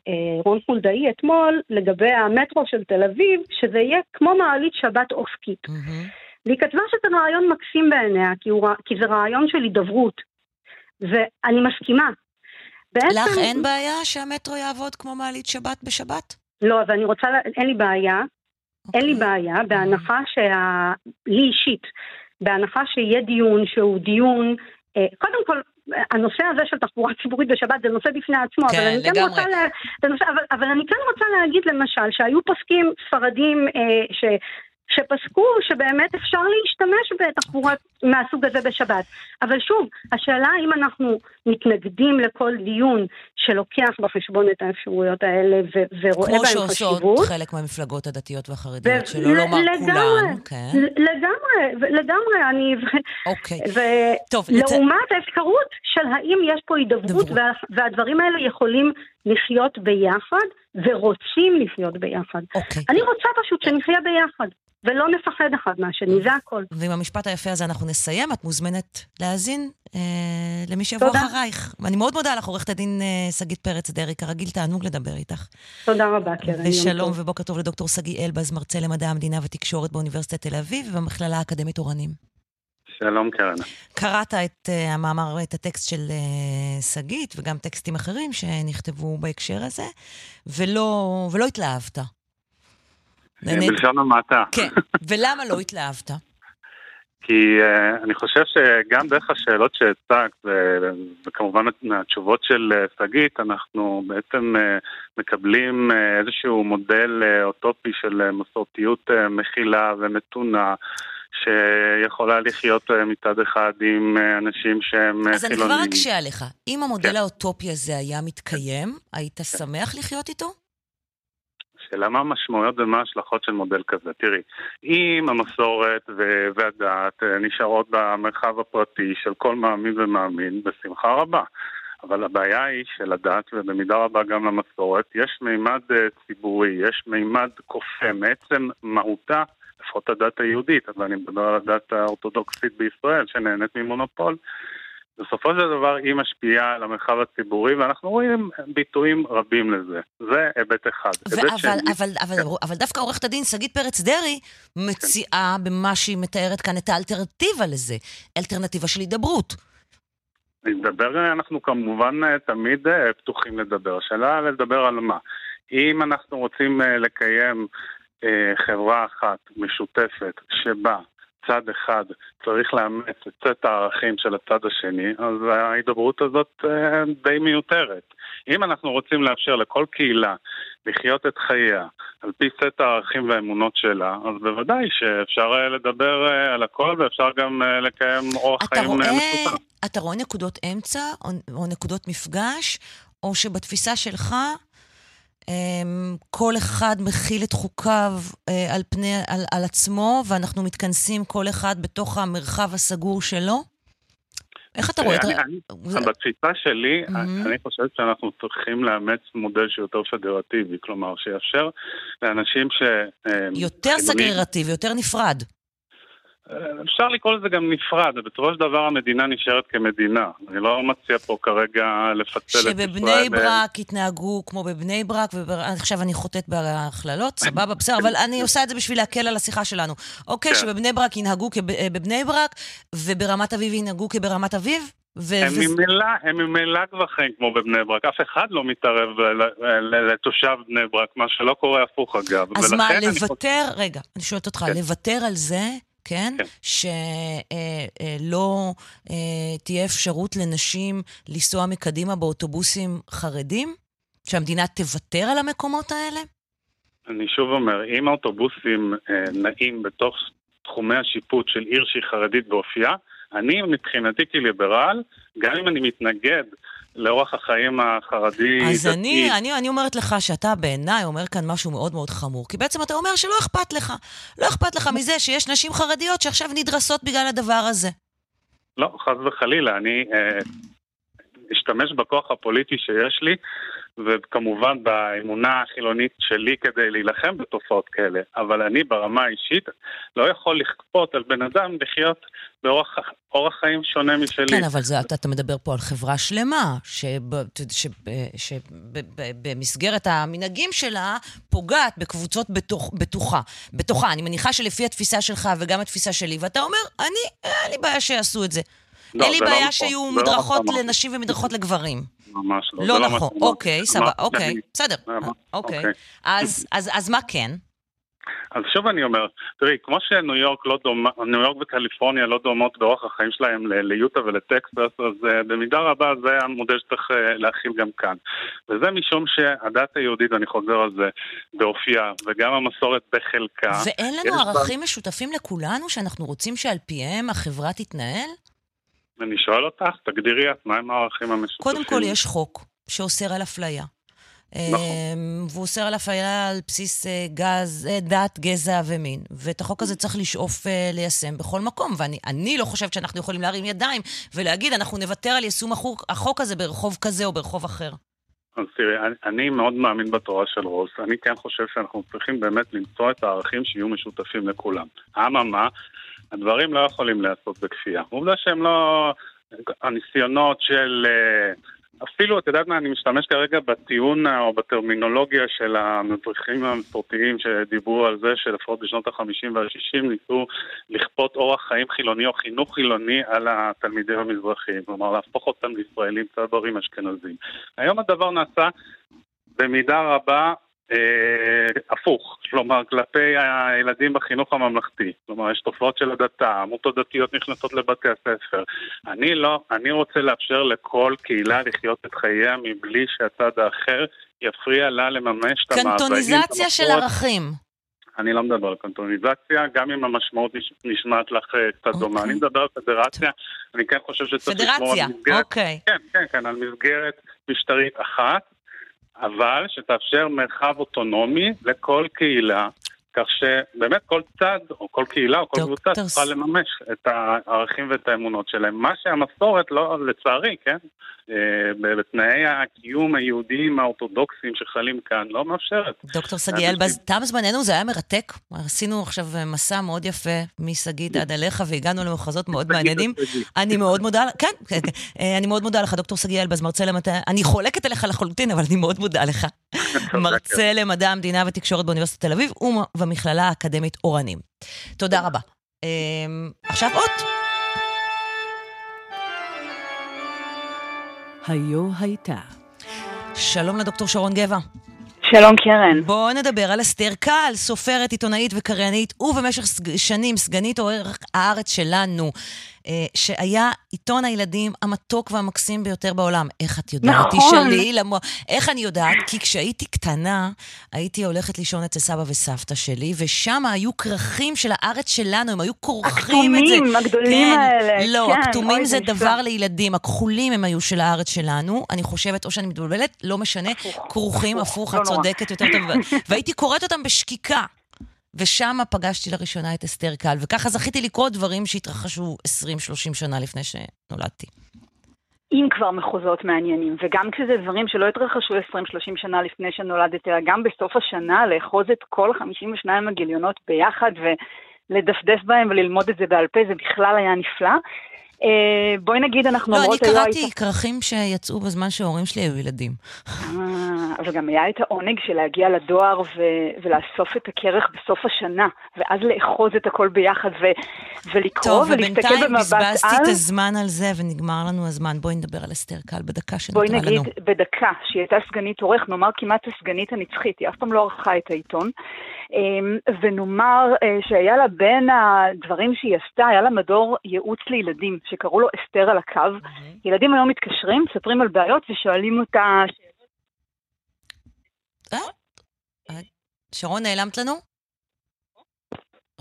אה, רון חולדאי אתמול לגבי המטרו של תל אביב, שזה יהיה כמו מעלית שבת אופקית. Mm-hmm. והיא כתבה שזה רעיון מקסים בעיניה, כי, הוא, כי זה רעיון של הידברות. ואני מסכימה. בעצם... לך אין בעיה שהמטרו יעבוד כמו מעלית שבת בשבת? לא, אבל אני רוצה, אין לי בעיה. Okay. אין לי אוקיי. בעיה, בהנחה שה... לי אישית, בהנחה שיהיה דיון שהוא דיון, אה, קודם כל, הנושא הזה של תחבורה ציבורית בשבת זה נושא בפני עצמו, כן, אבל אני כן רוצה, לה, נושא, אבל, אבל אני כן רוצה להגיד למשל שהיו פוסקים ספרדים אה, שפסקו שבאמת אפשר להשתמש בתחבורה מהסוג הזה בשבת. אבל שוב, השאלה אם אנחנו מתנגדים לכל דיון שלוקח בחשבון את האפשרויות האלה ו- ורואה בהם חשיבות. כמו שעושות חלק מהמפלגות הדתיות והחרדיות, ו- שלא לומר כולן. כן. לגמרי, לגמרי, אני... אוקיי. ולעומת לצ... האפשרות של האם יש פה הידברות, וה- והדברים האלה יכולים לחיות ביחד, ורוצים לחיות ביחד. אוקיי. אני רוצה פשוט שנחיה ביחד. ולא נפחד אחד מהשני, זה הכל. ועם המשפט היפה הזה אנחנו נסיים. את מוזמנת להאזין אה, למי שיבוא אחרייך. ואני מאוד מודה לך, עורכת הדין אה, שגית פרץ דרעי. כרגיל, תענוג לדבר איתך. תודה רבה, קרן. ושלום ובוקר טוב לדוקטור שגיא אלבז, מרצה למדע המדינה ותקשורת באוניברסיטת תל אביב ובמכללה האקדמית אורנים. שלום, קרן. קראת את uh, המאמר, את הטקסט של uh, שגית, וגם טקסטים אחרים שנכתבו בהקשר הזה, ולא, ולא התלהבת. בלשון המעטה. כן, ולמה לא התלהבת? כי uh, אני חושב שגם דרך השאלות שהצגת, וכמובן מהתשובות של uh, שגית, אנחנו בעצם uh, מקבלים uh, איזשהו מודל uh, אוטופי של uh, מסורתיות uh, מכילה ומתונה. שיכולה לחיות מצד אחד עם אנשים שהם חילונים. אז אני כבר אקשה עליך. אם המודל כן. האוטופי הזה היה מתקיים, היית שמח לחיות איתו? השאלה מה המשמעויות ומה ההשלכות של מודל כזה. תראי, אם המסורת והדת אה, נשארות במרחב הפרטי של כל מאמין ומאמין, בשמחה רבה. אבל הבעיה היא שלדת, ובמידה רבה גם למסורת, יש מימד אה, ציבורי, יש מימד כופה מעצם מהותה, לפחות הדת היהודית, אבל אני מדבר על הדת האורתודוקסית בישראל, שנהנית ממונופול. בסופו של דבר היא משפיעה על המרחב הציבורי, ואנחנו רואים ביטויים רבים לזה. זה היבט אחד. ו- היבט אבל, שני, אבל, אבל, כן. אבל דווקא עורכת הדין שגית פרץ דרעי מציעה כן. במה שהיא מתארת כאן את האלטרנטיבה לזה, אלטרנטיבה של הידברות. לדבר, אנחנו כמובן תמיד אה, פתוחים לדבר. השאלה לדבר על מה. אם אנחנו רוצים אה, לקיים אה, חברה אחת משותפת שבה צד אחד צריך לאמץ את סט הערכים של הצד השני, אז ההידברות הזאת אה, די מיותרת. אם אנחנו רוצים לאפשר לכל קהילה לחיות את חייה על פי סט הערכים והאמונות שלה, אז בוודאי שאפשר אה, לדבר אה, על הכל ואפשר גם לקיים אורח חיים מסוכן. אתה רואה נקודות אמצע או, או נקודות מפגש, או שבתפיסה שלך כל אחד מכיל את חוקיו אה, על, פני, על, על עצמו, ואנחנו מתכנסים כל אחד בתוך המרחב הסגור שלו? איך אתה רואה את זה? בתפיסה שלי, אני חושב שאנחנו צריכים לאמץ מודל שיותר פדרטיבי, כלומר, שיאפשר לאנשים ש... אה, יותר סגררטיבי, יותר נפרד. אפשר לקרוא לזה גם נפרד, בסופו של דבר המדינה נשארת כמדינה. אני לא מציע פה כרגע לפצל את ישראל. שבבני ברק יתנהגו כמו בבני ברק, ועכשיו אני חוטאת בהכללות, סבבה, בסדר, אבל אני עושה את זה בשביל להקל על השיחה שלנו. אוקיי, כן. שבבני ברק ינהגו כבבני ברק, וברמת אביב ינהגו כברמת אביב? הם ממילא, הם ממילא כבר חיים כמו בבני ברק, אף אחד לא מתערב לתושב בני ברק, מה שלא קורה הפוך אגב. אז מה, לוותר, רגע, אני שואלת אותך, כן. לוותר על זה כן? כן. שלא אה, אה, אה, תהיה אפשרות לנשים לנסוע מקדימה באוטובוסים חרדים? שהמדינה תוותר על המקומות האלה? אני שוב אומר, אם האוטובוסים אה, נעים בתוך תחומי השיפוט של עיר שהיא חרדית באופייה, אני מבחינתי כליברל, גם אם אני מתנגד לאורח החיים החרדי. אז אני, אני, אני אומרת לך שאתה בעיניי אומר כאן משהו מאוד מאוד חמור. כי בעצם אתה אומר שלא אכפת לך. לא אכפת לך מזה שיש נשים חרדיות שעכשיו נדרסות בגלל הדבר הזה. לא, חס וחלילה. אני אה, אשתמש בכוח הפוליטי שיש לי וכמובן באמונה החילונית שלי כדי להילחם בתופעות כאלה, אבל אני ברמה האישית לא יכול לכפות על בן אדם לחיות באורח חיים שונה משלי. כן, אבל זה, אתה, אתה מדבר פה על חברה שלמה, שבמסגרת המנהגים שלה פוגעת בקבוצות בתוך, בתוכה. בתוכה. אני מניחה שלפי התפיסה שלך וגם התפיסה שלי, ואתה אומר, אני, אין לי בעיה שיעשו את זה. לא, אין לי בעיה לא שיהיו לא מדרכות נכון. לנשים ומדרכות לגברים. ממש לא. לא, לא נכון, אוקיי, סבבה, אוקיי, בסדר. אוקיי. אוקיי. אז מה כן? אז שוב אני אומר, תראי, כמו שניו יורק לא דומה, ניו יורק וקליפורניה לא דומות באורח החיים שלהם ליוטה ולטקסס, אז uh, במידה רבה זה המודל שצריך uh, להכיל גם כאן. וזה משום שהדת היהודית, אני חוזר על זה, באופייה, וגם המסורת בחלקה... ואין לנו ערכים בה... משותפים לכולנו שאנחנו רוצים שעל פיהם החברה תתנהל? אני שואל אותך, תגדירי את, מהם הערכים המשותפים? קודם כל יש חוק שאוסר על אפליה. נכון. אמ, והוא אוסר על אפליה על בסיס אה, גז, אה, דת, גזע ומין. ואת החוק הזה צריך לשאוף אה, ליישם בכל מקום. ואני לא חושבת שאנחנו יכולים להרים ידיים ולהגיד, אנחנו נוותר על יישום החוק, החוק הזה ברחוב כזה או ברחוב אחר. אז תראי, אני, אני מאוד מאמין בתורה של רוס. אני כן חושב שאנחנו צריכים באמת למצוא את הערכים שיהיו משותפים לכולם. אממה, הדברים לא יכולים להיעשות בכפייה. עובדה שהם לא... הניסיונות של... אפילו, את יודעת מה, אני משתמש כרגע בטיעון או בטרמינולוגיה של המדריכים המסורתיים שדיברו על זה שלפחות בשנות ה-50 וה-60 ניסו לכפות אורח חיים חילוני או חינוך חילוני על התלמידים המזרחיים, כלומר להפוך אותם לישראלים צברים אשכנזים. היום הדבר נעשה במידה רבה אה, הפוך, כלומר כלפי הילדים בחינוך הממלכתי. כלומר, יש תופעות של הדתה, עמותות דתיות נכנסות לבתי הספר. אני לא, אני רוצה לאפשר לכל קהילה לחיות את חייה מבלי שהצד האחר יפריע לה לממש את המאוויים. קנטוניזציה של ערכים. אני לא מדבר על קנטוניזציה, גם אם המשמעות נשמעת לך אה, קצת okay. דומה. אני מדבר על פדרציה, אני כן חושב שצריך לשמור על מסגרת... פדרציה, אוקיי. כן, כן, כן, על מסגרת משטרית אחת. אבל שתאפשר מרחב אוטונומי לכל קהילה, כך שבאמת כל צד, או כל קהילה, או כל קבוצה צריכה לממש את הערכים ואת האמונות שלהם. מה שהמסורת, לא, לצערי, כן, אה, בתנאי הקיום היהודיים האורתודוקסיים שחלים כאן, לא מאפשרת. דוקטור שגיא אלבז, תם זמננו, זה היה מרתק. עשינו עכשיו מסע מאוד יפה משגית עד אליך, והגענו למחוזות מאוד מעניינים. אני מאוד מודה, כן, כן, אה, אני מאוד מודה לך, דוקטור שגיא אלבז, מרצה למדע, אני חולקת עליך לחלוטין, אבל אני מאוד מודה לך. מרצה למדע המדינה ותקשורת באוניברסיטת תל אביב ובמכללה האקדמית אורנים. תודה רבה. אה, עכשיו עוד. היו הייתה. שלום לדוקטור שרון גבע. שלום קרן. בואו נדבר על אסתר קל, סופרת, עיתונאית וקריינית, ובמשך שנים סגנית עורך הארץ שלנו. אה, שהיה עיתון הילדים המתוק והמקסים ביותר בעולם. איך את יודעת? נכון. תשאלי, למו... איך אני יודעת? כי כשהייתי קטנה, הייתי הולכת לישון אצל סבא וסבתא שלי, ושם היו כרכים של הארץ שלנו, הם היו כורכים את זה. הכתומים הגדולים כן, האלה. לא, כן, הכתומים זה דבר לילדים, הכחולים הם היו של הארץ שלנו. אני חושבת, או שאני מתבלבלת, לא משנה, כרוכים, הפוך, את לא צודקת יותר טוב. והייתי קוראת אותם בשקיקה. ושם פגשתי לראשונה את אסתר קל, וככה זכיתי לקרוא דברים שהתרחשו 20-30 שנה לפני שנולדתי. אם כבר מחוזות מעניינים, וגם כשזה דברים שלא התרחשו 20-30 שנה לפני שנולדתי, אלא גם בסוף השנה לאחוז את כל 52 הגיליונות ביחד ולדפדף בהם וללמוד את זה בעל פה, זה בכלל היה נפלא. אה, בואי נגיד, אנחנו לא, אומרות... לא, אני קראתי היית... כרכים שיצאו בזמן שההורים שלי היו ילדים. אה, אבל גם היה את העונג של להגיע לדואר ו... ולאסוף את הכרך בסוף השנה, ואז לאחוז את הכל ביחד ו... ולקרוא ולהסתכל במבט על. טוב, ובינתיים בזבזתי את הזמן על זה ונגמר לנו הזמן. בואי נדבר על אסתר קל בדקה שנותרה לנו. בואי נגיד בדקה, שהיא הייתה סגנית עורך, נאמר כמעט הסגנית הנצחית, היא אף פעם לא ערכה את העיתון. אמ, ונאמר אה, שהיה לה בין הדברים שהיא עשתה, היה לה מדור ייעוץ לילדים, שקראו לו אסתר על הקו. ילדים היום מתקשרים, מספרים על בעיות ושואלים אותה... אה? שרון, נעלמת לנו?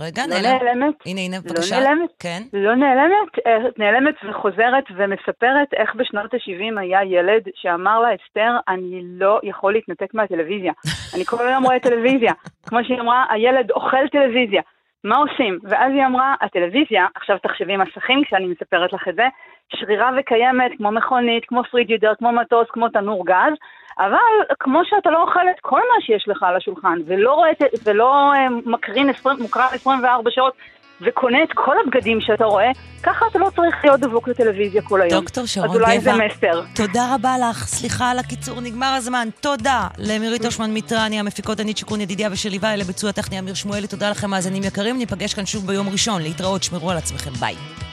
רגע, לא נעלמת. נעלמת. הנה, הנה, לא בבקשה. לא נעלמת. כן. לא נעלמת, אה, נעלמת וחוזרת ומספרת איך בשנות ה-70 היה ילד שאמר לה, אסתר, אני לא יכול להתנתק מהטלוויזיה. אני כל היום רואה טלוויזיה. כמו שהיא אמרה, הילד אוכל טלוויזיה. מה עושים? ואז היא אמרה, הטלוויזיה, עכשיו תחשבי מסכים כשאני מספרת לך את זה, שרירה וקיימת כמו מכונית, כמו פריג'ידר, כמו מטוס, כמו תנור גז, אבל כמו שאתה לא אוכל את כל מה שיש לך על השולחן, ולא, רואה, ולא אה, מקרין 20, מוקרן 24 שעות, וקונה את כל הבגדים שאתה רואה, ככה אתה לא צריך להיות דבוק לטלוויזיה כל היום. דוקטור שרון גבע. אז אולי זה מסר. תודה רבה לך. סליחה על הקיצור, נגמר הזמן. תודה למירית אושמן מיטרני, המפיקות ענית שיכון ידידיה ושליווה, לביצוע טכני אמיר שמואלי. תודה לכם, מאזינים יקרים. ניפגש כאן שוב ביום ראשון. להתראות, שמרו על עצמכם. ביי.